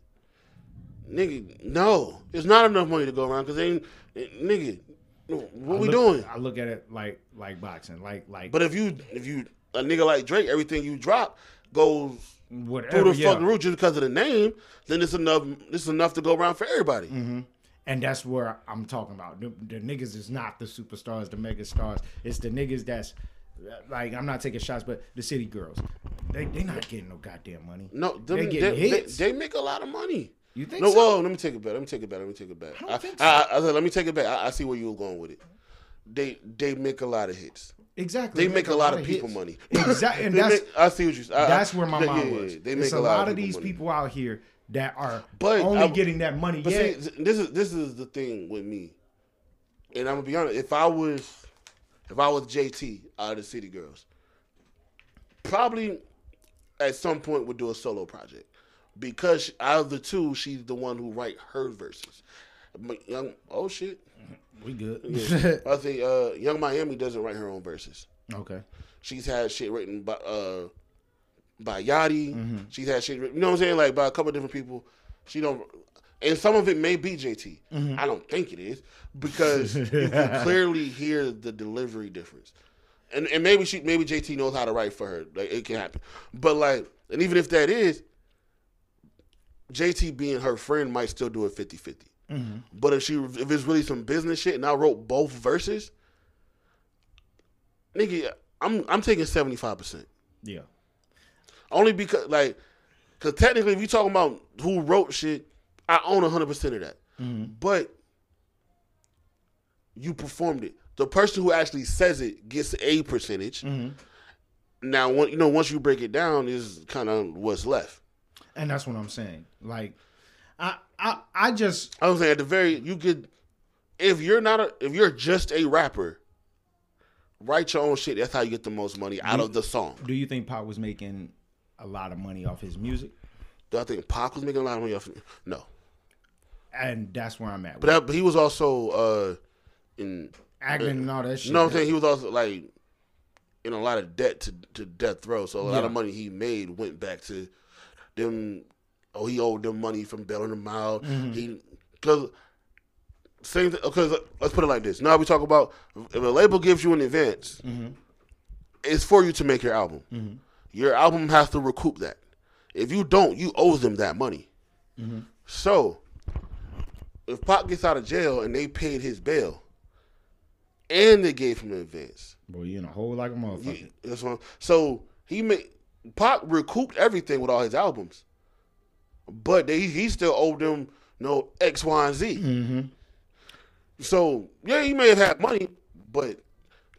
Nigga, no, it's not enough money to go around because ain't nigga. What I we look- doing? I look at it like like boxing, like like But if you if you a nigga like Drake, everything you drop goes whatever. through the yeah. fucking roof just because of the name. Then it's enough. It's enough to go around for everybody. Mm-hmm. And that's where I'm talking about. The, the niggas is not the superstars, the mega stars. It's the niggas that's like I'm not taking shots, but the city girls. They they not getting no goddamn money. No, them, they they, getting they, hits. they make a lot of money. You think no, so? whoa, let me take it back. Let me take it back. Let me take it back. I I, think so. I, I, let me take it back. I, I see where you were going with it. They they make a lot of hits. Exactly. They make a lot of people hits. money. Exactly, and that's make- I see what you. I, that's where my they- mind yeah, was. They It's make a lot of people these money. people out here that are But only I- getting that money. But Yeah, see, this is this is the thing with me, and I'm gonna be honest. If I was, if I was JT out of the City Girls, probably at some point would do a solo project because out of the two, she's the one who write her verses. But young, oh shit, we good. I think uh, Young Miami doesn't write her own verses. okay. She's had shit written by uh by Yachty. Mm-hmm. She's had shit written, you know what I'm saying, like by a couple different people. She don't and some of it may be JT. Mm-hmm. I don't think it is because you can clearly hear the delivery difference. And and maybe she maybe JT knows how to write for her. Like it can happen. But like and even if that is JT being her friend might still do it 50-50. Mm-hmm. But if she if it's really some business shit and I wrote both verses, nigga, I'm I'm taking seventy five percent. Yeah. Only because like, cause technically, if you talking about who wrote shit, I own hundred percent of that. But you performed it. The person who actually says it gets a percentage. Now, you know, once you break it down, is kind of what's left. And that's what I'm saying. Like, I, I, I just I was saying at the very you could if you're not a if you're just a rapper, write your own shit. That's how you get the most money out of the song. do you think Pac was making a lot of money off his music? Do I think Pac was making a lot of money off? it? No, And that's where I'm at. but that, but he was also uh in. acting and all that shit. You know what I'm saying? He was also like in a lot of debt to to death row. So a lot of money he made went back to them. Oh, he owed them money from bailing them out. Mm-hmm. He because same because let's put it like this. Now we talk about if a label gives you an advance, Mm-hmm. it's for you to make your album. Your album has to recoup that. If you don't, you owe them that money. Mm-hmm. So if Pac gets out of jail and they paid his bail, and they gave him an advance, Boy, you in a hole like a motherfucker. that's one. So he made Pac recouped everything with all his albums, but they, he still owed them no X, Y, and Z. Mm-hmm. So yeah, he may have had money, but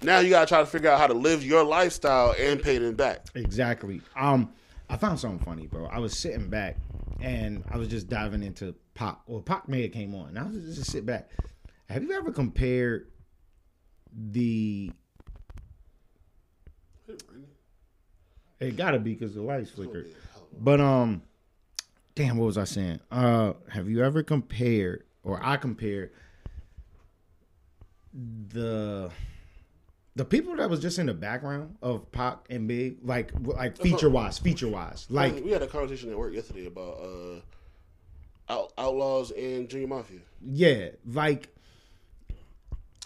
now you gotta try to figure out how to live your lifestyle and pay them back. Exactly. Um, I found something funny, bro. I was sitting back and I was just diving into Pac. Well, Pac may have came on. And I was just sit back. Have you ever compared the? It gotta be because the lights flickered. But um, damn, what was I saying? Uh, have you ever compared, or I compared the the people that was just in the background of Pac and Big, like like feature wise, feature wise, like we had a conversation at work yesterday about uh, out, outlaws and Junior Mafia. yeah, like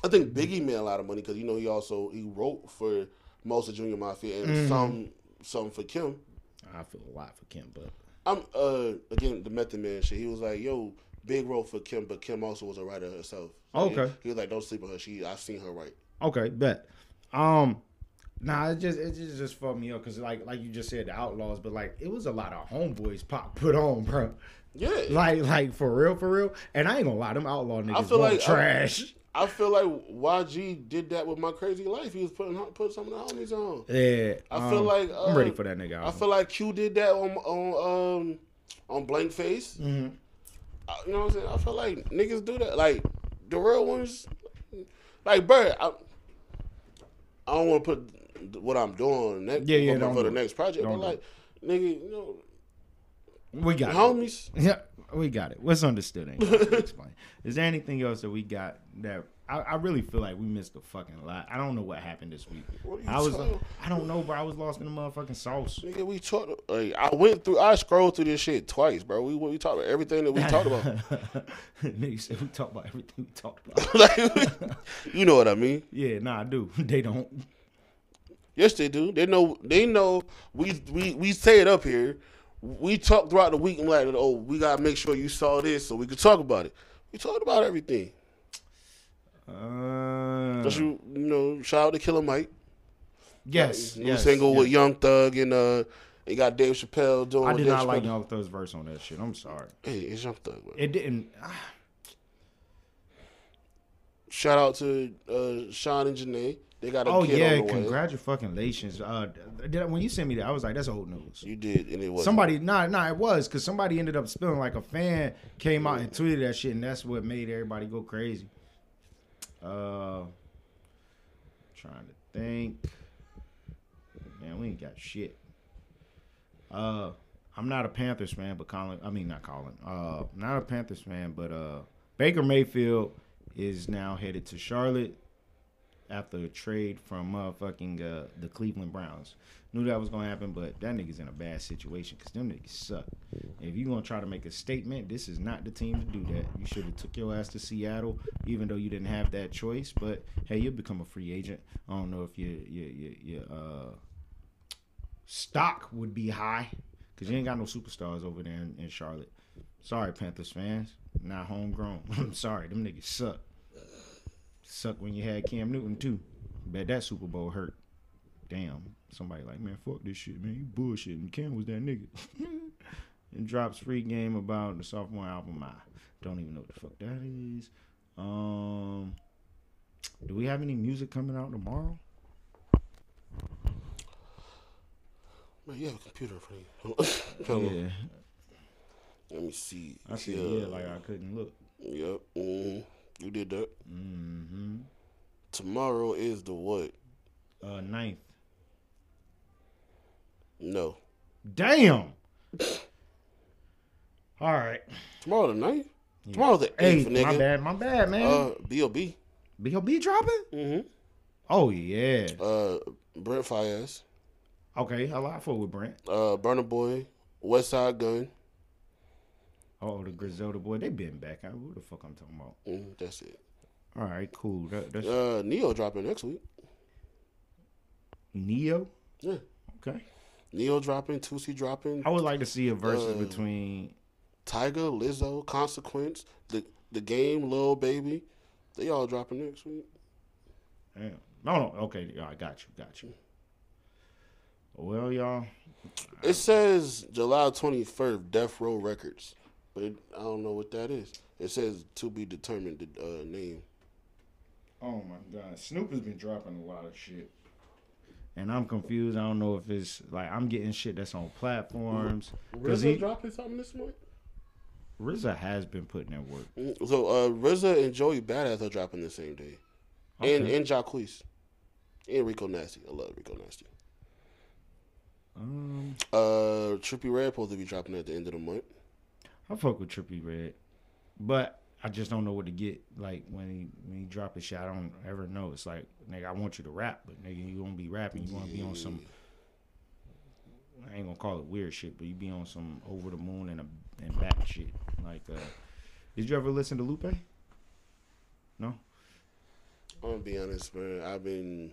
I think Biggie made a lot of money because you know he also he wrote for most of Junior Mafia and Mm-hmm. some some for Kim. I feel a lot for Kim, but I'm uh again the Method Man shit. He was like, "Yo, big role for Kim, but Kim also was a writer herself." So Okay. He, he was like, "Don't sleep on her. She I've seen her write." okay, bet. Um, nah, it just it just just fucked me up because like like you just said the Outlawz, but like it was a lot of homeboys Pac put on, bro. Yeah, Like like for real, for real. And I ain't gonna lie, them outlaw niggas feel want like- trash. I feel like YG did that with my crazy life. He was putting put some of the homies on. yeah, I feel um, like I'm uh, ready for that nigga. I feel like Q did that on on um on Blank Face. Mm-hmm. Uh, you know what I'm saying? I feel like niggas do that. Like the real ones, like bro. I, I don't want to put what I'm doing next Yeah, yeah, for, the next project, but like nigga, you know, we got it. homies. Yeah, we got it. What's understood ain't gotta explained. Is there anything else that we got that I, I really feel like we missed a fucking lot. I don't know what happened this week. What are you I was I don't know, bro. I was lost in the motherfucking sauce. Nigga, we talked. Like, I went through. I scrolled through this shit twice, bro. We we talked about everything that we talked about. Nigga said we talked about everything we talked about. like, you know what I mean? yeah, nah, I do. They don't. Yes, they do. They know. They know. We we we say it up here. We talked throughout the week and like, oh, we gotta make sure you saw this so we could talk about it. We talked about everything. Uh, But you, you know, shout out to Killer Mike. yes, New yes, single yes. with Young Thug and uh, you got Dave Chappelle doing. I did not like Young Thug's verse on that shit. I'm sorry. Hey, it's Young Thug. Bro. It didn't. Shout out to uh, Sean and Janae. They got a Oh kid yeah, on the way. congratulations. Uh, did I, when you sent me that, I was like, that's old news. You did, and it was Somebody, nah, nah, it was because somebody ended up spilling like a fan came out and tweeted that shit, and that's what made everybody go crazy. Uh, trying to think. Man, we ain't got shit. Uh, I'm not a Panthers fan, but Colin. I mean, not Colin. Uh, not a Panthers fan, but uh, Baker Mayfield is now headed to Charlotte after a trade from motherfucking uh, the Cleveland Browns. Knew that was gonna happen, but that nigga's in a bad situation because them niggas suck. If you gonna try to make a statement, this is not the team to do that. You should have took your ass to Seattle, even though you didn't have that choice. But hey, you'll become a free agent. I don't know if your your your, your uh, stock would be high because you ain't got no superstars over there in, in Charlotte. Sorry, Panthers fans, not homegrown. I'm sorry, them niggas suck. Suck when you had Cam Newton too. Bet that Super Bowl hurt. Damn. Somebody like, man, fuck this shit, man. You bullshitting. Cam was that nigga. and drops free game about the sophomore album. I don't even know what the fuck that is. Um, do we have any music coming out tomorrow? Man, you have a computer in front of you. Yeah, Let me see. I see. yeah, like I couldn't look. Yep. hmm You did that. Mm-hmm. Tomorrow is the what? Uh, ninth. No. Damn. All right. Tomorrow the ninth? Tomorrow the Hey, eighth, my nigga. bad, my bad, man. Uh, B.O.B. B.O.B. dropping? Mm-hmm. Oh yeah. Uh, Brent Faiyaz. Okay, I like fuck with Brent. Uh, Burna Boy. Westside Gunn. Oh, the Griselda boy, they been back. I who the fuck I'm talking about? Mm, that's it. All right, cool. That, that's Uh, Ne-Yo dropping next week. Ne-Yo. Yeah. Okay. Ne-Yo dropping. Tusi dropping. I would like to see a versus Uh, between. Tyga, Lizzo, Consequence, the the game, Lil Baby. They all dropping next week. Damn. No, no. Okay, yeah, I got you. Got you. Well, y'all. It says July 21st, Death Row Records, but it, I don't know what that is. It says to be determined the uh, name. Oh my God, Snoop has been dropping a lot of shit, and I'm confused. I don't know if it's like I'm getting shit that's on platforms RZA he dropping something this month. RZA has been putting in work. Mm, So uh, RZA and Joey Bada$$ are dropping the same day, and Okay. and Jacquees, and Rico Nasty. I love Rico Nasty. Um, Uh, Trippie Redd supposed to be dropping at the end of the month. I fuck with Trippie Redd, but I just don't know what to get. Like when he when he drop his shit, I don't ever know. It's like nigga, I want you to rap, but nigga, you gonna be rapping. You gonna be on some. I ain't gonna call it weird shit, but you be on some over the moon and a and back shit. Like, uh, did you ever listen to Lupe? No. I'm gonna be honest, man. I've been,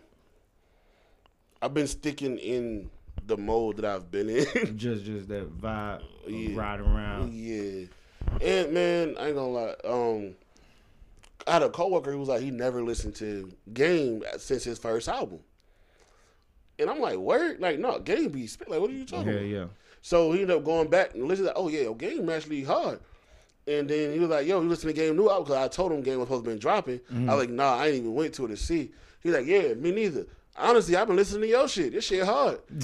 I've been sticking in the mode that I've been in. Just just that vibe, Yeah. riding around. yeah, and man, I ain't gonna lie. Um, I had a coworker who was like, he never listened to Game since his first album, and I'm like, word, like, no, Game be spit. Like, what are you talking Yeah, about? yeah. So he ended up going back and listening. To, oh yeah, Game actually hard. And then he was like, "Yo, you listen to Game new album?" Because I told him Game was supposed to be dropping. I was like, "Nah, I ain't even went to it to see." He's like, "Yeah, me neither." Honestly, I've been listening to your shit. This shit hard.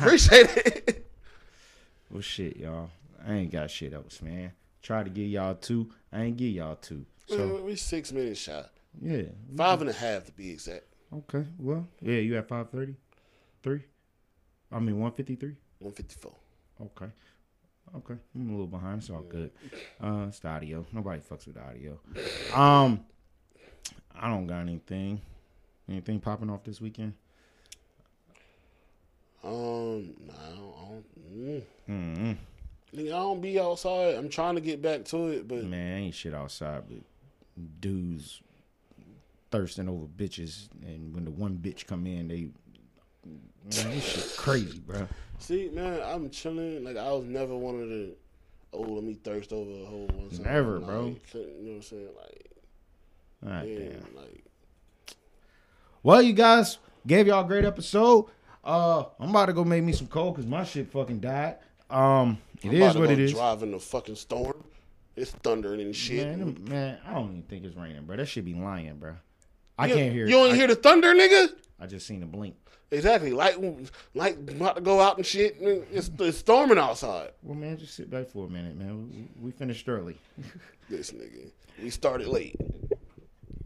Appreciate it. well, shit, y'all. I ain't got shit else, man. Try to give y'all two. I ain't give y'all two. So we six minutes shot. yeah. Five and a half to be exact. Okay. Well, yeah. You at five thirty, three. I mean one fifty three. One fifty four. Okay. Okay. I'm a little behind. It's all good. Uh, it's the audio. Nobody fucks with the audio. Um, I don't got anything. Anything popping off this weekend? Um, nah, I don't. I don't, mm. Mm-hmm. I don't be outside. I'm trying to get back to it, but Man, ain't shit outside, but dudes thirsting over bitches, and when the one bitch come in, they man, this shit crazy, bro. see, man, I'm chilling. Like I was never one of the. Oh, let me thirst over a whole one. Never, bro. You know what I'm saying? Like, yeah, damn. like. Well, you guys gave y'all a great episode. Uh, I'm about to go make me some cold because my shit fucking died. Um, it I'm is what it is. Driving the fucking storm. It's thundering and shit. Man, man, I don't even think it's raining, bro. That should be lying, bro. I you, can't hear You don't I- hear the thunder, nigga. I just seen a blink. Exactly. Like, like about to go out and shit. It's, it's storming outside. Well, man, just sit back for a minute, man. We, we finished early. This nigga. We started late.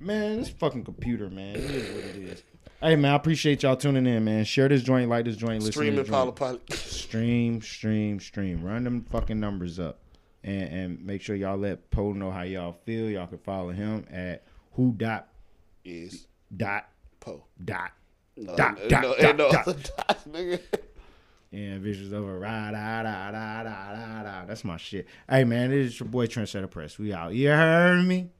Man, this fucking computer, man. It is what it is. Hey, man, I appreciate y'all tuning in, man. Share this joint, like this joint, listen to this joint. Paula Stream, stream, stream. Run them fucking numbers up, and and make sure y'all let Poe know how y'all feel. Y'all can follow him at who dot is dot Poe. dot No, Dot, no, dot, no, dot, no dot. dots, nigga. and visuals over rah da da da da da da. That's my shit. Hey man, it is your boy Trendsetter Press. We out. You heard me?